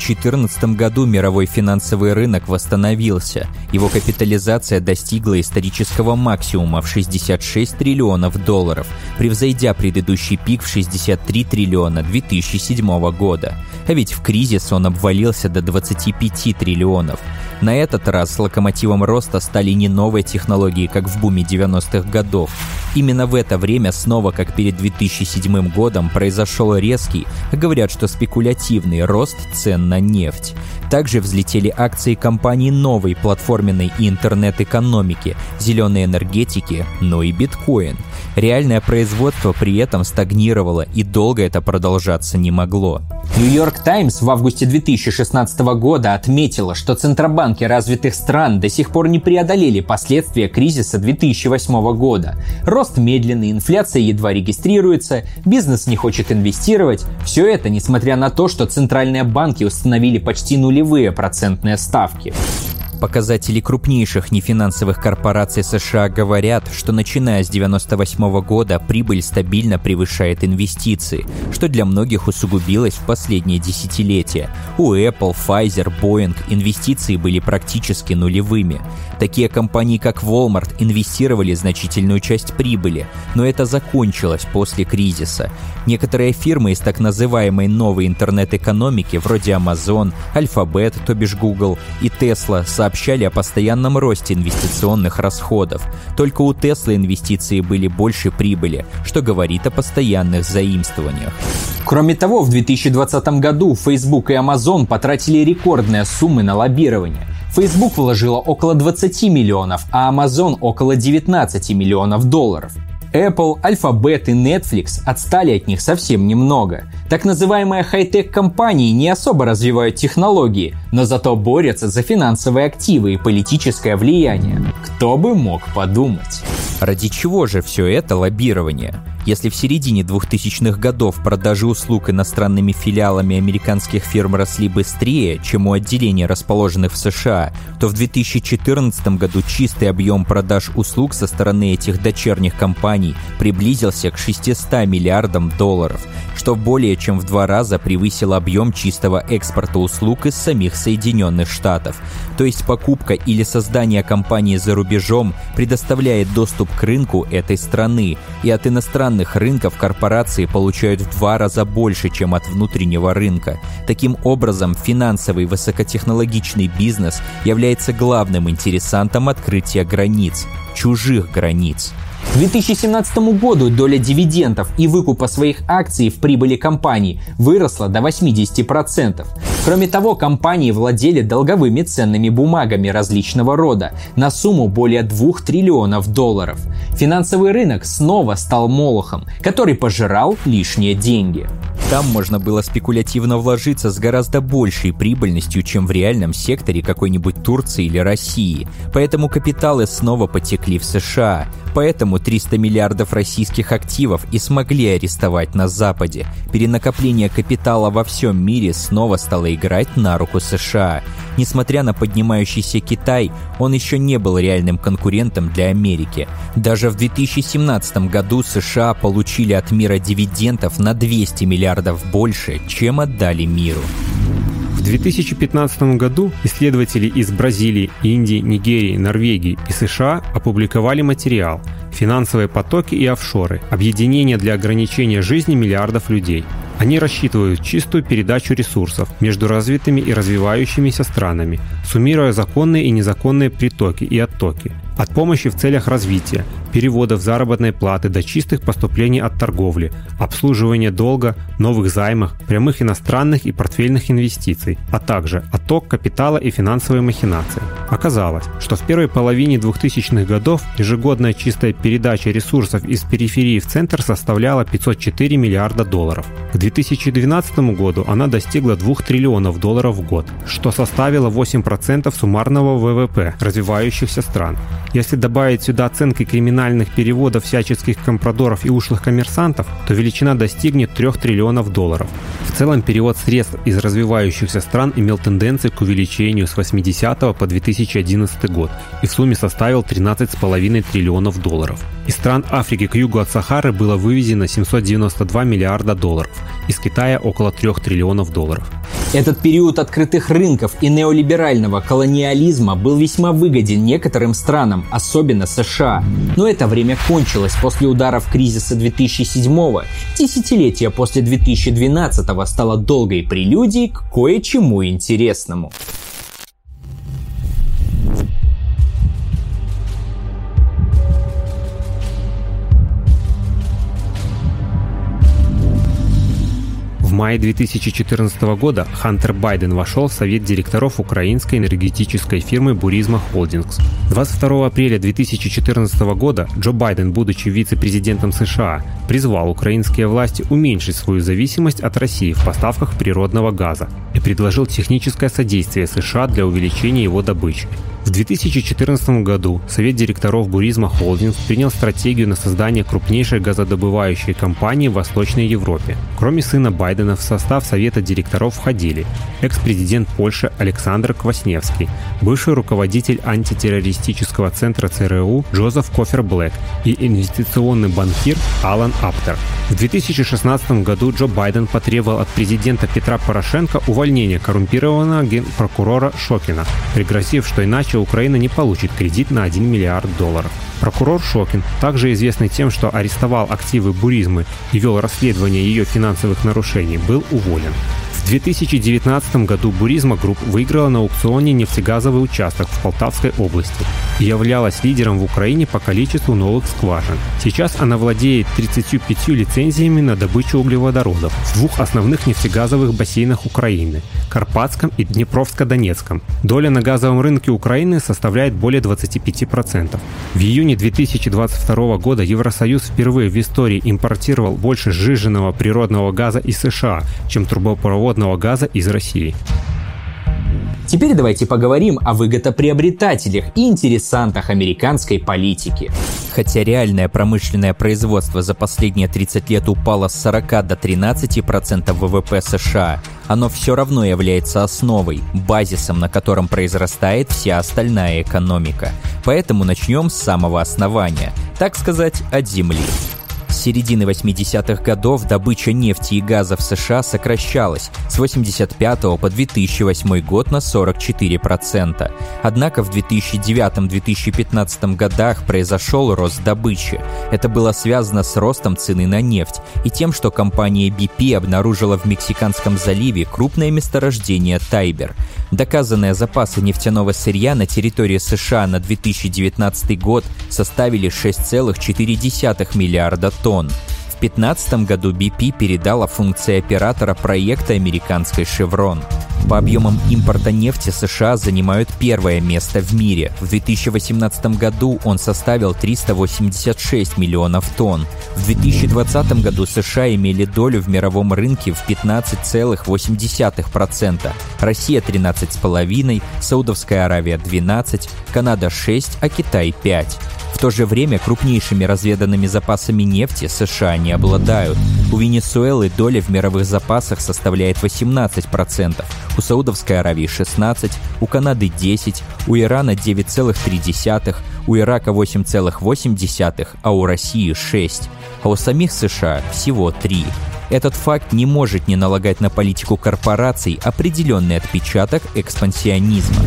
[SPEAKER 2] 2014 году мировой финансовый рынок восстановился. Его капитализация достигла исторического максимума в 66 триллионов долларов, превзойдя предыдущий пик в 63 триллиона 2007 года. А ведь в кризис он обвалился до 25 триллионов. На этот раз локомотивом роста стали не новые технологии, как в буме 90-х годов. Именно в это время, снова как перед 2007 годом, произошел резкий, говорят, что спекулятивный рост цен на нефть. Также взлетели акции компаний новой платформенной и интернет-экономики, зеленой энергетики, но и биткоин. Реальное производство при этом стагнировало, и долго это продолжаться не могло.
[SPEAKER 1] Нью-Йорк Таймс в августе 2016 года отметила, что центробанки развитых стран до сих пор не преодолели последствия кризиса 2008 года. Рост медленный, инфляция едва регистрируется, бизнес не хочет инвестировать. Все это несмотря на то, что центральные банки установили почти нулевые процентные ставки.
[SPEAKER 2] Показатели крупнейших нефинансовых корпораций США говорят, что начиная с 1998 года прибыль стабильно превышает инвестиции, что для многих усугубилось в последние десятилетия. У Apple, Pfizer, Boeing инвестиции были практически нулевыми. Такие компании, как Walmart, инвестировали значительную часть прибыли, но это закончилось после кризиса. Некоторые фирмы из так называемой новой интернет-экономики, вроде Amazon, Alphabet, то бишь Google, и Tesla, сообщали о постоянном росте инвестиционных расходов. Только у Tesla инвестиции были больше прибыли, что говорит о постоянных заимствованиях.
[SPEAKER 1] Кроме того, в 2020 году Facebook и Amazon потратили рекордные суммы на лоббирование. Facebook вложила около 20 миллионов, а Amazon около 19 миллионов долларов. Apple, Alphabet и Netflix отстали от них совсем немного. Так называемые хай-тек компании не особо развивают технологии, но зато борются за финансовые активы и политическое влияние. Кто бы мог подумать?
[SPEAKER 2] Ради чего же все это лоббирование? Если в середине 2000-х годов продажи услуг иностранными филиалами американских фирм росли быстрее, чем у отделений, расположенных в США, то в 2014 году чистый объем продаж услуг со стороны этих дочерних компаний приблизился к 600 миллиардам долларов, что более чем в два раза превысило объем чистого экспорта услуг из самих Соединенных Штатов. То есть покупка или создание компании за рубежом предоставляет доступ к рынку этой страны, и от иностранных рынков корпорации получают в два раза больше, чем от внутреннего рынка. Таким образом, финансовый высокотехнологичный бизнес является главным интересантом открытия границ, чужих границ.
[SPEAKER 1] К 2017 году доля дивидендов и выкупа своих акций в прибыли компаний выросла до 80%. Кроме того, компании владели долговыми ценными бумагами различного рода на сумму более 2 триллионов долларов. Финансовый рынок снова стал молохом, который пожирал лишние деньги.
[SPEAKER 2] Там можно было спекулятивно вложиться с гораздо большей прибыльностью, чем в реальном секторе какой-нибудь Турции или России. Поэтому капиталы снова потекли в США. Поэтому Поэтому 300 миллиардов российских активов и смогли арестовать на Западе. Перенакопление капитала во всем мире снова стало играть на руку США. Несмотря на поднимающийся Китай, он еще не был реальным конкурентом для Америки. Даже в 2017 году США получили от мира дивидендов на 200 миллиардов больше, чем отдали миру.
[SPEAKER 3] В 2015 году исследователи из Бразилии, Индии, Нигерии, Норвегии и США опубликовали материал «Финансовые потоки и офшоры. Объединение для ограничения жизни миллиардов людей». Они рассчитывают чистую передачу ресурсов между развитыми и развивающимися странами, суммируя законные и незаконные притоки и оттоки, от помощи в целях развития, переводов заработной платы до чистых поступлений от торговли, обслуживания долга, новых займов, прямых иностранных и портфельных инвестиций, а также отток капитала и финансовой махинации. Оказалось, что в первой половине 2000-х годов ежегодная чистая передача ресурсов из периферии в центр составляла 504 миллиарда долларов. К 2012 году она достигла 2 триллионов долларов в год, что составило 8% суммарного ВВП развивающихся стран. Если добавить сюда оценки криминальных переводов всяческих компрадоров и ушлых коммерсантов, то величина достигнет 3 триллионов долларов. В целом перевод средств из развивающихся стран имел тенденцию к увеличению с 80 по 2011 год и в сумме составил 13,5 триллионов долларов. Из стран Африки к югу от Сахары было вывезено 792 миллиарда долларов, из Китая около 3 триллионов долларов.
[SPEAKER 1] Этот период открытых рынков и неолиберального колониализма был весьма выгоден некоторым странам, особенно США. Но это время кончилось после ударов кризиса 2007-го. Десятилетие после 2012-го стало долгой прелюдией к кое-чему интересному.
[SPEAKER 3] Мае 2014 года Хантер Байден вошел в совет директоров украинской энергетической фирмы «Буризма Холдингс». 22 апреля 2014 года Джо Байден, будучи вице-президентом США, призвал украинские власти уменьшить свою зависимость от России в поставках природного газа и предложил техническое содействие США для увеличения его добычи. В 2014 году Совет директоров Буризма Холдингс принял стратегию на создание крупнейшей газодобывающей компании в Восточной Европе. Кроме сына Байдена в состав Совета директоров входили экс-президент Польши Александр Квасневский, бывший руководитель антитеррористического центра ЦРУ Джозеф Кофер Блэк и инвестиционный банкир Алан Аптер. В 2016 году Джо Байден потребовал от президента Петра Порошенко увольнения коррумпированного генпрокурора Шокина, пригрозив, что иначе Украина не получит кредит на 1 миллиард долларов. Прокурор Шокин, также известный тем, что арестовал активы Бурисмы и вел расследование ее финансовых нарушений, был уволен. В 2019 году Burisma Group выиграла на аукционе нефтегазовый участок в Полтавской области являлась лидером в Украине по количеству новых скважин. Сейчас она владеет 35 лицензиями на добычу углеводородов в двух основных нефтегазовых бассейнах Украины – Карпатском и Днепровско-Донецком. Доля на газовом рынке Украины составляет более 25%. В июне 2022 года Евросоюз впервые в истории импортировал больше сжиженного природного газа из США, чем трубопровод природного газа из России.
[SPEAKER 1] Теперь давайте поговорим о выгодоприобретателях и интересантах американской политики.
[SPEAKER 2] Хотя реальное промышленное производство за последние 30 лет упало с 40 до 13% ВВП США, оно все равно является основой, базисом, на котором произрастает вся остальная экономика. Поэтому начнем с самого основания, так сказать, от земли. С середины 80-х годов добыча нефти и газа в США сокращалась с 85 по 2008 год на 44%. Однако в 2009-2015 годах произошел рост добычи. Это было связано с ростом цены на нефть и тем, что компания BP обнаружила в Мексиканском заливе крупное месторождение Тайбер. Доказанные запасы нефтяного сырья на территории США на 2019 год составили 6,4 миллиарда тонн. В 2015 году BP передала функции оператора проекта американской Chevron. По объемам импорта нефти США занимают первое место в мире. В 2018 году он составил 386 миллионов тонн. В 2020 году США имели долю в мировом рынке в 15,8%. Россия 13,5, Саудовская Аравия 12, Канада 6, а Китай 5. В то же время крупнейшими разведанными запасами нефти США не обладают. У Венесуэлы доля в мировых запасах составляет 18%, у Саудовской Аравии 16%, у Канады 10%, у Ирана 9,3%, у Ирака 8,8%, а у России 6%, а у самих США всего 3%. Этот факт не может не налагать на политику корпораций определенный отпечаток экспансионизма.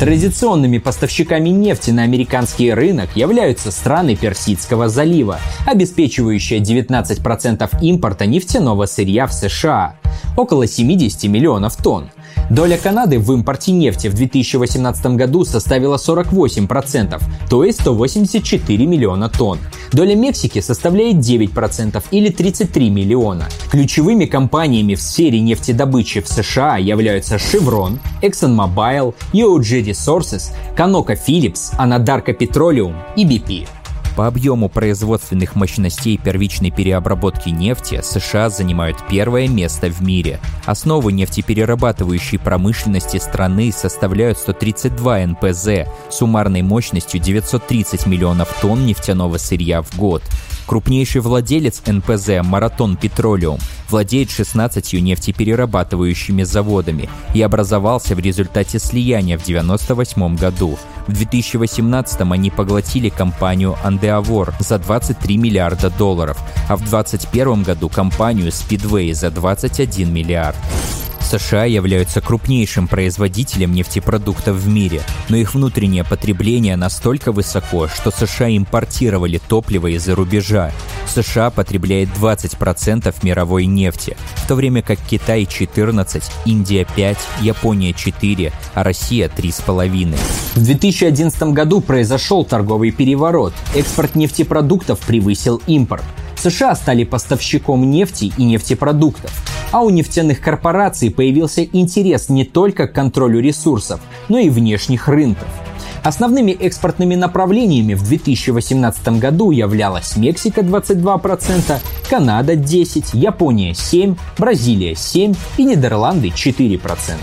[SPEAKER 1] Традиционными поставщиками нефти на американский рынок являются страны Персидского залива, обеспечивающие 19% импорта нефтяного сырья в США, около 70 миллионов тонн. Доля Канады в импорте нефти в 2018 году составила 48%, то есть 184 миллиона тонн. Доля Мексики составляет 9% или 33 миллиона. Ключевыми компаниями в сфере нефтедобычи в США являются Chevron, ExxonMobil, EOG Resources, ConocoPhillips, Anadarko Petroleum и BP.
[SPEAKER 2] По объему производственных мощностей первичной переработки нефти США занимают первое место в мире. Основы нефтеперерабатывающей промышленности страны составляют 132 НПЗ суммарной мощностью 930 миллионов тонн нефтяного сырья в год. Крупнейший владелец НПЗ «Маратон Петролиум» владеет 16 нефтеперерабатывающими заводами и образовался в результате слияния в 1998 году. В 2018 они поглотили компанию «Андеавор» за 23 миллиарда долларов, а в 2021 году компанию «Спидвей» за 21 миллиард. США являются крупнейшим производителем нефтепродуктов в мире, но их внутреннее потребление настолько высоко, что США импортировали топливо из-за рубежа. США потребляет 20% мировой нефти, в то время как Китай 14, Индия 5, Япония 4, а Россия 3,5.
[SPEAKER 1] В 2011 году произошел торговый переворот. Экспорт нефтепродуктов превысил импорт. США стали поставщиком нефти и нефтепродуктов. А у нефтяных корпораций появился интерес не только к контролю ресурсов, но и внешних рынков. Основными экспортными направлениями в 2018 году являлась Мексика 22%, Канада 10%, Япония 7%, Бразилия 7% и Нидерланды 4%.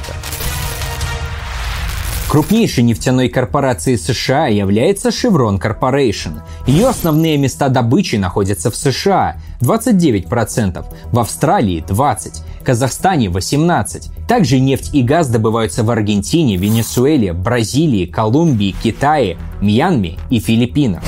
[SPEAKER 1] Крупнейшей нефтяной корпорацией США является Chevron Corporation. Ее основные места добычи находятся в США – 29%, в Австралии – 20%, в Казахстане – 18%. Также нефть и газ добываются в Аргентине, Венесуэле, Бразилии, Колумбии, Китае, Мьянме и Филиппинах.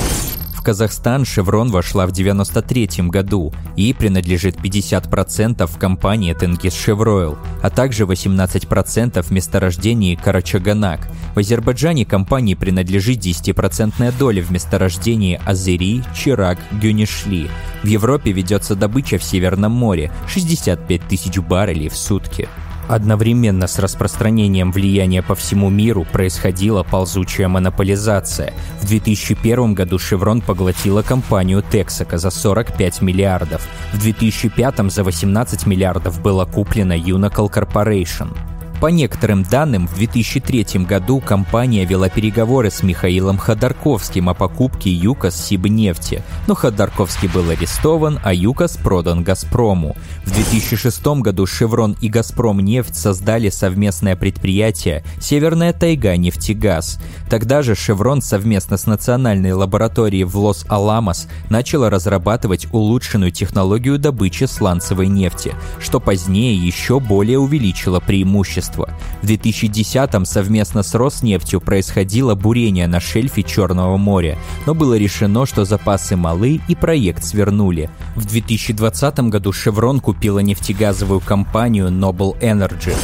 [SPEAKER 2] В Казахстан «Шеврон» вошла в 1993 году и принадлежит 50% компании «Тенгиз Шевройл», а также 18% в месторождении Карачаганак. В Азербайджане компании принадлежит 10% доля в месторождении Азери, Чирак, Гюнишли. В Европе ведется добыча в Северном море – 65 тысяч баррелей в сутки. Одновременно с распространением влияния по всему миру происходила ползучая монополизация. В 2001 году Chevron поглотила компанию Texaco за 45 миллиардов. В 2005 за 18 миллиардов было куплено Unocal Corporation. По некоторым данным, в 2003 году компания вела переговоры с Михаилом Ходорковским о покупке ЮКОС Сибнефти, но Ходорковский был арестован, а ЮКОС продан «Газпрому». В 2006 году «Шеврон» и «Газпром нефть» создали совместное предприятие «Северная тайга нефтегаз». Тогда же «Шеврон» совместно с национальной лабораторией в Лос-Аламос начала разрабатывать улучшенную технологию добычи сланцевой нефти, что позднее еще более увеличило преимущество производства. В 2010-м совместно с Роснефтью происходило бурение на шельфе Черного моря, но было решено, что запасы малы и проект свернули. В 2020 году Chevron купила нефтегазовую компанию Noble Energy.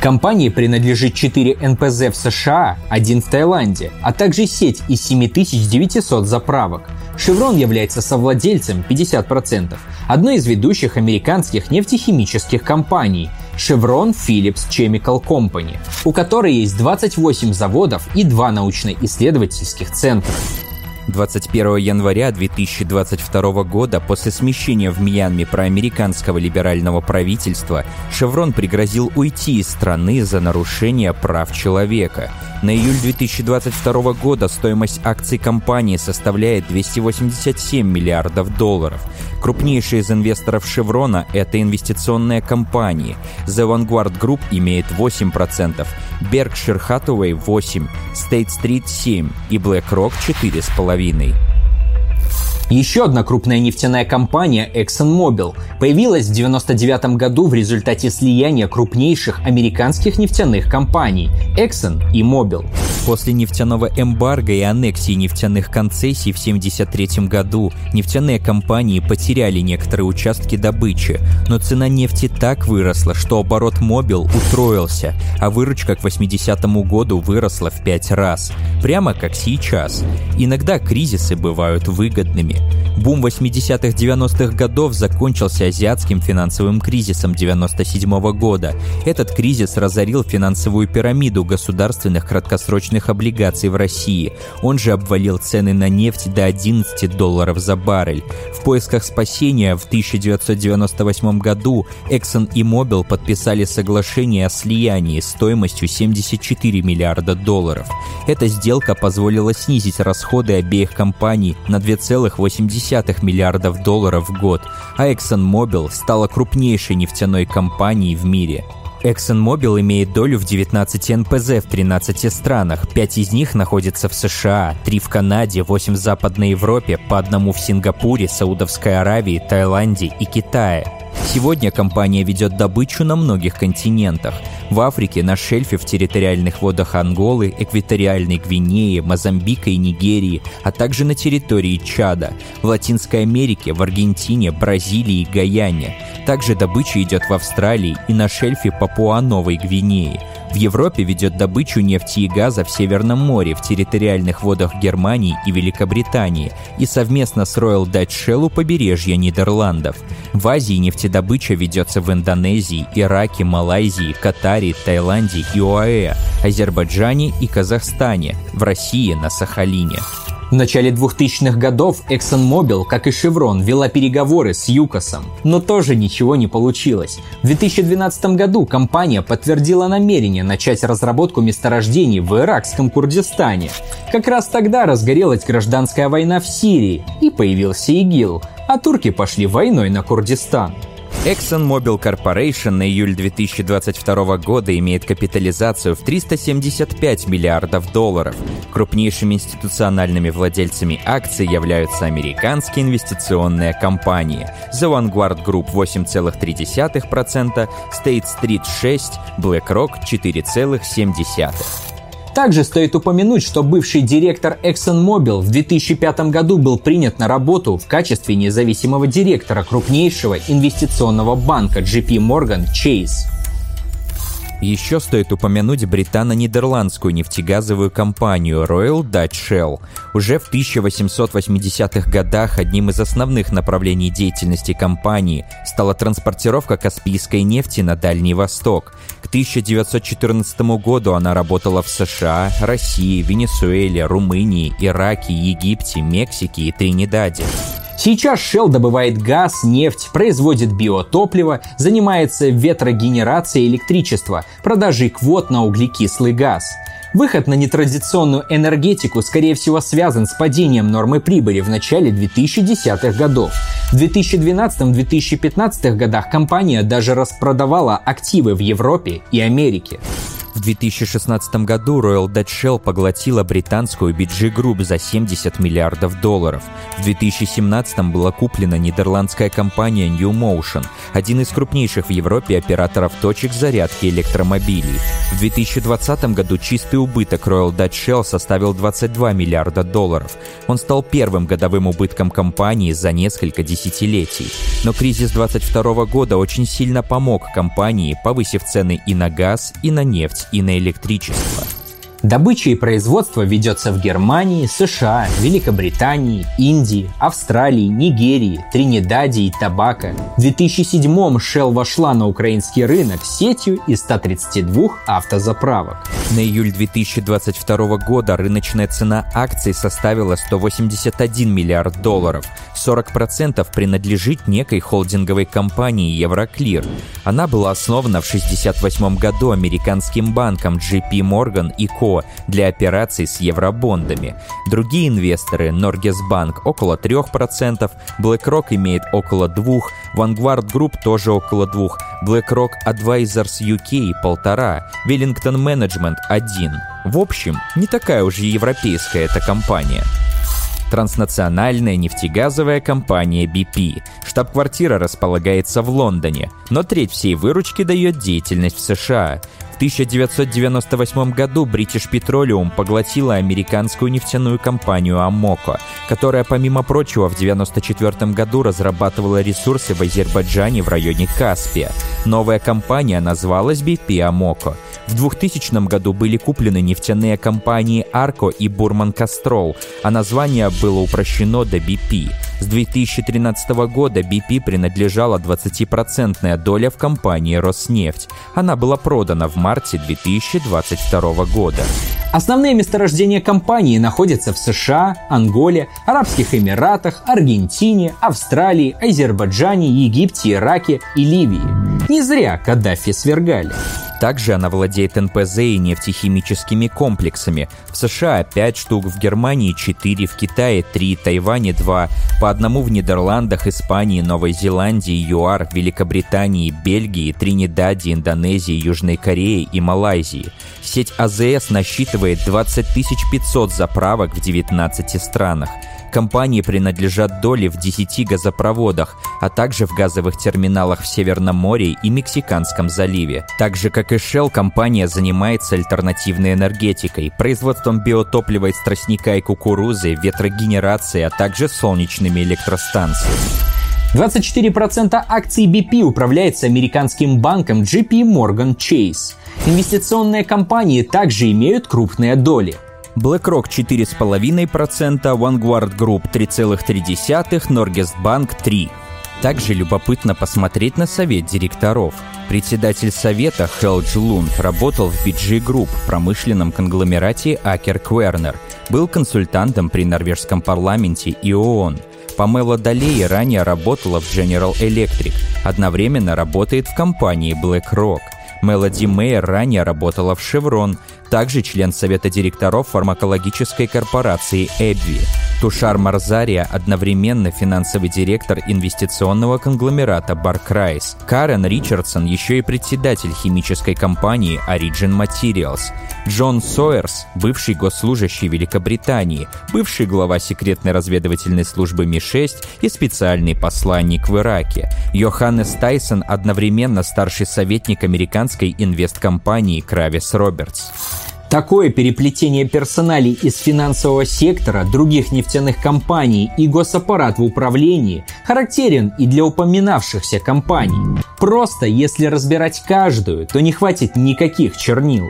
[SPEAKER 1] Компании принадлежит 4 НПЗ в США, один в Таиланде, а также сеть из 7900 заправок. Chevron является совладельцем 50% одной из ведущих американских нефтехимических компаний – Chevron Phillips Chemical Company, у которой есть 28 заводов и два научно-исследовательских центра.
[SPEAKER 2] 21 января 2022 года, после смещения в Мьянме проамериканского либерального правительства, Шеврон пригрозил уйти из страны за нарушение прав человека. На июль 2022 года стоимость акций компании составляет 287 миллиардов долларов. Крупнейшие из инвесторов Шеврона – это инвестиционные компании. The Vanguard Group имеет 8%, Berkshire Hathaway – 8%, State Street – 7% и BlackRock – 4,5% половиной.
[SPEAKER 1] Еще одна крупная нефтяная компания ExxonMobil появилась в 1999 году в результате слияния крупнейших американских нефтяных компаний Exxon и Mobil.
[SPEAKER 2] После нефтяного эмбарго и аннексии нефтяных концессий в 1973 году нефтяные компании потеряли некоторые участки добычи, но цена нефти так выросла, что оборот Mobil утроился, а выручка к 80 году выросла в пять раз. Прямо как сейчас. Иногда кризисы бывают выгодными. Бум 80-х-90-х годов закончился азиатским финансовым кризисом 97 года. Этот кризис разорил финансовую пирамиду государственных краткосрочных облигаций в России. Он же обвалил цены на нефть до 11 долларов за баррель. В поисках спасения в 1998 году Exxon и Mobil подписали соглашение о слиянии стоимостью 74 миллиарда долларов. Эта сделка позволила снизить расходы обеих компаний на 2,8 миллиардов долларов в год, а ExxonMobil стала крупнейшей нефтяной компанией в мире. ExxonMobil имеет долю в 19 НПЗ в 13 странах. Пять из них находятся в США, три в Канаде, восемь в Западной Европе, по одному в Сингапуре, Саудовской Аравии, Таиланде и Китае. Сегодня компания ведет добычу на многих континентах. В Африке, на шельфе в территориальных водах Анголы, Экваториальной Гвинеи, Мозамбика и Нигерии, а также на территории Чада, в Латинской Америке, в Аргентине, Бразилии и Гаяне. Также добыча идет в Австралии и на шельфе Папуа-Новой Гвинеи. В Европе ведет добычу нефти и газа в Северном море, в территориальных водах Германии и Великобритании и совместно с Royal Dutch Shell у побережья Нидерландов. В Азии нефтедобыча ведется в Индонезии, Ираке, Малайзии, Катаре, Таиланде и ОАЭ, Азербайджане и Казахстане, в России на Сахалине.
[SPEAKER 1] В начале 2000-х годов ExxonMobil, как и Chevron, вела переговоры с ЮКОСом, но тоже ничего не получилось. В 2012 году компания подтвердила намерение начать разработку месторождений в иракском Курдистане. Как раз тогда разгорелась гражданская война в Сирии и появился ИГИЛ, а турки пошли войной на Курдистан.
[SPEAKER 2] ExxonMobil Corporation на июль 2022 года имеет капитализацию в 375 миллиардов долларов. Крупнейшими институциональными владельцами акций являются американские инвестиционные компании The Vanguard Group 8,3%, State Street 6%, BlackRock 4,7%.
[SPEAKER 1] Также стоит упомянуть, что бывший директор ExxonMobil в 2005 году был принят на работу в качестве независимого директора крупнейшего инвестиционного банка JP Morgan Chase.
[SPEAKER 2] Еще стоит упомянуть британо-нидерландскую нефтегазовую компанию Royal Dutch Shell. Уже в 1880-х годах одним из основных направлений деятельности компании стала транспортировка каспийской нефти на Дальний Восток. К 1914 году она работала в США, России, Венесуэле, Румынии, Ираке, Египте, Мексике и Тринидаде.
[SPEAKER 1] Сейчас Shell добывает газ, нефть, производит биотопливо, занимается ветрогенерацией электричества, продажей квот на углекислый газ. Выход на нетрадиционную энергетику, скорее всего, связан с падением нормы прибыли в начале 2010-х годов. В 2012-2015 годах компания даже распродавала активы в Европе и Америке.
[SPEAKER 2] В 2016 году Royal Dutch Shell поглотила британскую BG Group за 70 миллиардов долларов. В 2017 была куплена нидерландская компания New Motion, один из крупнейших в Европе операторов точек зарядки электромобилей. В 2020 году чистый убыток Royal Dutch Shell составил 22 миллиарда долларов. Он стал первым годовым убытком компании за несколько десятилетий. Но кризис 2022 года очень сильно помог компании, повысив цены и на газ, и на нефть, и на электричество.
[SPEAKER 1] Добыча и производство ведется в Германии, США, Великобритании, Индии, Австралии, Нигерии, Тринидаде и Табако. В 2007-м Shell вошла на украинский рынок сетью из 132 автозаправок.
[SPEAKER 2] На июль 2022 года рыночная цена акций составила 181 миллиард долларов. 40% принадлежит некой холдинговой компании Евроклир. Она была основана в 1968 году американским банком JP Morgan и Co для операций с евробондами. Другие инвесторы, Bank около 3%, BlackRock имеет около 2%, Vanguard Group тоже около 2%, BlackRock Advisors UK полтора, Wellington Management 1. В общем, не такая уже европейская эта компания транснациональная нефтегазовая компания BP. Штаб-квартира располагается в Лондоне, но треть всей выручки дает деятельность в США. В 1998 году British Petroleum поглотила американскую нефтяную компанию Amoco, которая, помимо прочего, в 1994 году разрабатывала ресурсы в Азербайджане в районе Каспия. Новая компания назвалась BP Amoco. В 2000 году были куплены нефтяные компании Arco и Burman Castrol, а название было упрощено до BP. С 2013 года BP принадлежала 20% доля в компании «Роснефть». Она была продана в марте 2022 года.
[SPEAKER 1] Основные месторождения компании находятся в США, Анголе, Арабских Эмиратах, Аргентине, Австралии, Азербайджане, Египте, Ираке и Ливии. Не зря Каддафи свергали.
[SPEAKER 2] Также она владеет НПЗ и нефтехимическими комплексами. В США 5 штук, в Германии 4, в Китае 3, Тайване 2, по одному в Нидерландах, Испании, Новой Зеландии, ЮАР, Великобритании, Бельгии, Тринидаде, Индонезии, Южной Корее и Малайзии. Сеть АЗС насчитывает 20 500 заправок в 19 странах. Компании принадлежат доли в 10 газопроводах, а также в газовых терминалах в Северном море и Мексиканском заливе. Так же, как и Shell, компания занимается альтернативной энергетикой, производством биотоплива из тростника и кукурузы, ветрогенерацией, а также солнечными электростанциями.
[SPEAKER 1] 24% акций BP управляется американским банком JP Morgan Chase. Инвестиционные компании также имеют крупные доли.
[SPEAKER 2] BlackRock 4,5%, Vanguard Group 3,3%, Norges Bank 3%. Также любопытно посмотреть на совет директоров. Председатель совета Хелдж Лунд работал в BG Group, промышленном конгломерате Акер Квернер, был консультантом при норвежском парламенте и ООН. Памела Далей ранее работала в General Electric, одновременно работает в компании BlackRock. Мелоди Мейер ранее работала в Chevron, также член совета директоров фармакологической корпорации AbbVie. Тушар Морзария одновременно финансовый директор инвестиционного конгломерата Barclays. Карен Ричардсон еще и председатель химической компании Origin Materials. Джон Сойерс, бывший госслужащий Великобритании, бывший глава секретной разведывательной службы Ми-6 и специальный посланник в Ираке. Йоханнес Тайсен одновременно старший советник американской инвесткомпании Kravis Roberts.
[SPEAKER 1] Такое переплетение персоналей из финансового сектора, других нефтяных компаний и госаппарат в управлении характерен и для упоминавшихся компаний. Просто если разбирать каждую, то не хватит никаких чернил.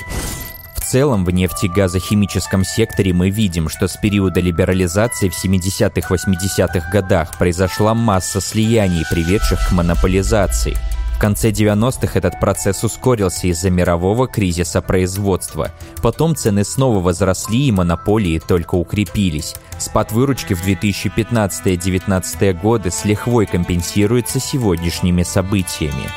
[SPEAKER 2] В целом, в нефтегазохимическом секторе мы видим, что с периода либерализации в 70-80-х годах произошла масса слияний, приведших к монополизации – в конце 90-х этот процесс ускорился из-за мирового кризиса производства. Потом цены снова возросли и монополии только укрепились. Спад выручки в 2015-2019 годы с лихвой компенсируется сегодняшними событиями.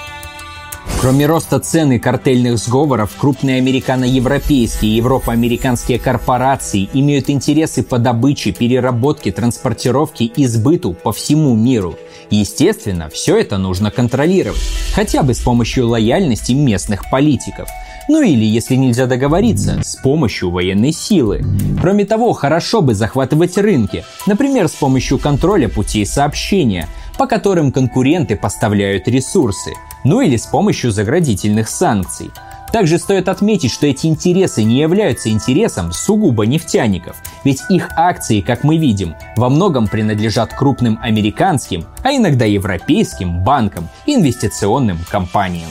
[SPEAKER 1] Кроме роста цен и картельных сговоров, крупные американо-европейские и европа-американские корпорации имеют интересы по добыче, переработке, транспортировке и сбыту по всему миру. Естественно, все это нужно контролировать, хотя бы с помощью лояльности местных политиков. Ну или, если нельзя договориться, с помощью военной силы. Кроме того, хорошо бы захватывать рынки, например, с помощью контроля путей сообщения, по которым конкуренты поставляют ресурсы – ну или с помощью заградительных санкций. Также стоит отметить, что эти интересы не являются интересом сугубо нефтяников, ведь их акции, как мы видим, во многом принадлежат крупным американским, а иногда европейским банкам инвестиционным компаниям.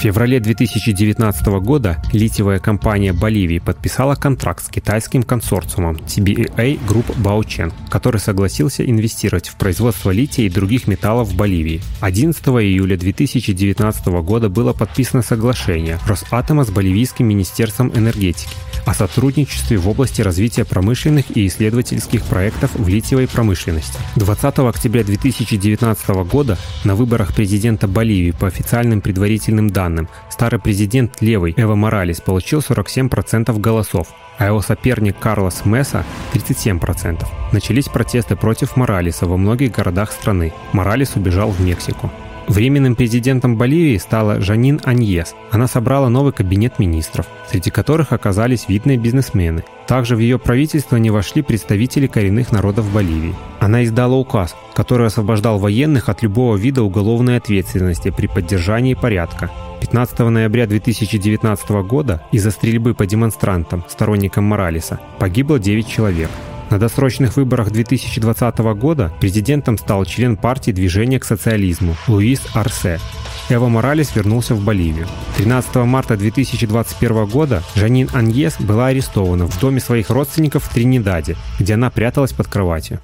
[SPEAKER 3] В феврале 2019 года литиевая компания Боливии подписала контракт с китайским консорциумом TBA Group Baochen, который согласился инвестировать в производство лития и других металлов в Боливии. 11 июля 2019 года было подписано соглашение Росатома с Боливийским министерством энергетики о сотрудничестве в области развития промышленных и исследовательских проектов в литиевой промышленности. 20 октября 2019 года на выборах президента Боливии по официальным предварительным данным старый президент левый Эва Моралес получил 47% голосов, а его соперник Карлос Месса – 37%. Начались протесты против Моралеса во многих городах страны. Моралес убежал в Мексику. Временным президентом Боливии стала Жанин Аньес. Она собрала новый кабинет министров, среди которых оказались видные бизнесмены. Также в ее правительство не вошли представители коренных народов Боливии. Она издала указ, который освобождал военных от любого вида уголовной ответственности при поддержании порядка. 15 ноября 2019 года из-за стрельбы по демонстрантам, сторонникам Моралеса, погибло 9 человек. На досрочных выборах 2020 года президентом стал член партии движения к социализму Луис Арсе. Эво Моралес вернулся в Боливию. 13 марта 2021 года Жанин Аньес была арестована в доме своих родственников в Тринидаде, где она пряталась под кроватью.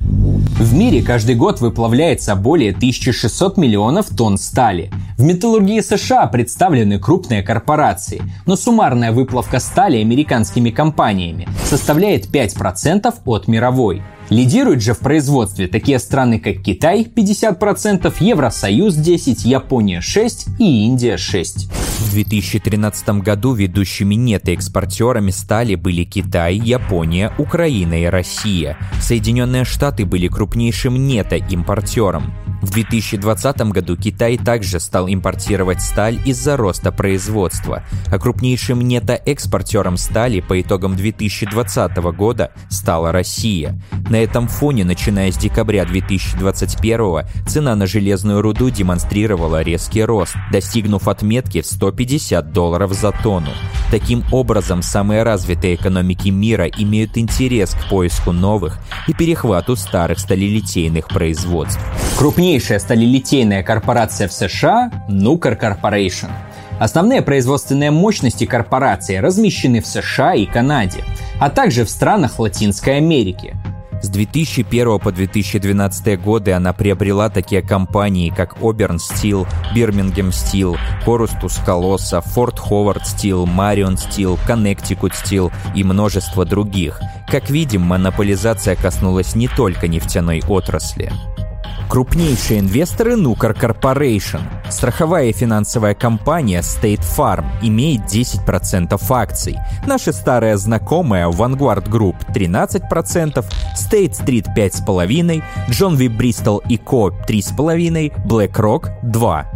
[SPEAKER 1] В мире каждый год выплавляется более 1600 миллионов тонн стали. В металлургии США представлены крупные корпорации, но суммарная выплавка стали американскими компаниями составляет 5% от мировой. Лидируют же в производстве такие страны, как Китай 50%, Евросоюз 10%, Япония 6% и Индия 6%.
[SPEAKER 2] В 2013 году ведущими нето-экспортерами стали были Китай, Япония, Украина и Россия. Соединенные Штаты были крупнейшим нето-импортером. В 2020 году Китай также стал импортировать сталь из-за роста производства, а крупнейшим нето-экспортером стали по итогам 2020 года стала Россия. На этом фоне, начиная с декабря 2021 цена на железную руду демонстрировала резкий рост, достигнув отметки в 150 долларов за тонну. Таким образом, самые развитые экономики мира имеют интерес к поиску новых и перехвату старых сталелитейных производств.
[SPEAKER 1] Крупнейшая сталелитейная корпорация в США – Nucor Corporation. Основные производственные мощности корпорации размещены в США и Канаде, а также в странах Латинской Америки.
[SPEAKER 2] С 2001 по 2012 годы она приобрела такие компании, как Auburn Steel, Birmingham Steel, Corus Tuscaloosa, Fort Howard Steel, Marion Steel, Connecticut Steel и множество других. Как видим, монополизация коснулась не только нефтяной отрасли. Крупнейшие инвесторы Nucor Corporation. Страховая финансовая компания State Farm имеет 10% акций. Наша старая знакомая Vanguard Group 13%, State Street 5,5%, John V. Bristol и Co. 3,5%, BlackRock 2%.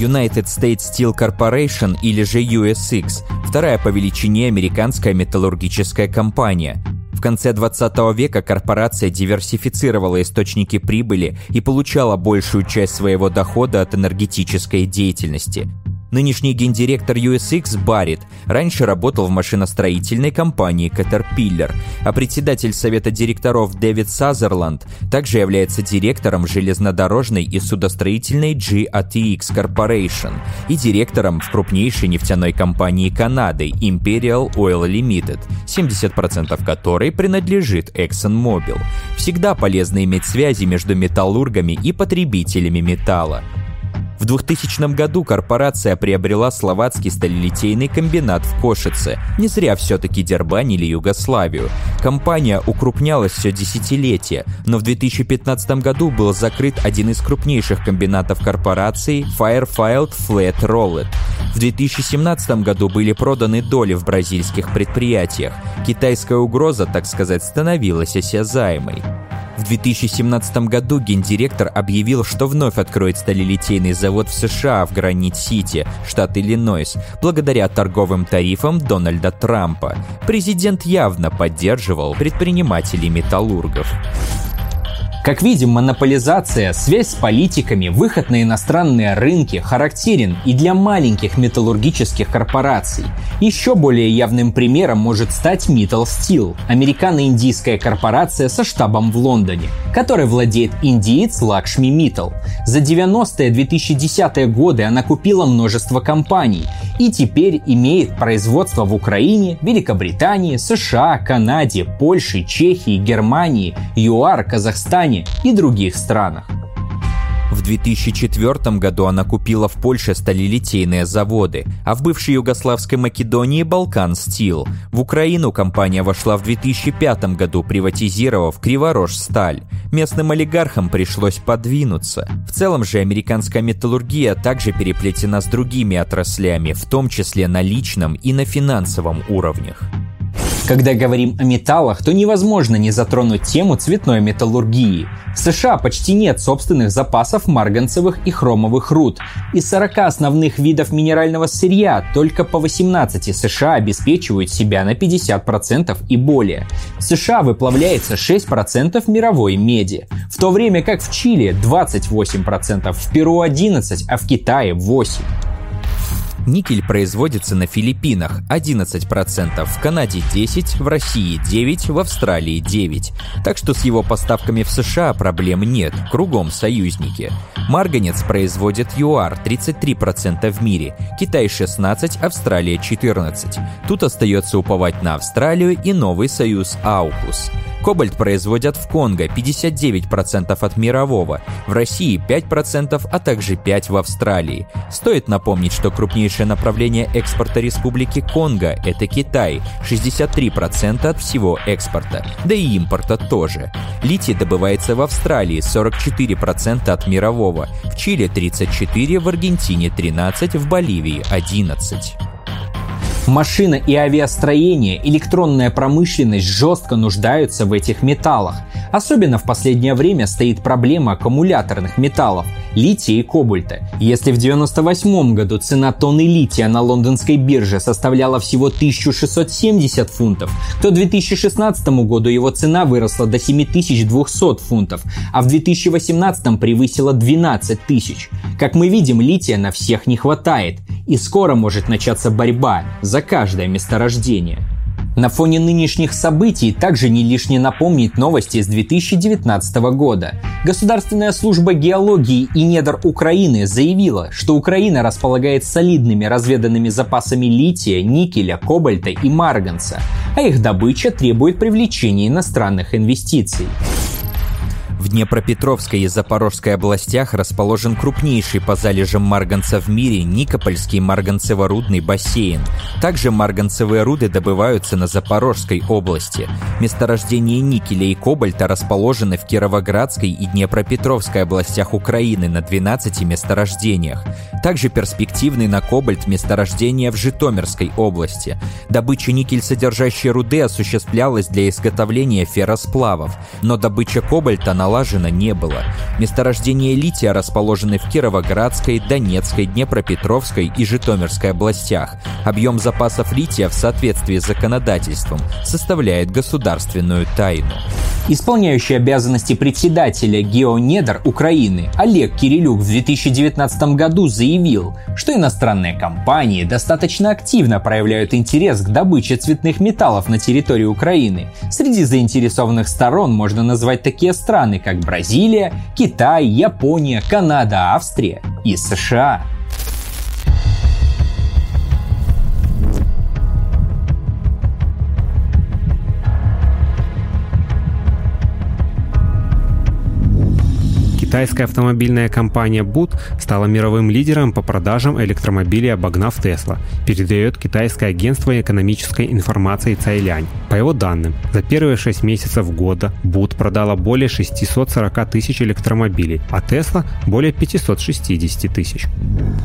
[SPEAKER 2] United States Steel Corporation или же USX – вторая по величине американская металлургическая компания. В конце 20 века корпорация диверсифицировала источники прибыли и получала большую часть своего дохода от энергетической деятельности. Нынешний гендиректор USX Баррит раньше работал в машиностроительной компании Caterpillar, а председатель совета директоров Дэвид Сазерланд также является директором железнодорожной и судостроительной GATX Corporation и директором в крупнейшей нефтяной компании Канады Imperial Oil Limited, 70% которой принадлежит ExxonMobil. Всегда полезно иметь связи между металлургами и потребителями металла. В 2000 году корпорация приобрела словацкий сталелитейный комбинат в Кошице. Не зря все-таки дербанили Югославию. Компания укрупнялась все десятилетия, но в 2015 году был закрыт один из крупнейших комбинатов корпорации Firefield Flat Rolled. В 2017 году были проданы доли в бразильских предприятиях. Китайская угроза, так сказать, становилась осязаемой. В 2017 году гендиректор объявил, что вновь откроет сталелитейный завод в США в Гранит-Сити, штат Иллинойс, благодаря торговым тарифам Дональда Трампа. Президент явно поддерживал предпринимателей металлургов.
[SPEAKER 1] Как видим, монополизация, связь с политиками, выход на иностранные рынки характерен и для маленьких металлургических корпораций. Еще более явным примером может стать Metal Steel, американо-индийская корпорация со штабом в Лондоне, которой владеет индиец Лакшми Mittal. За 90-е 2010-е годы она купила множество компаний и теперь имеет производство в Украине, Великобритании, США, Канаде, Польше, Чехии, Германии, ЮАР, Казахстане и других странах.
[SPEAKER 2] В 2004 году она купила в Польше сталелитейные заводы, а в бывшей Югославской Македонии Балкан Стил. В Украину компания вошла в 2005 году, приватизировав Криворож Сталь. Местным олигархам пришлось подвинуться. В целом же американская металлургия также переплетена с другими отраслями, в том числе на личном и на финансовом уровнях.
[SPEAKER 1] Когда говорим о металлах, то невозможно не затронуть тему цветной металлургии. В США почти нет собственных запасов марганцевых и хромовых руд. Из 40 основных видов минерального сырья только по 18 США обеспечивают себя на 50% и более. В США выплавляется 6% мировой меди, в то время как в Чили 28%, в Перу 11%, а в Китае 8%.
[SPEAKER 2] Никель производится на Филиппинах 11%, в Канаде 10%, в России 9%, в Австралии 9%. Так что с его поставками в США проблем нет, кругом союзники. Марганец производит ЮАР 33% в мире, Китай 16%, Австралия 14%. Тут остается уповать на Австралию и новый союз Аукус. Кобальт производят в Конго 59% от мирового, в России 5%, а также 5% в Австралии. Стоит напомнить, что крупнейшее направление экспорта Республики Конго – это Китай, 63% от всего экспорта, да и импорта тоже. Литий добывается в Австралии, 44% от мирового, в Чили 34%, в Аргентине 13%, в Боливии 11%.
[SPEAKER 1] Машина и авиастроение, электронная промышленность жестко нуждаются в этих металлах. Особенно в последнее время стоит проблема аккумуляторных металлов – лития и кобальта. Если в 1998 году цена тонны лития на лондонской бирже составляла всего 1670 фунтов, то к 2016 году его цена выросла до 7200 фунтов, а в 2018 превысила 12 тысяч. Как мы видим, лития на всех не хватает, и скоро может начаться борьба за каждое месторождение. На фоне нынешних событий также не лишне напомнить новости с 2019 года. Государственная служба геологии и недр Украины заявила, что Украина располагает солидными разведанными запасами лития, никеля, кобальта и марганца, а их добыча требует привлечения иностранных инвестиций.
[SPEAKER 2] В Днепропетровской и Запорожской областях расположен крупнейший по залежам марганца в мире Никопольский марганцево-рудный бассейн. Также марганцевые руды добываются на Запорожской области. Месторождения никеля и кобальта расположены в Кировоградской и Днепропетровской областях Украины на 12 месторождениях. Также перспективный на кобальт месторождение в Житомирской области. Добыча никель содержащей руды осуществлялась для изготовления ферросплавов, но добыча кобальта на налажено не было. Месторождения лития расположены в Кировоградской, Донецкой, Днепропетровской и Житомирской областях. Объем запасов лития в соответствии с законодательством составляет государственную тайну.
[SPEAKER 1] Исполняющий обязанности председателя Геонедр Украины Олег Кирилюк в 2019 году заявил, что иностранные компании достаточно активно проявляют интерес к добыче цветных металлов на территории Украины. Среди заинтересованных сторон можно назвать такие страны, страны, как Бразилия, Китай, Япония, Канада, Австрия и США.
[SPEAKER 3] Китайская автомобильная компания BOOT стала мировым лидером по продажам электромобилей, обогнав Tesla, передает китайское агентство экономической информации Цайлянь. По его данным, за первые 6 месяцев года BOOT продала более 640 тысяч электромобилей, а Tesla более 560 тысяч.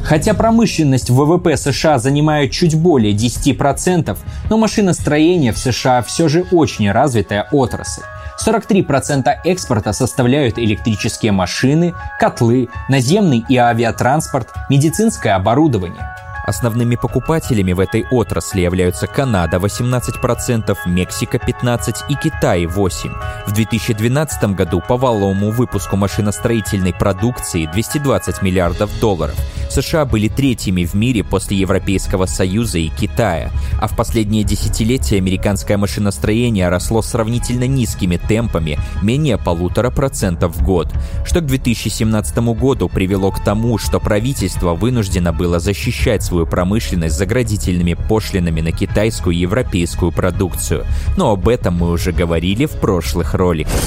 [SPEAKER 1] Хотя промышленность ВВП США занимает чуть более 10%, но машиностроение в США все же очень развитая отрасль. 43% экспорта составляют электрические машины, котлы, наземный и авиатранспорт, медицинское оборудование.
[SPEAKER 2] Основными покупателями в этой отрасли являются Канада 18%, Мексика 15% и Китай 8%. В 2012 году по валовому выпуску машиностроительной продукции 220 миллиардов долларов. США были третьими в мире после Европейского Союза и Китая, а в последние десятилетия американское машиностроение росло сравнительно низкими темпами, менее полутора процентов в год, что к 2017 году привело к тому, что правительство вынуждено было защищать свою промышленность заградительными пошлинами на китайскую и европейскую продукцию. Но об этом мы уже говорили в прошлых роликах.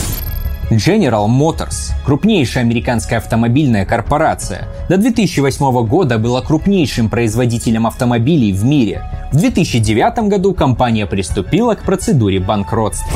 [SPEAKER 1] General Motors – крупнейшая американская автомобильная корпорация. До 2008 года была крупнейшим производителем автомобилей в мире. В 2009 году компания приступила к процедуре банкротства.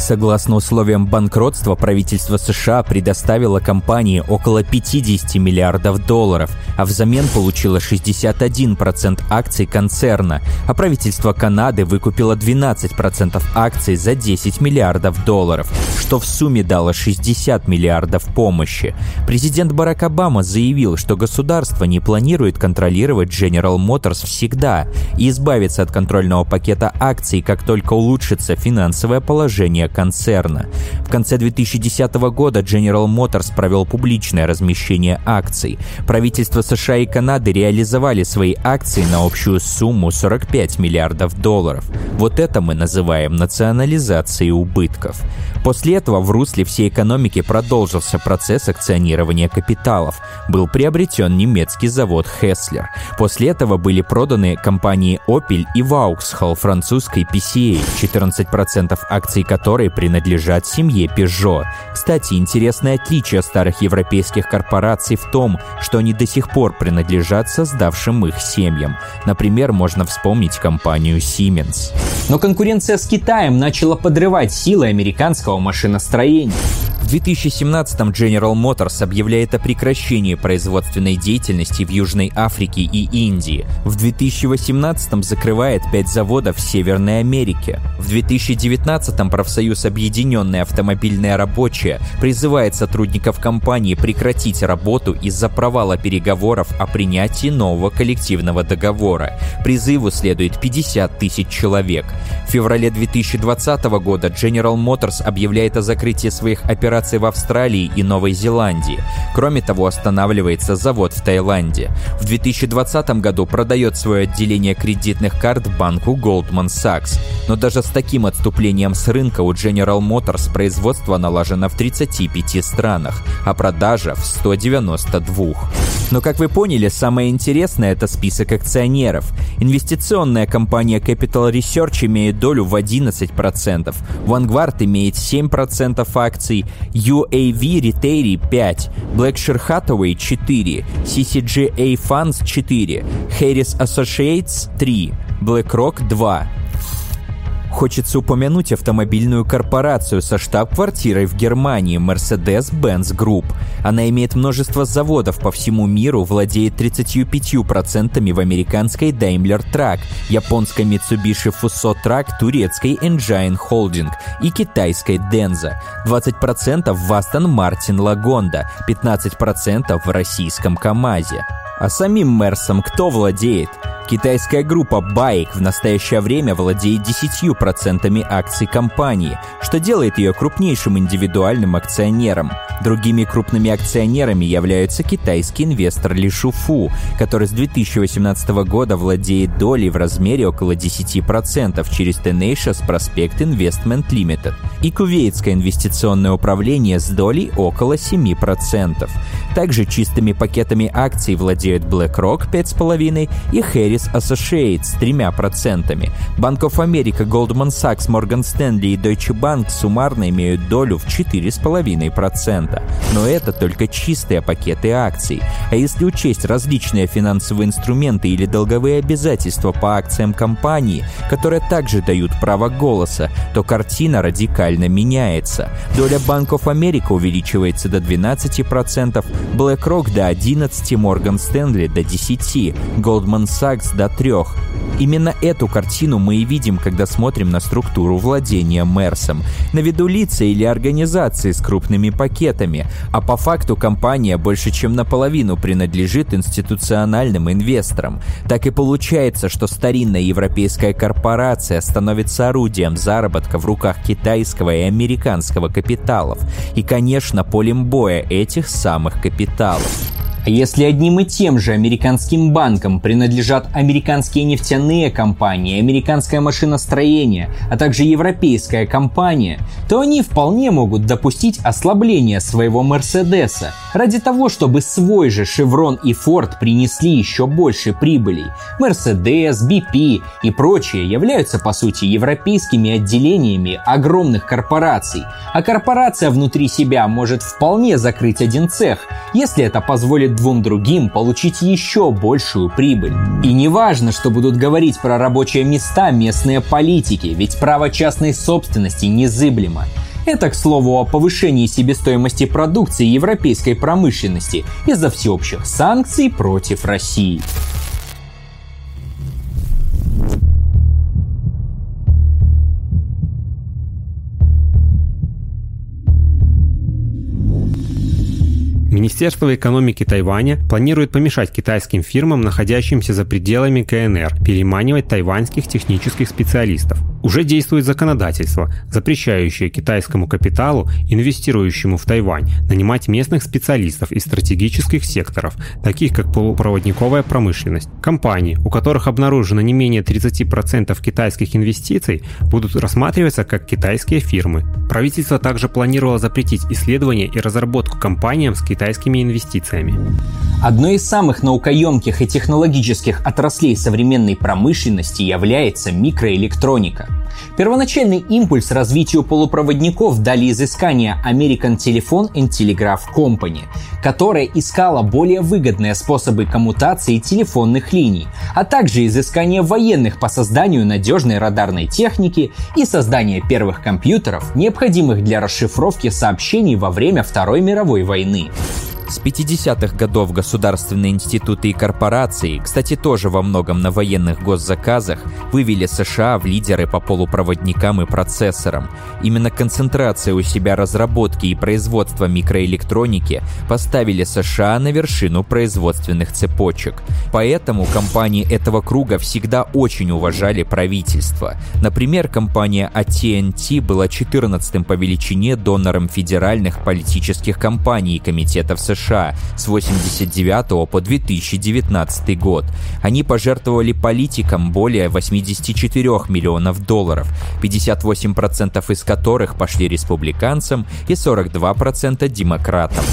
[SPEAKER 2] Согласно условиям банкротства, правительство США предоставило компании около 50 миллиардов долларов, а взамен получило 61% акций концерна, а правительство Канады выкупило 12% акций за 10 миллиардов долларов, что в сумме дало 60 миллиардов помощи. Президент Барак Обама заявил, что государство не планирует контролировать General Motors всегда и избавиться от контрольного пакета акций, как только улучшится финансовое положение концерна. В конце 2010 года General Motors провел публичное размещение акций. Правительства США и Канады реализовали свои акции на общую сумму 45 миллиардов долларов. Вот это мы называем национализацией убытков. После этого в русле всей экономики продолжился процесс акционирования капиталов. Был приобретен немецкий завод Hessler. После этого были проданы компании Opel и Vauxhall французской PCA, 14% акций которой принадлежат семье Peugeot. Кстати, интересное отличие старых европейских корпораций в том, что они до сих пор принадлежат создавшим их семьям. Например, можно вспомнить компанию Siemens.
[SPEAKER 1] Но конкуренция с Китаем начала подрывать силы американского машиностроения.
[SPEAKER 2] В 2017-м General Motors объявляет о прекращении производственной деятельности в Южной Африке и Индии. В 2018-м закрывает 5 заводов в Северной Америке. В 2019-м профсоюз Объединенные автомобильные рабочие призывает сотрудников компании прекратить работу из-за провала переговоров о принятии нового коллективного договора. Призыву следует 50 тысяч человек. В феврале 2020 года General Motors объявляет о закрытии своих операций в Австралии и Новой Зеландии. Кроме того, останавливается завод в Таиланде. В 2020 году продает свое отделение кредитных карт банку Goldman Sachs. Но даже с таким отступлением с рынка у General Motors производство налажено в 35 странах, а продажа в 192. Но, как вы поняли, самое интересное – это список акционеров. Инвестиционная компания Capital Research имеет долю в 11%, Vanguard имеет 7% акций, UAV Retail 5, Blackshire Hathaway 4, CCGA Funds 4, Harris Associates 3, BlackRock 2, Хочется упомянуть автомобильную корпорацию со штаб-квартирой в Германии Mercedes-Benz Group. Она имеет множество заводов по всему миру, владеет 35% в американской Daimler Truck, японской Mitsubishi Fuso Truck, турецкой Engine Holding и китайской Denza, 20% в Aston Martin Lagonda, 15% в российском КАМАЗе. А самим Мерсом кто владеет? Китайская группа Bike в настоящее время владеет 10% акций компании, что делает ее крупнейшим индивидуальным акционером. Другими крупными акционерами являются китайский инвестор Ли Шуфу, который с 2018 года владеет долей в размере около 10% через Tenacious Prospect Investment Limited, и кувейтское инвестиционное управление с долей около 7%. Также чистыми пакетами акций владеют BlackRock 5,5% и Harris Associates с 3%. Bank of America, Goldman Sachs, Morgan Stanley и Deutsche Bank суммарно имеют долю в 4,5%. Но это только чистые пакеты акций. А если учесть различные финансовые инструменты или долговые обязательства по акциям компании, которые также дают право голоса, то картина радикально меняется. Доля of America увеличивается до 12%, BlackRock до 11%, Morgan Stanley до 10%, Goldman Sachs до 3%. Именно эту картину мы и видим, когда смотрим на структуру владения Мерсом. На виду лица или организации с крупными пакетами, а по факту компания больше чем наполовину принадлежит институциональным инвесторам. Так и получается, что старинная европейская корпорация становится орудием заработка в руках китайского и американского капиталов. И, конечно, полем боя этих самых капиталов.
[SPEAKER 1] А если одним и тем же американским банкам принадлежат американские нефтяные компании, американское машиностроение, а также европейская компания, то они вполне могут допустить ослабление своего Мерседеса ради того, чтобы свой же Chevron и Ford принесли еще больше прибылей. Mercedes, BP и прочие являются по сути европейскими отделениями огромных корпораций, а корпорация внутри себя может вполне закрыть один цех, если это позволит позволит двум другим получить еще большую прибыль. И не важно, что будут говорить про рабочие места местные политики, ведь право частной собственности незыблемо. Это, к слову, о повышении себестоимости продукции европейской промышленности из-за всеобщих санкций против России.
[SPEAKER 3] Министерство экономики Тайваня планирует помешать китайским фирмам, находящимся за пределами КНР, переманивать тайваньских технических специалистов. Уже действует законодательство, запрещающее китайскому капиталу, инвестирующему в Тайвань, нанимать местных специалистов из стратегических секторов, таких как полупроводниковая промышленность. Компании, у которых обнаружено не менее 30% китайских инвестиций, будут рассматриваться как китайские фирмы. Правительство также планировало запретить исследования и разработку компаниям с китайскими инвестициями.
[SPEAKER 1] Одной из самых наукоемких и технологических отраслей современной промышленности является микроэлектроника. Первоначальный импульс развитию полупроводников дали изыскания American Telephone and Telegraph Company, которая искала более выгодные способы коммутации телефонных линий, а также изыскание военных по созданию надежной радарной техники и создание первых компьютеров, необходимых для расшифровки сообщений во время Второй мировой войны.
[SPEAKER 2] С 50-х годов государственные институты и корпорации, кстати, тоже во многом на военных госзаказах, вывели США в лидеры по полупроводникам и процессорам. Именно концентрация у себя разработки и производства микроэлектроники поставили США на вершину производственных цепочек. Поэтому компании этого круга всегда очень уважали правительство. Например, компания AT&T была 14-м по величине донором федеральных политических компаний и комитетов США США с 1989 по 2019 год. Они пожертвовали политикам более 84 миллионов долларов, 58% из которых пошли республиканцам и 42% демократам.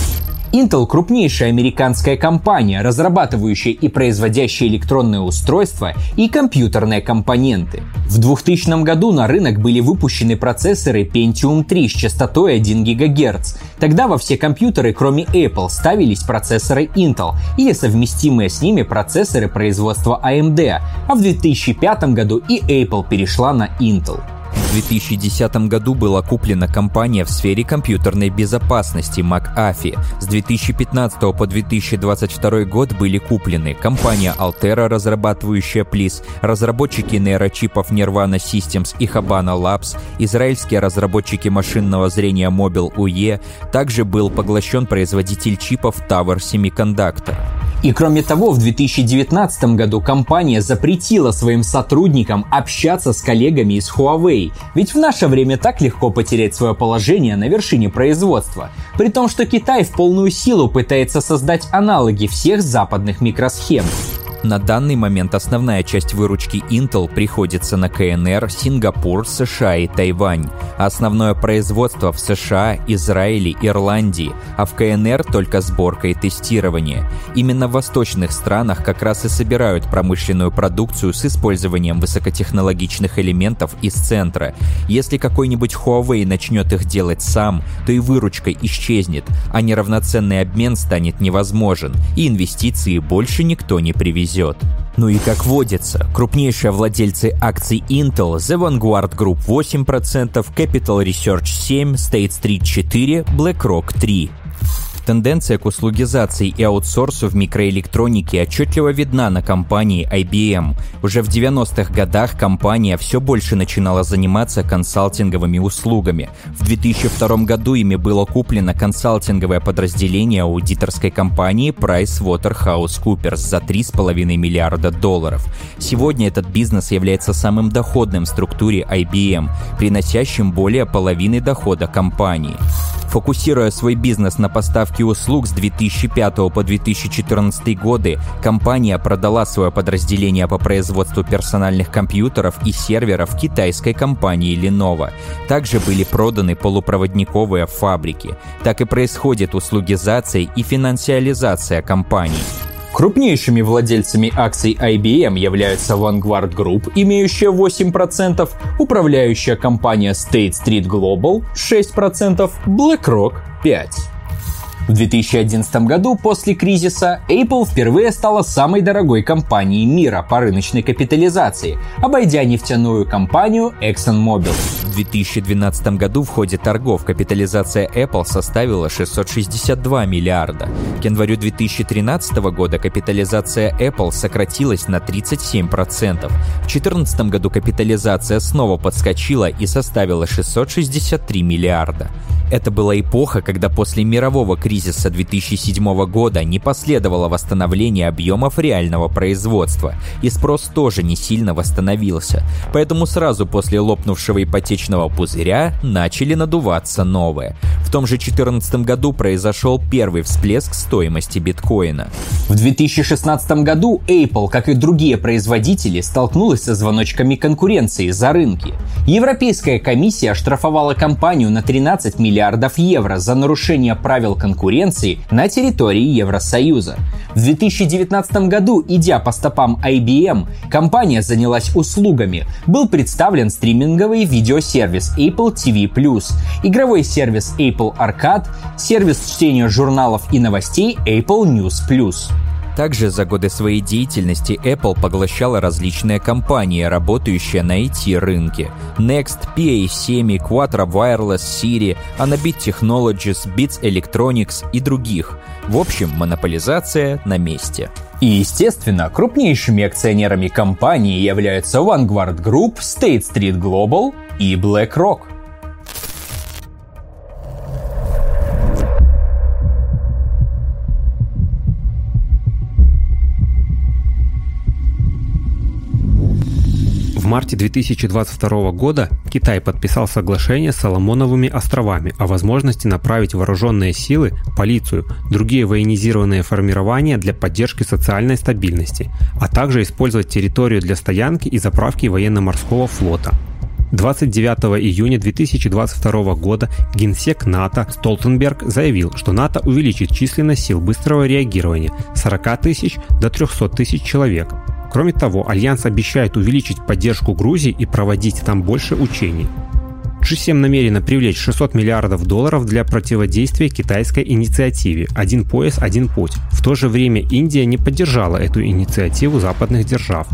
[SPEAKER 1] Intel – крупнейшая американская компания, разрабатывающая и производящая электронные устройства и компьютерные компоненты. В 2000 году на рынок были выпущены процессоры Pentium 3 с частотой 1 ГГц. Тогда во все компьютеры, кроме Apple, ставились процессоры Intel или совместимые с ними процессоры производства AMD, а в 2005 году и Apple перешла на Intel.
[SPEAKER 2] В 2010 году была куплена компания в сфере компьютерной безопасности McAfee. С 2015 по 2022 год были куплены компания Altera, разрабатывающая Plis, разработчики нейрочипов Nirvana Systems и Habana Labs, израильские разработчики машинного зрения Mobile UE, также был поглощен производитель чипов Tower Semiconductor.
[SPEAKER 1] И кроме того, в 2019 году компания запретила своим сотрудникам общаться с коллегами из Huawei, ведь в наше время так легко потерять свое положение на вершине производства, при том, что Китай в полную силу пытается создать аналоги всех западных микросхем.
[SPEAKER 2] На данный момент основная часть выручки Intel приходится на КНР, Сингапур, США и Тайвань. основное производство в США, Израиле, Ирландии, а в КНР только сборка и тестирование. Именно в восточных странах как раз и собирают промышленную продукцию с использованием высокотехнологичных элементов из центра. Если какой-нибудь Huawei начнет их делать сам, то и выручка исчезнет, а неравноценный обмен станет невозможен, и инвестиции больше никто не привезет везет. Ну и как водится, крупнейшие владельцы акций Intel, The Vanguard Group 8%, Capital Research 7%, State Street 4%, BlackRock 3%. Тенденция к услугизации и аутсорсу в микроэлектронике отчетливо видна на компании IBM. Уже в 90-х годах компания все больше начинала заниматься консалтинговыми услугами. В 2002 году ими было куплено консалтинговое подразделение аудиторской компании PricewaterhouseCoopers за 3,5 миллиарда долларов. Сегодня этот бизнес является самым доходным в структуре IBM, приносящим более половины дохода компании. Фокусируя свой бизнес на поставке услуг с 2005 по 2014 годы, компания продала свое подразделение по производству персональных компьютеров и серверов китайской компании Lenovo. Также были проданы полупроводниковые фабрики. Так и происходит услугизация и финансиализация компаний.
[SPEAKER 1] Крупнейшими владельцами акций IBM являются Vanguard Group, имеющая 8%, управляющая компания State Street Global 6%, BlackRock 5%. В 2011 году, после кризиса, Apple впервые стала самой дорогой компанией мира по рыночной капитализации, обойдя нефтяную компанию ExxonMobil.
[SPEAKER 2] В 2012 году в ходе торгов капитализация Apple составила 662 миллиарда. К январю 2013 года капитализация Apple сократилась на 37%. В 2014 году капитализация снова подскочила и составила 663 миллиарда. Это была эпоха, когда после мирового кризиса 2007 года не последовало восстановление объемов реального производства, и спрос тоже не сильно восстановился. Поэтому сразу после лопнувшего ипотечного пузыря начали надуваться новые. В том же 2014 году произошел первый всплеск стоимости биткоина.
[SPEAKER 1] В 2016 году Apple, как и другие производители, столкнулась со звоночками конкуренции за рынки. Европейская комиссия оштрафовала компанию на 13 миллионов миллиардов евро за нарушение правил конкуренции на территории Евросоюза. В 2019 году, идя по стопам IBM, компания занялась услугами. Был представлен стриминговый видеосервис Apple TV+, игровой сервис Apple Arcade, сервис чтения журналов и новостей Apple News+.
[SPEAKER 2] Также за годы своей деятельности Apple поглощала различные компании, работающие на IT-рынке. Next, PA Semi, Quattro Wireless, Siri, Anabit Technologies, Beats Electronics и других. В общем, монополизация на месте.
[SPEAKER 1] И, естественно, крупнейшими акционерами компании являются Vanguard Group, State Street Global и BlackRock –
[SPEAKER 3] марте 2022 года Китай подписал соглашение с Соломоновыми островами о возможности направить вооруженные силы, полицию, другие военизированные формирования для поддержки социальной стабильности, а также использовать территорию для стоянки и заправки военно-морского флота. 29 июня 2022 года генсек НАТО Столтенберг заявил, что НАТО увеличит численность сил быстрого реагирования с 40 тысяч до 300 тысяч человек, Кроме того, Альянс обещает увеличить поддержку Грузии и проводить там больше учений. G7 намерена привлечь 600 миллиардов долларов для противодействия китайской инициативе «Один пояс, один путь». В то же время Индия не поддержала эту инициативу западных держав.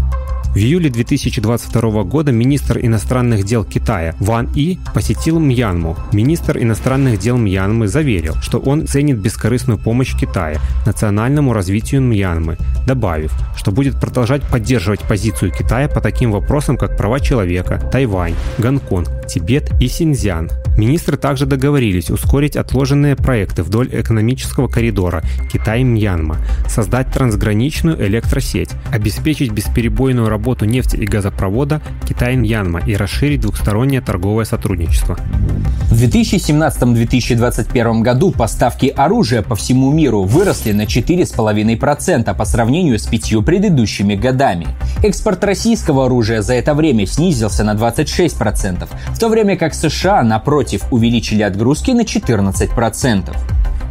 [SPEAKER 3] В июле 2022 года министр иностранных дел Китая Ван И посетил Мьянму. Министр иностранных дел Мьянмы заверил, что он ценит бескорыстную помощь Китая национальному развитию Мьянмы, добавив, что будет продолжать поддерживать позицию Китая по таким вопросам, как права человека, Тайвань, Гонконг, Тибет и Синьцзян. Министры также договорились ускорить отложенные проекты вдоль экономического коридора Китай-Мьянма, создать трансграничную электросеть, обеспечить бесперебойную работу нефти и газопровода Китай-Мьянма и расширить двухстороннее торговое сотрудничество.
[SPEAKER 1] В 2017-2021 году поставки оружия по всему миру выросли на 4,5% по сравнению с пятью предыдущими годами. Экспорт российского оружия за это время снизился на 26%, в то время как США, напротив, увеличили отгрузки на 14%.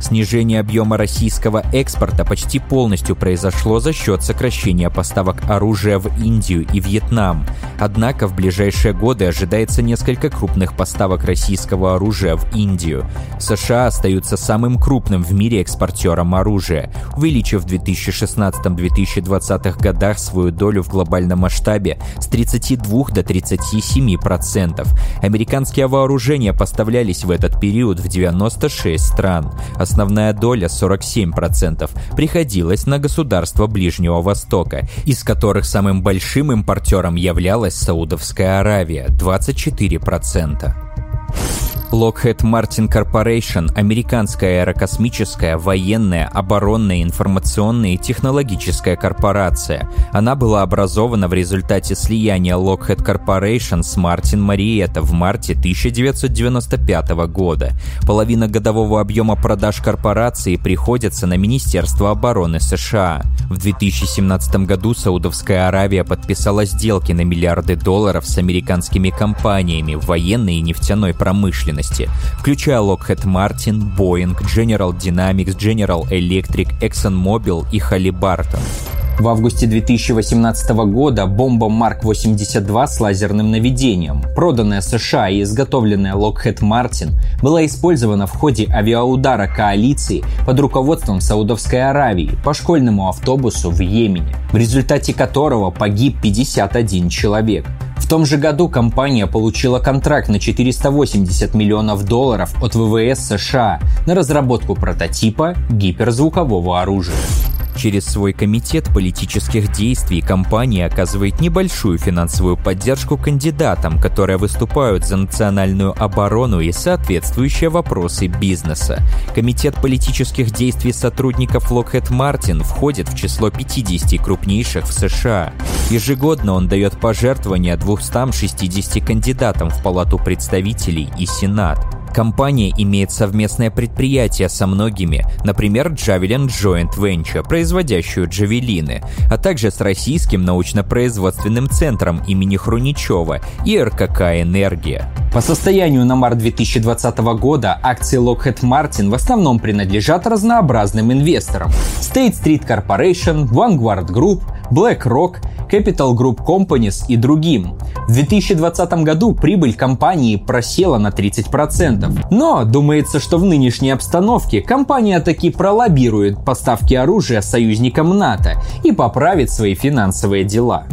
[SPEAKER 2] Снижение объема российского экспорта почти полностью произошло за счет сокращения поставок оружия в Индию и Вьетнам. Однако в ближайшие годы ожидается несколько крупных поставок российского оружия в Индию. США остаются самым крупным в мире экспортером оружия, увеличив в 2016-2020 годах свою долю в глобальном масштабе с 32 до 37 процентов. Американские вооружения поставлялись в этот период в 96 стран. Основная доля 47 процентов приходилась на государства Ближнего Востока, из которых самым большим импортером являлась Саудовская Аравия – 24 процента. Lockheed Martin Corporation – американская аэрокосмическая, военная, оборонная, информационная и технологическая корпорация. Она была образована в результате слияния Lockheed Corporation с Martin Marietta в марте 1995 года. Половина годового объема продаж корпорации приходится на Министерство обороны США. В 2017 году Саудовская Аравия подписала сделки на миллиарды долларов с американскими компаниями в военной и нефтяной промышленности, включая Lockheed Martin, Boeing, General Dynamics, General Electric, ExxonMobil и Halliburton.
[SPEAKER 1] В августе 2018 года бомба Марк-82 с лазерным наведением, проданная США и изготовленная Lockheed Martin, была использована в ходе авиаудара коалиции под руководством Саудовской Аравии по школьному автобусу в Йемене, в результате которого погиб 51 человек. В том же году компания получила контракт на 480 миллионов долларов от ВВС США на разработку прототипа гиперзвукового оружия.
[SPEAKER 2] Через свой комитет политических действий компания оказывает небольшую финансовую поддержку кандидатам, которые выступают за национальную оборону и соответствующие вопросы бизнеса. Комитет политических действий сотрудников Lockheed Martin входит в число 50 крупнейших в США. Ежегодно он дает пожертвования 260 кандидатам в Палату представителей и Сенат. Компания имеет совместное предприятие со многими, например, Javelin Joint Venture, производящую джавелины, а также с Российским научно-производственным центром имени Хруничева и РКК «Энергия».
[SPEAKER 1] По состоянию на март 2020 года акции Lockheed Martin в основном принадлежат разнообразным инвесторам. State Street Corporation, Vanguard Group, BlackRock, Capital Group Companies и другим. В 2020 году прибыль компании просела на 30%. Но думается, что в нынешней обстановке компания таки пролоббирует поставки оружия союзникам НАТО и поправит свои финансовые дела.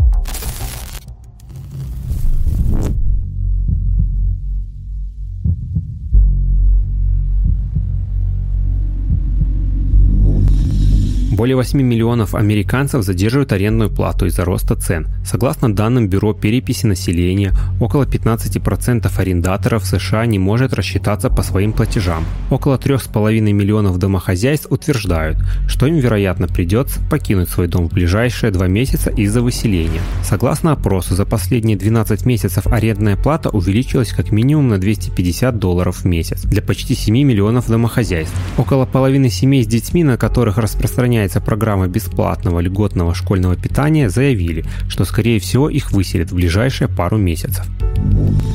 [SPEAKER 3] Более 8 миллионов американцев задерживают арендную плату из-за роста цен. Согласно данным Бюро переписи населения, около 15% арендаторов США не может рассчитаться по своим платежам. Около 3,5 миллионов домохозяйств утверждают, что им, вероятно, придется покинуть свой дом в ближайшие два месяца из-за выселения. Согласно опросу, за последние 12 месяцев арендная плата увеличилась как минимум на 250 долларов в месяц для почти 7 миллионов домохозяйств. Около половины семей с детьми, на которых распространяется касается программы бесплатного льготного школьного питания, заявили, что скорее всего их выселят в ближайшие пару месяцев.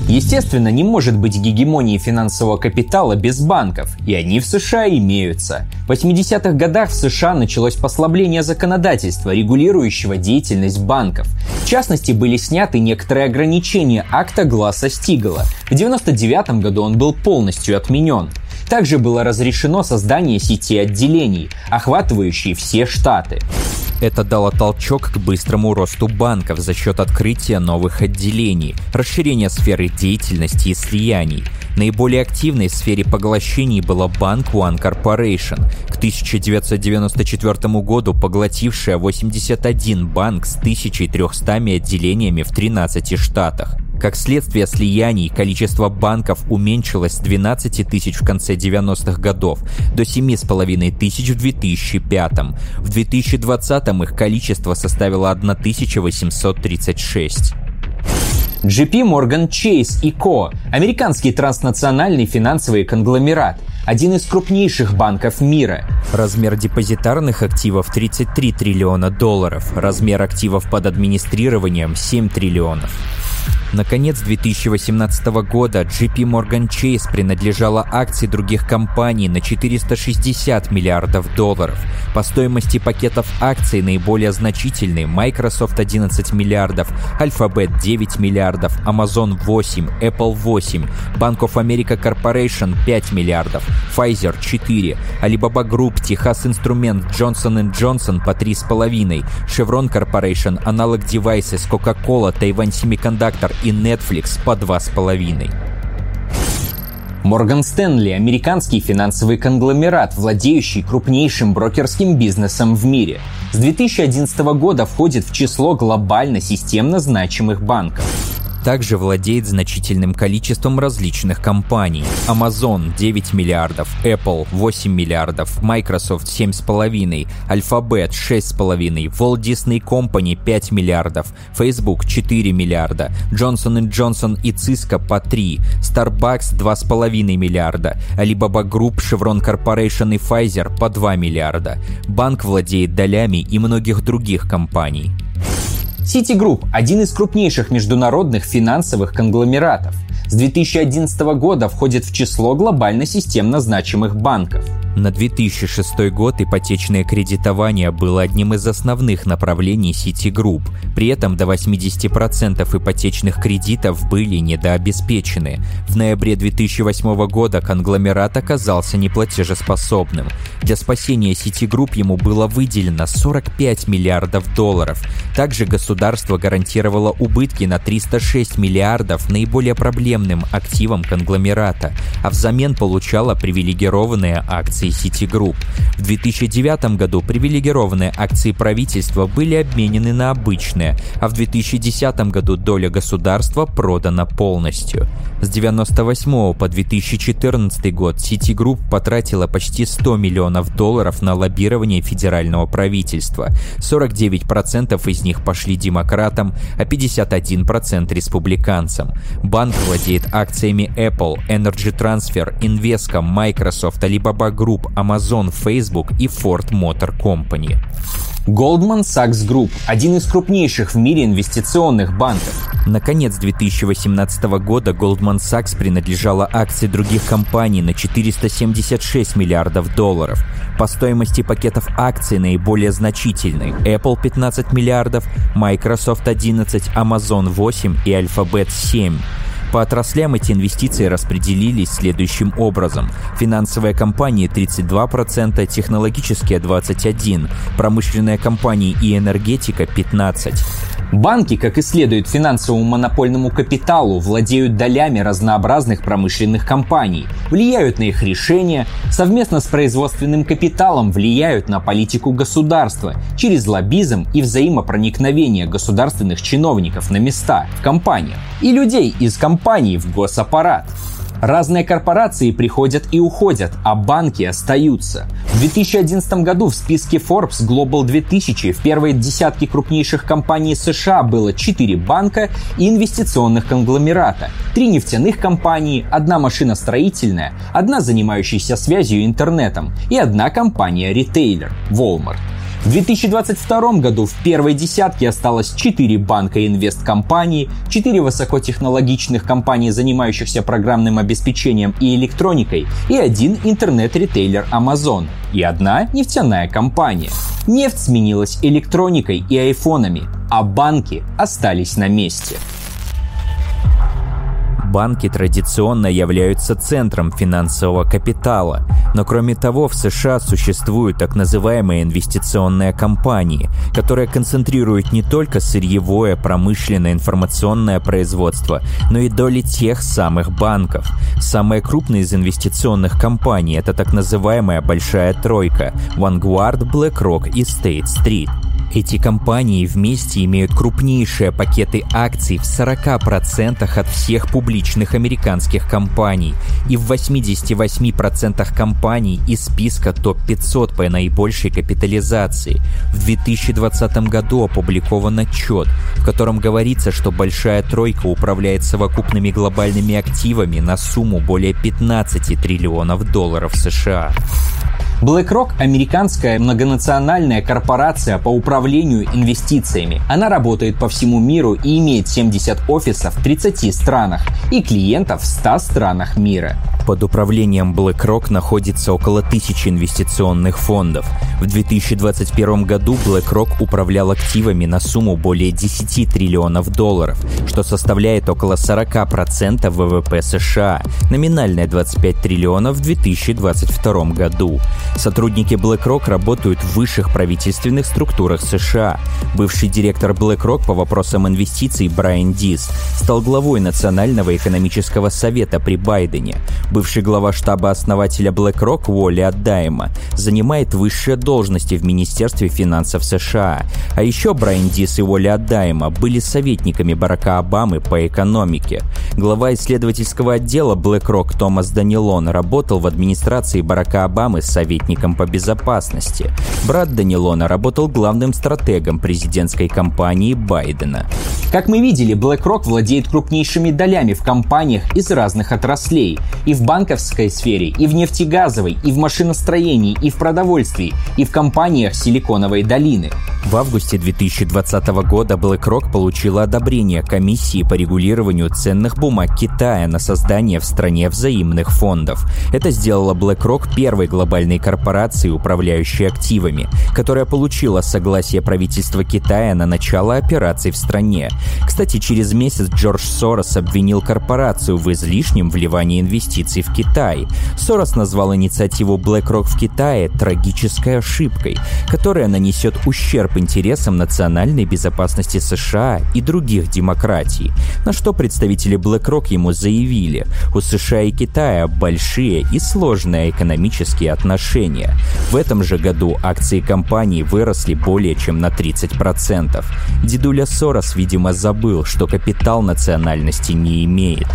[SPEAKER 1] Естественно, не может быть гегемонии финансового капитала без банков, и они в США имеются. В 80-х годах в США началось послабление законодательства, регулирующего деятельность банков. В частности, были сняты некоторые ограничения акта Гласса Стигала. В 99 году он был полностью отменен. Также было разрешено создание сети отделений, охватывающей все штаты.
[SPEAKER 2] Это дало толчок к быстрому росту банков за счет открытия новых отделений, расширения сферы деятельности и слияний. Наиболее активной в сфере поглощений была банк One Corporation, к 1994 году поглотившая 81 банк с 1300 отделениями в 13 штатах. Как следствие слияний, количество банков уменьшилось с 12 тысяч в конце 90-х годов до 7,5 тысяч в 2005. В 2020 их количество составило 1836.
[SPEAKER 1] JP Morgan Chase и Co. – американский транснациональный финансовый конгломерат, один из крупнейших банков мира.
[SPEAKER 2] Размер депозитарных активов 33 триллиона долларов, размер активов под администрированием 7 триллионов. Наконец 2018 года JP Morgan Chase принадлежала акции других компаний на 460 миллиардов долларов. По стоимости пакетов акций наиболее значительные Microsoft 11 миллиардов, Alphabet 9 миллиардов, Amazon 8, Apple 8, Bank of America Corporation 5 миллиардов, Pfizer 4, Alibaba Group, Texas Instrument, Johnson Johnson по 3,5, Chevron Corporation, Analog Devices, Coca-Cola, Taiwan Semiconductor и Netflix по 2,5.
[SPEAKER 1] Морган Стэнли – американский финансовый конгломерат, владеющий крупнейшим брокерским бизнесом в мире. С 2011 года входит в число глобально системно значимых банков
[SPEAKER 2] также владеет значительным количеством различных компаний. Amazon 9 миллиардов, Apple 8 миллиардов, Microsoft 7,5, Alphabet 6,5, Walt Disney Company 5 миллиардов, Facebook 4 миллиарда, Johnson Johnson и Cisco по 3, Starbucks 2,5 миллиарда, Alibaba Group, Chevron Corporation и Pfizer по 2 миллиарда. Банк владеет долями и многих других компаний.
[SPEAKER 1] Citigroup – один из крупнейших международных финансовых конгломератов. С 2011 года входит в число глобально системно значимых банков.
[SPEAKER 2] На 2006 год ипотечное кредитование было одним из основных направлений Citigroup. При этом до 80% ипотечных кредитов были недообеспечены. В ноябре 2008 года конгломерат оказался неплатежеспособным. Для спасения Citigroup ему было выделено 45 миллиардов долларов. Также государство гарантировало убытки на 306 миллиардов наиболее проблемным активам конгломерата, а взамен получало привилегированные акции Citigroup. В 2009 году привилегированные акции правительства были обменены на обычные, а в 2010 году доля государства продана полностью. С 1998 по 2014 год Citigroup потратила почти 100 миллионов долларов на лоббирование федерального правительства. 49% из них пошли демократам, а 51% республиканцам. Банк владеет акциями Apple, Energy Transfer, Invesco, Microsoft, Alibaba Group, Amazon, Facebook и Ford Motor Company.
[SPEAKER 1] Goldman Sachs Group – один из крупнейших в мире инвестиционных банков.
[SPEAKER 2] Наконец 2018 года Goldman Sachs принадлежала акции других компаний на 476 миллиардов долларов. По стоимости пакетов акций наиболее значительны Apple 15 миллиардов, Microsoft 11, Amazon 8 и Alphabet 7. По отраслям эти инвестиции распределились следующим образом. Финансовые компании 32%, технологические 21%, промышленные компании и энергетика 15%.
[SPEAKER 1] Банки, как и следует финансовому монопольному капиталу, владеют долями разнообразных промышленных компаний, влияют на их решения, совместно с производственным капиталом влияют на политику государства через лоббизм и взаимопроникновение государственных чиновников на места в компаниях и людей из компаний в госаппарат. Разные корпорации приходят и уходят, а банки остаются. В 2011 году в списке Forbes Global 2000 в первой десятке крупнейших компаний США было 4 банка и инвестиционных конгломерата, 3 нефтяных компании, одна машиностроительная, одна занимающаяся связью и интернетом и одна компания-ритейлер – Walmart. В 2022 году в первой десятке осталось 4 банка инвесткомпании, 4 высокотехнологичных компании, занимающихся программным обеспечением и электроникой, и один интернет-ритейлер Amazon, и одна нефтяная компания. Нефть сменилась электроникой и айфонами, а банки остались на месте
[SPEAKER 2] банки традиционно являются центром финансового капитала. Но кроме того, в США существуют так называемые инвестиционные компании, которые концентрируют не только сырьевое, промышленное, информационное производство, но и доли тех самых банков. Самые крупные из инвестиционных компаний – это так называемая «большая тройка» – Vanguard, BlackRock и State Street. Эти компании вместе имеют крупнейшие пакеты акций в 40% от всех публичных американских компаний и в 88% компаний из списка топ-500 по наибольшей капитализации. В 2020 году опубликован отчет, в котором говорится, что Большая Тройка управляет совокупными глобальными активами на сумму более 15 триллионов долларов США.
[SPEAKER 1] BlackRock – американская многонациональная корпорация по управлению инвестициями. Она работает по всему миру и имеет 70 офисов в 30 странах и клиентов в 100 странах мира.
[SPEAKER 2] Под управлением BlackRock находится около тысячи инвестиционных фондов. В 2021 году BlackRock управлял активами на сумму более 10 триллионов долларов, что составляет около 40% ВВП США, номинальная 25 триллионов в 2022 году. Сотрудники BlackRock работают в высших правительственных структурах США. Бывший директор BlackRock по вопросам инвестиций Брайан Дис стал главой Национального экономического совета при Байдене. Бывший глава штаба основателя BlackRock Уолли Аддайма занимает высшие должности в Министерстве финансов США. А еще Брайан Дис и Уолли Аддайма были советниками Барака Обамы по экономике. Глава исследовательского отдела BlackRock Томас Данилон работал в администрации Барака Обамы советником по безопасности. Брат Данилона работал главным стратегом президентской кампании Байдена.
[SPEAKER 1] Как мы видели, BlackRock владеет крупнейшими долями в компаниях из разных отраслей. И в банковской сфере, и в нефтегазовой, и в машиностроении, и в продовольствии, и в компаниях Силиконовой долины.
[SPEAKER 2] В августе 2020 года BlackRock получила одобрение комиссии по регулированию ценных бумаг Китая на создание в стране взаимных фондов. Это сделало BlackRock первой глобальной корпорацией, управляющей активами, которая получила согласие правительства Китая на начало операций в стране. Кстати, через месяц Джордж Сорос обвинил корпорацию в излишнем вливании инвестиций в Китай. Сорос назвал инициативу BlackRock в Китае трагической ошибкой, которая нанесет ущерб интересам национальной безопасности США и других демократий, на что представители BlackRock ему заявили, у США и Китая большие и сложные экономические отношения. В этом же году акции компании выросли более чем на 30%. Дедуля Сорос, видимо, забыл, что капитал национальности не имеет.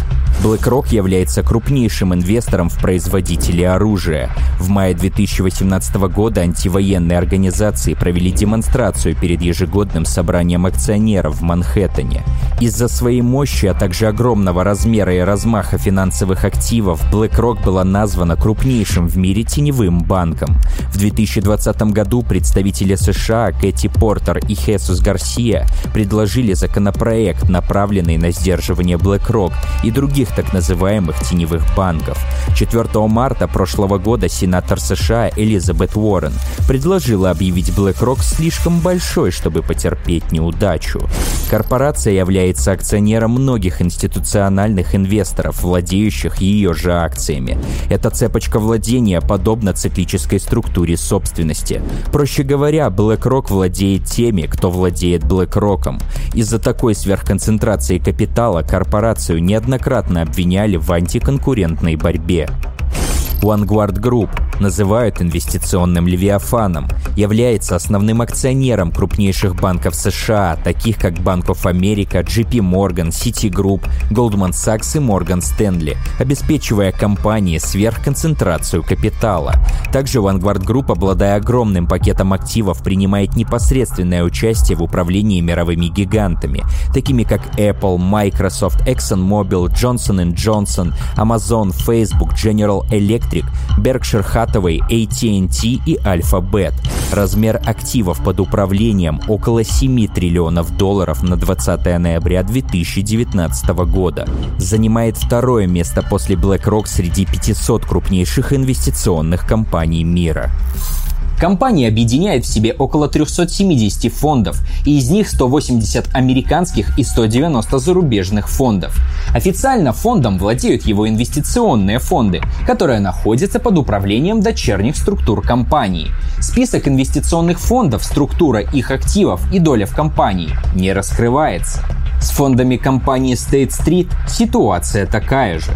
[SPEAKER 2] BlackRock является крупнейшим инвестором в производители оружия. В мае 2018 года антивоенные организации провели демонстрацию перед ежегодным собранием акционеров в Манхэттене. Из-за своей мощи, а также огромного размера и размаха финансовых активов, BlackRock была названа крупнейшим в мире теневым банком. В 2020 году представители США Кэти Портер и Хесус Гарсия предложили законопроект, направленный на сдерживание BlackRock и других так называемых теневых банков. 4 марта прошлого года сенатор США Элизабет Уоррен предложила объявить BlackRock слишком большой, чтобы потерпеть неудачу. Корпорация является акционером многих институциональных инвесторов, владеющих ее же акциями. Эта цепочка владения подобна циклической структуре собственности. Проще говоря, BlackRock владеет теми, кто владеет BlackRock. Из-за такой сверхконцентрации капитала корпорацию неоднократно обвиняли в антиконкурентной борьбе. Vanguard Group называют инвестиционным левиафаном, является основным акционером крупнейших банков США, таких как Bank of America, JP Morgan, Citigroup, Goldman Sachs и Morgan Stanley, обеспечивая компании сверхконцентрацию капитала. Также Vanguard Group, обладая огромным пакетом активов, принимает непосредственное участие в управлении мировыми гигантами, такими как Apple, Microsoft, ExxonMobil, Johnson Johnson, Amazon, Facebook, General Electric, Berkshire Hathaway, AT&T и Alphabet. Размер активов под управлением около 7 триллионов долларов на 20 ноября 2019 года. Занимает второе место после BlackRock среди 500 крупнейших инвестиционных компаний мира.
[SPEAKER 1] Компания объединяет в себе около 370 фондов, и из них 180 американских и 190 зарубежных фондов. Официально фондом владеют его инвестиционные фонды, которые находятся под управлением дочерних структур компании. Список инвестиционных фондов, структура их активов и доля в компании не раскрывается. С фондами компании State Street ситуация такая же.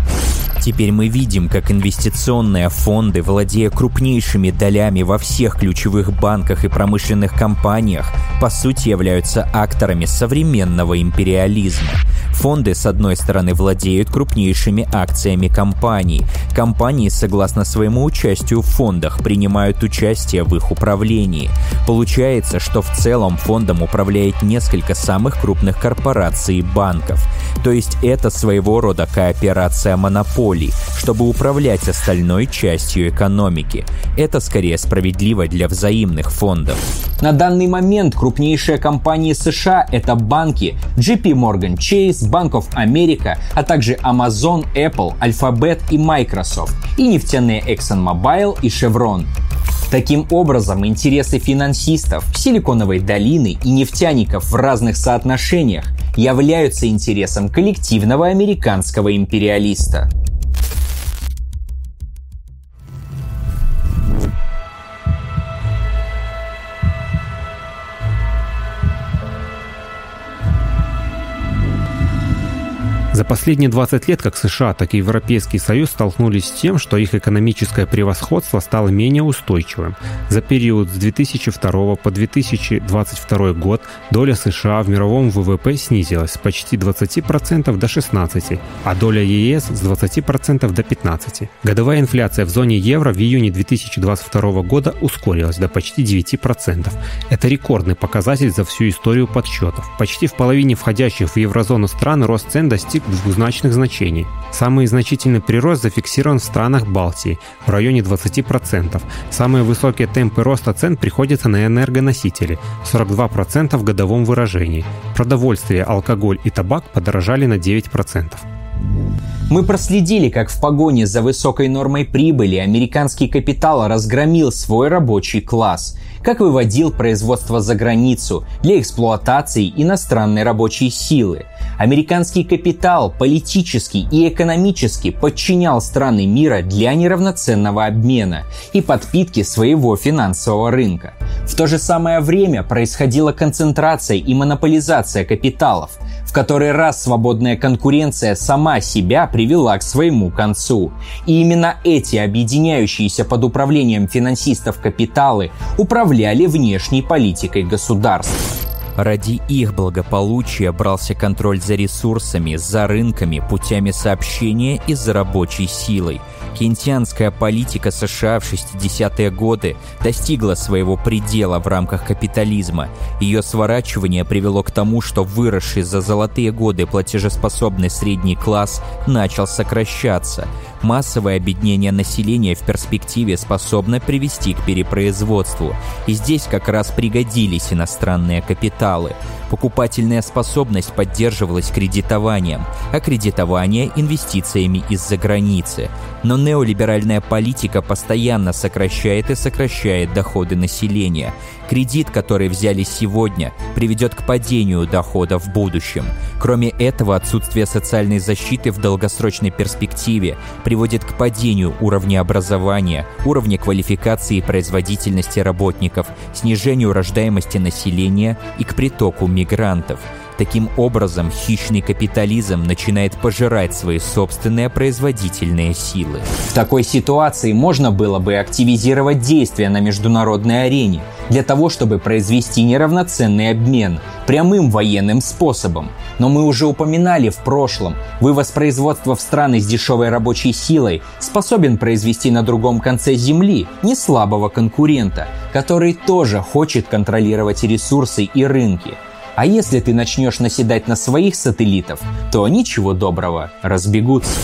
[SPEAKER 2] Теперь мы видим, как инвестиционные фонды, владея крупнейшими долями во всех ключевых банках и промышленных компаниях, по сути являются акторами современного империализма. Фонды, с одной стороны, владеют крупнейшими акциями компаний. Компании, согласно своему участию в фондах, принимают участие в их управлении. Получается, что в целом фондом управляет несколько самых крупных корпораций и банков. То есть это своего рода кооперация монополий, чтобы управлять остальной частью экономики. Это скорее справедливо для взаимных фондов.
[SPEAKER 1] На данный момент крупнейшие компании США – это банки JP Morgan Chase, Bank of America, а также Amazon, Apple, Alphabet и Microsoft, и нефтяные ExxonMobil и Chevron. Таким образом, интересы финансистов, Силиконовой долины и нефтяников в разных соотношениях являются интересом коллективного американского империалиста.
[SPEAKER 3] За последние 20 лет как США, так и Европейский Союз столкнулись с тем, что их экономическое превосходство стало менее устойчивым. За период с 2002 по 2022 год доля США в мировом ВВП снизилась с почти 20% до 16%, а доля ЕС с 20% до 15%. Годовая инфляция в зоне евро в июне 2022 года ускорилась до почти 9%. Это рекордный показатель за всю историю подсчетов. Почти в половине входящих в еврозону стран рост цен достиг двузначных значений. Самый значительный прирост зафиксирован в странах Балтии в районе 20%. Самые высокие темпы роста цен приходятся на энергоносители – 42% в годовом выражении. Продовольствие, алкоголь и табак подорожали на 9%.
[SPEAKER 1] Мы проследили, как в погоне за высокой нормой прибыли американский капитал разгромил свой рабочий класс, как выводил производство за границу для эксплуатации иностранной рабочей силы. Американский капитал политически и экономически подчинял страны мира для неравноценного обмена и подпитки своего финансового рынка. В то же самое время происходила концентрация и монополизация капиталов, в который раз свободная конкуренция сама себя привела к своему концу. И именно эти объединяющиеся под управлением финансистов капиталы управляли внешней политикой государств.
[SPEAKER 2] Ради их благополучия брался контроль за ресурсами, за рынками, путями сообщения и за рабочей силой – Кентианская политика США в 60-е годы достигла своего предела в рамках капитализма. Ее сворачивание привело к тому, что выросший за золотые годы платежеспособный средний класс начал сокращаться. Массовое объединение населения в перспективе способно привести к перепроизводству. И здесь как раз пригодились иностранные капиталы. Покупательная способность поддерживалась кредитованием, а кредитование – инвестициями из-за границы. Но неолиберальная политика постоянно сокращает и сокращает доходы населения. Кредит, который взяли сегодня, приведет к падению дохода в будущем. Кроме этого, отсутствие социальной защиты в долгосрочной перспективе приводит к падению уровня образования, уровня квалификации и производительности работников, снижению рождаемости населения и к притоку мигрантов – Таким образом, хищный капитализм начинает пожирать свои собственные производительные силы.
[SPEAKER 1] В такой ситуации можно было бы активизировать действия на международной арене для того, чтобы произвести неравноценный обмен прямым военным способом. Но мы уже упоминали в прошлом, вывоз производства в страны с дешевой рабочей силой способен произвести на другом конце Земли не слабого конкурента, который тоже хочет контролировать ресурсы и рынки. А если ты начнешь наседать на своих сателлитов, то ничего доброго, разбегутся.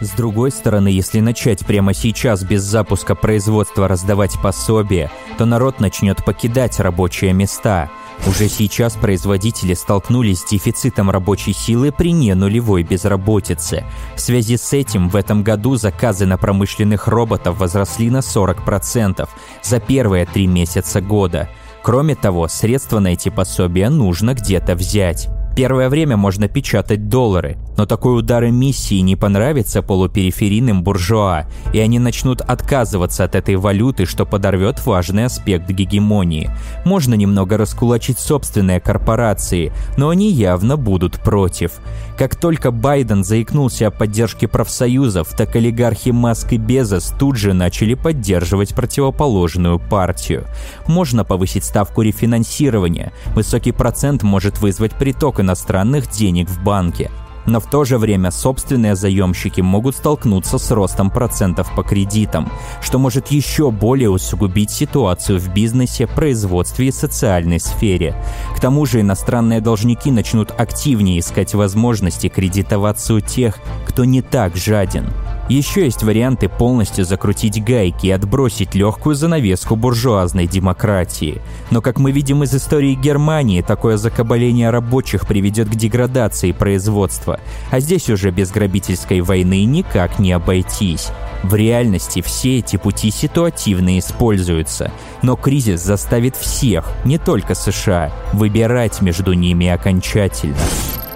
[SPEAKER 2] С другой стороны, если начать прямо сейчас без запуска производства раздавать пособия, то народ начнет покидать рабочие места. Уже сейчас производители столкнулись с дефицитом рабочей силы при ненулевой безработице. В связи с этим в этом году заказы на промышленных роботов возросли на 40% за первые три месяца года. Кроме того, средства на эти пособия нужно где-то взять. Первое время можно печатать доллары, но такой удар эмиссии не понравится полупериферийным буржуа, и они начнут отказываться от этой валюты, что подорвет важный аспект гегемонии. Можно немного раскулачить собственные корпорации, но они явно будут против. Как только Байден заикнулся о поддержке профсоюзов, так олигархи Маск и Безос тут же начали поддерживать противоположную партию. Можно повысить ставку рефинансирования. Высокий процент может вызвать приток иностранных денег в банке. Но в то же время собственные заемщики могут столкнуться с ростом процентов по кредитам, что может еще более усугубить ситуацию в бизнесе, производстве и социальной сфере. К тому же иностранные должники начнут активнее искать возможности кредитоваться у тех, кто не так жаден. Еще есть варианты полностью закрутить гайки и отбросить легкую занавеску буржуазной демократии. Но, как мы видим из истории Германии, такое закабаление рабочих приведет к деградации производства. А здесь уже без грабительской войны никак не обойтись. В реальности все эти пути ситуативно используются, но кризис заставит всех, не только США, выбирать между ними окончательно.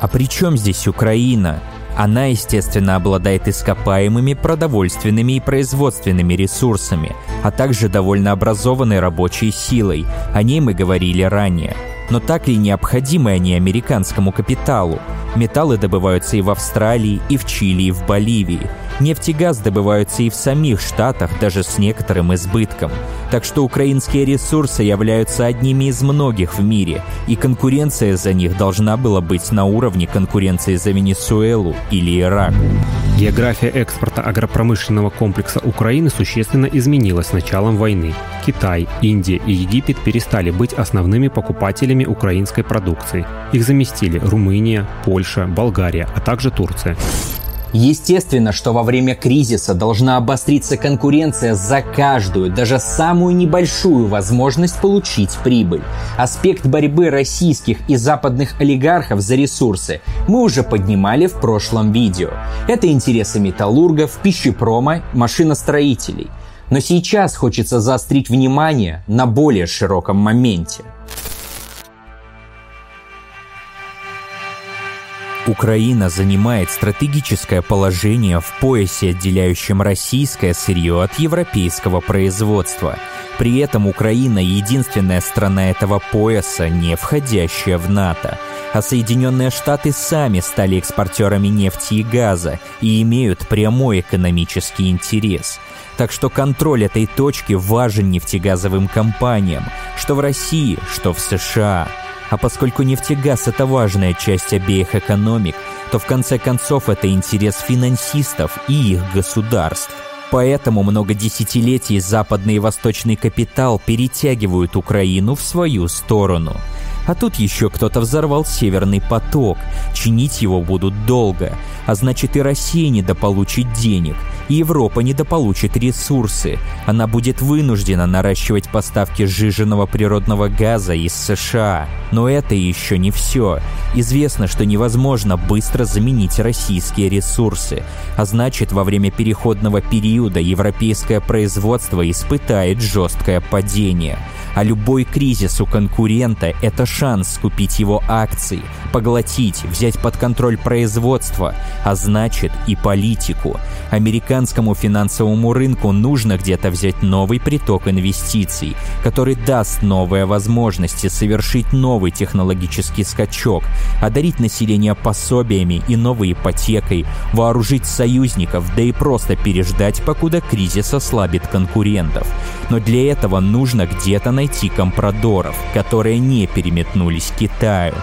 [SPEAKER 2] А при чем здесь Украина? Она, естественно, обладает ископаемыми, продовольственными и производственными ресурсами, а также довольно образованной рабочей силой. О ней мы говорили ранее. Но так ли необходимы они американскому капиталу? Металлы добываются и в Австралии, и в Чили, и в Боливии. Нефть и газ добываются и в самих Штатах, даже с некоторым избытком. Так что украинские ресурсы являются одними из многих в мире, и конкуренция за них должна была быть на уровне конкуренции за Венесуэлу или Ирак.
[SPEAKER 3] География экспорта агропромышленного комплекса Украины существенно изменилась с началом войны. Китай, Индия и Египет перестали быть основными покупателями украинской продукции. Их заместили Румыния, Польша, Болгария, а также Турция.
[SPEAKER 1] Естественно, что во время кризиса должна обостриться конкуренция за каждую, даже самую небольшую возможность получить прибыль. Аспект борьбы российских и западных олигархов за ресурсы мы уже поднимали в прошлом видео. Это интересы металлургов, пищепрома, машиностроителей. Но сейчас хочется заострить внимание на более широком моменте.
[SPEAKER 2] Украина занимает стратегическое положение в поясе, отделяющем российское сырье от европейского производства. При этом Украина единственная страна этого пояса, не входящая в НАТО. А Соединенные Штаты сами стали экспортерами нефти и газа и имеют прямой экономический интерес. Так что контроль этой точки важен нефтегазовым компаниям, что в России, что в США. А поскольку нефтегаз – это важная часть обеих экономик, то в конце концов это интерес финансистов и их государств. Поэтому много десятилетий западный и восточный капитал перетягивают Украину в свою сторону. А тут еще кто-то взорвал Северный поток. Чинить его будут долго. А значит и Россия недополучит денег – и Европа недополучит ресурсы. Она будет вынуждена наращивать поставки сжиженного природного газа из США. Но это еще не все. Известно, что невозможно быстро заменить российские ресурсы, а значит во время переходного периода европейское производство испытает жесткое падение. А любой кризис у конкурента – это шанс скупить его акции, поглотить, взять под контроль производство, а значит и политику. Американскому финансовому рынку нужно где-то взять новый приток инвестиций, который даст новые возможности совершить новый технологический скачок, одарить население пособиями и новой ипотекой, вооружить союзников, да и просто переждать, покуда кризис ослабит конкурентов. Но для этого нужно где-то найти компрадоров, которые не переметнулись к Китаю.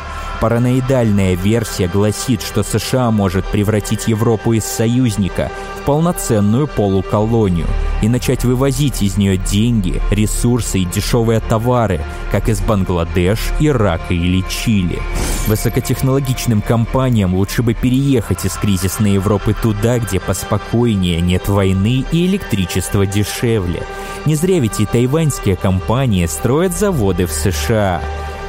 [SPEAKER 2] Параноидальная версия гласит, что США может превратить Европу из союзника в полноценную полуколонию и начать вывозить из нее деньги, ресурсы и дешевые товары, как из Бангладеш, Ирака или Чили. Высокотехнологичным компаниям лучше бы переехать из кризисной Европы туда, где поспокойнее, нет войны и электричество дешевле. Не зря ведь и тайваньские компании строят заводы в США.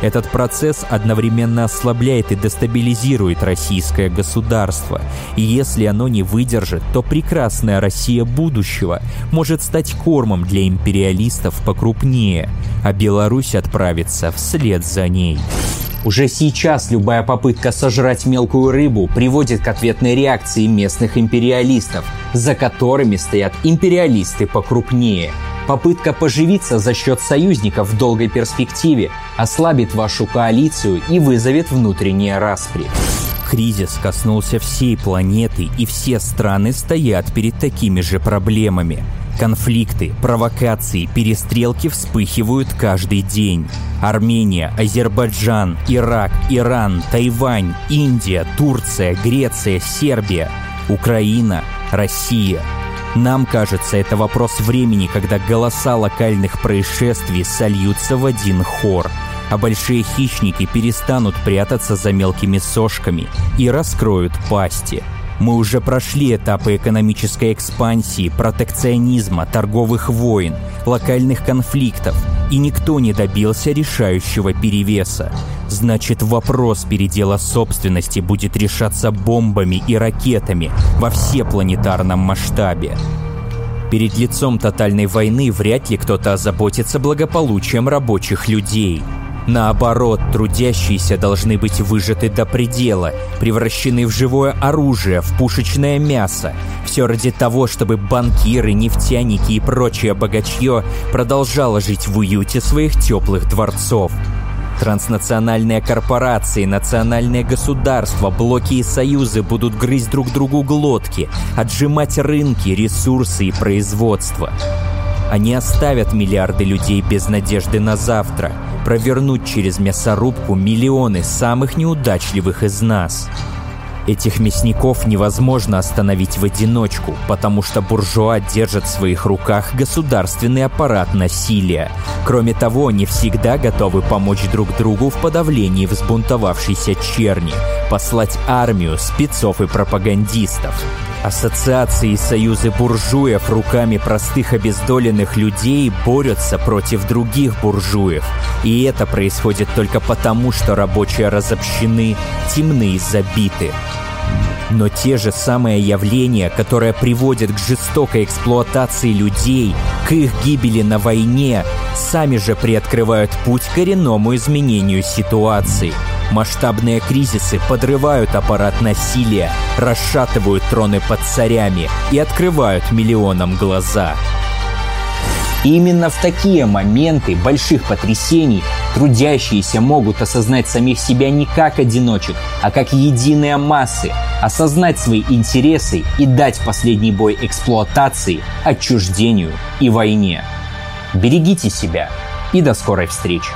[SPEAKER 2] Этот процесс одновременно ослабляет и дестабилизирует российское государство. И если оно не выдержит, то прекрасная Россия будущего может стать кормом для империалистов покрупнее, а Беларусь отправится вслед за ней.
[SPEAKER 1] Уже сейчас любая попытка сожрать мелкую рыбу приводит к ответной реакции местных империалистов, за которыми стоят империалисты покрупнее – Попытка поживиться за счет союзников в долгой перспективе ослабит вашу коалицию и вызовет внутренние распри.
[SPEAKER 2] Кризис коснулся всей планеты, и все страны стоят перед такими же проблемами. Конфликты, провокации, перестрелки вспыхивают каждый день. Армения, Азербайджан, Ирак, Иран, Тайвань, Индия, Турция, Греция, Сербия, Украина, Россия. Нам кажется, это вопрос времени, когда голоса локальных происшествий сольются в один хор, а большие хищники перестанут прятаться за мелкими сошками и раскроют пасти – мы уже прошли этапы экономической экспансии, протекционизма, торговых войн, локальных конфликтов, и никто не добился решающего перевеса. Значит, вопрос передела собственности будет решаться бомбами и ракетами во всепланетарном масштабе. Перед лицом тотальной войны вряд ли кто-то озаботится благополучием рабочих людей – Наоборот, трудящиеся должны быть выжаты до предела, превращены в живое оружие, в пушечное мясо. Все ради того, чтобы банкиры, нефтяники и прочее богачье продолжало жить в уюте своих теплых дворцов. Транснациональные корпорации, национальные государства, блоки и союзы будут грызть друг другу глотки, отжимать рынки, ресурсы и производство. Они оставят миллиарды людей без надежды на завтра, провернуть через мясорубку миллионы самых неудачливых из нас. Этих мясников невозможно остановить в одиночку, потому что буржуа держат в своих руках государственный аппарат насилия. Кроме того, они всегда готовы помочь друг другу в подавлении взбунтовавшейся черни, послать армию, спецов и пропагандистов. Ассоциации и союзы буржуев руками простых обездоленных людей борются против других буржуев. И это происходит только потому, что рабочие разобщены, темны и забиты. Но те же самые явления, которые приводят к жестокой эксплуатации людей, к их гибели на войне, сами же приоткрывают путь коренному изменению ситуации – Масштабные кризисы подрывают аппарат насилия, расшатывают троны под царями и открывают миллионам глаза.
[SPEAKER 1] Именно в такие моменты больших потрясений трудящиеся могут осознать самих себя не как одиночек, а как единые массы, осознать свои интересы и дать последний бой эксплуатации, отчуждению и войне. Берегите себя и до скорой встречи!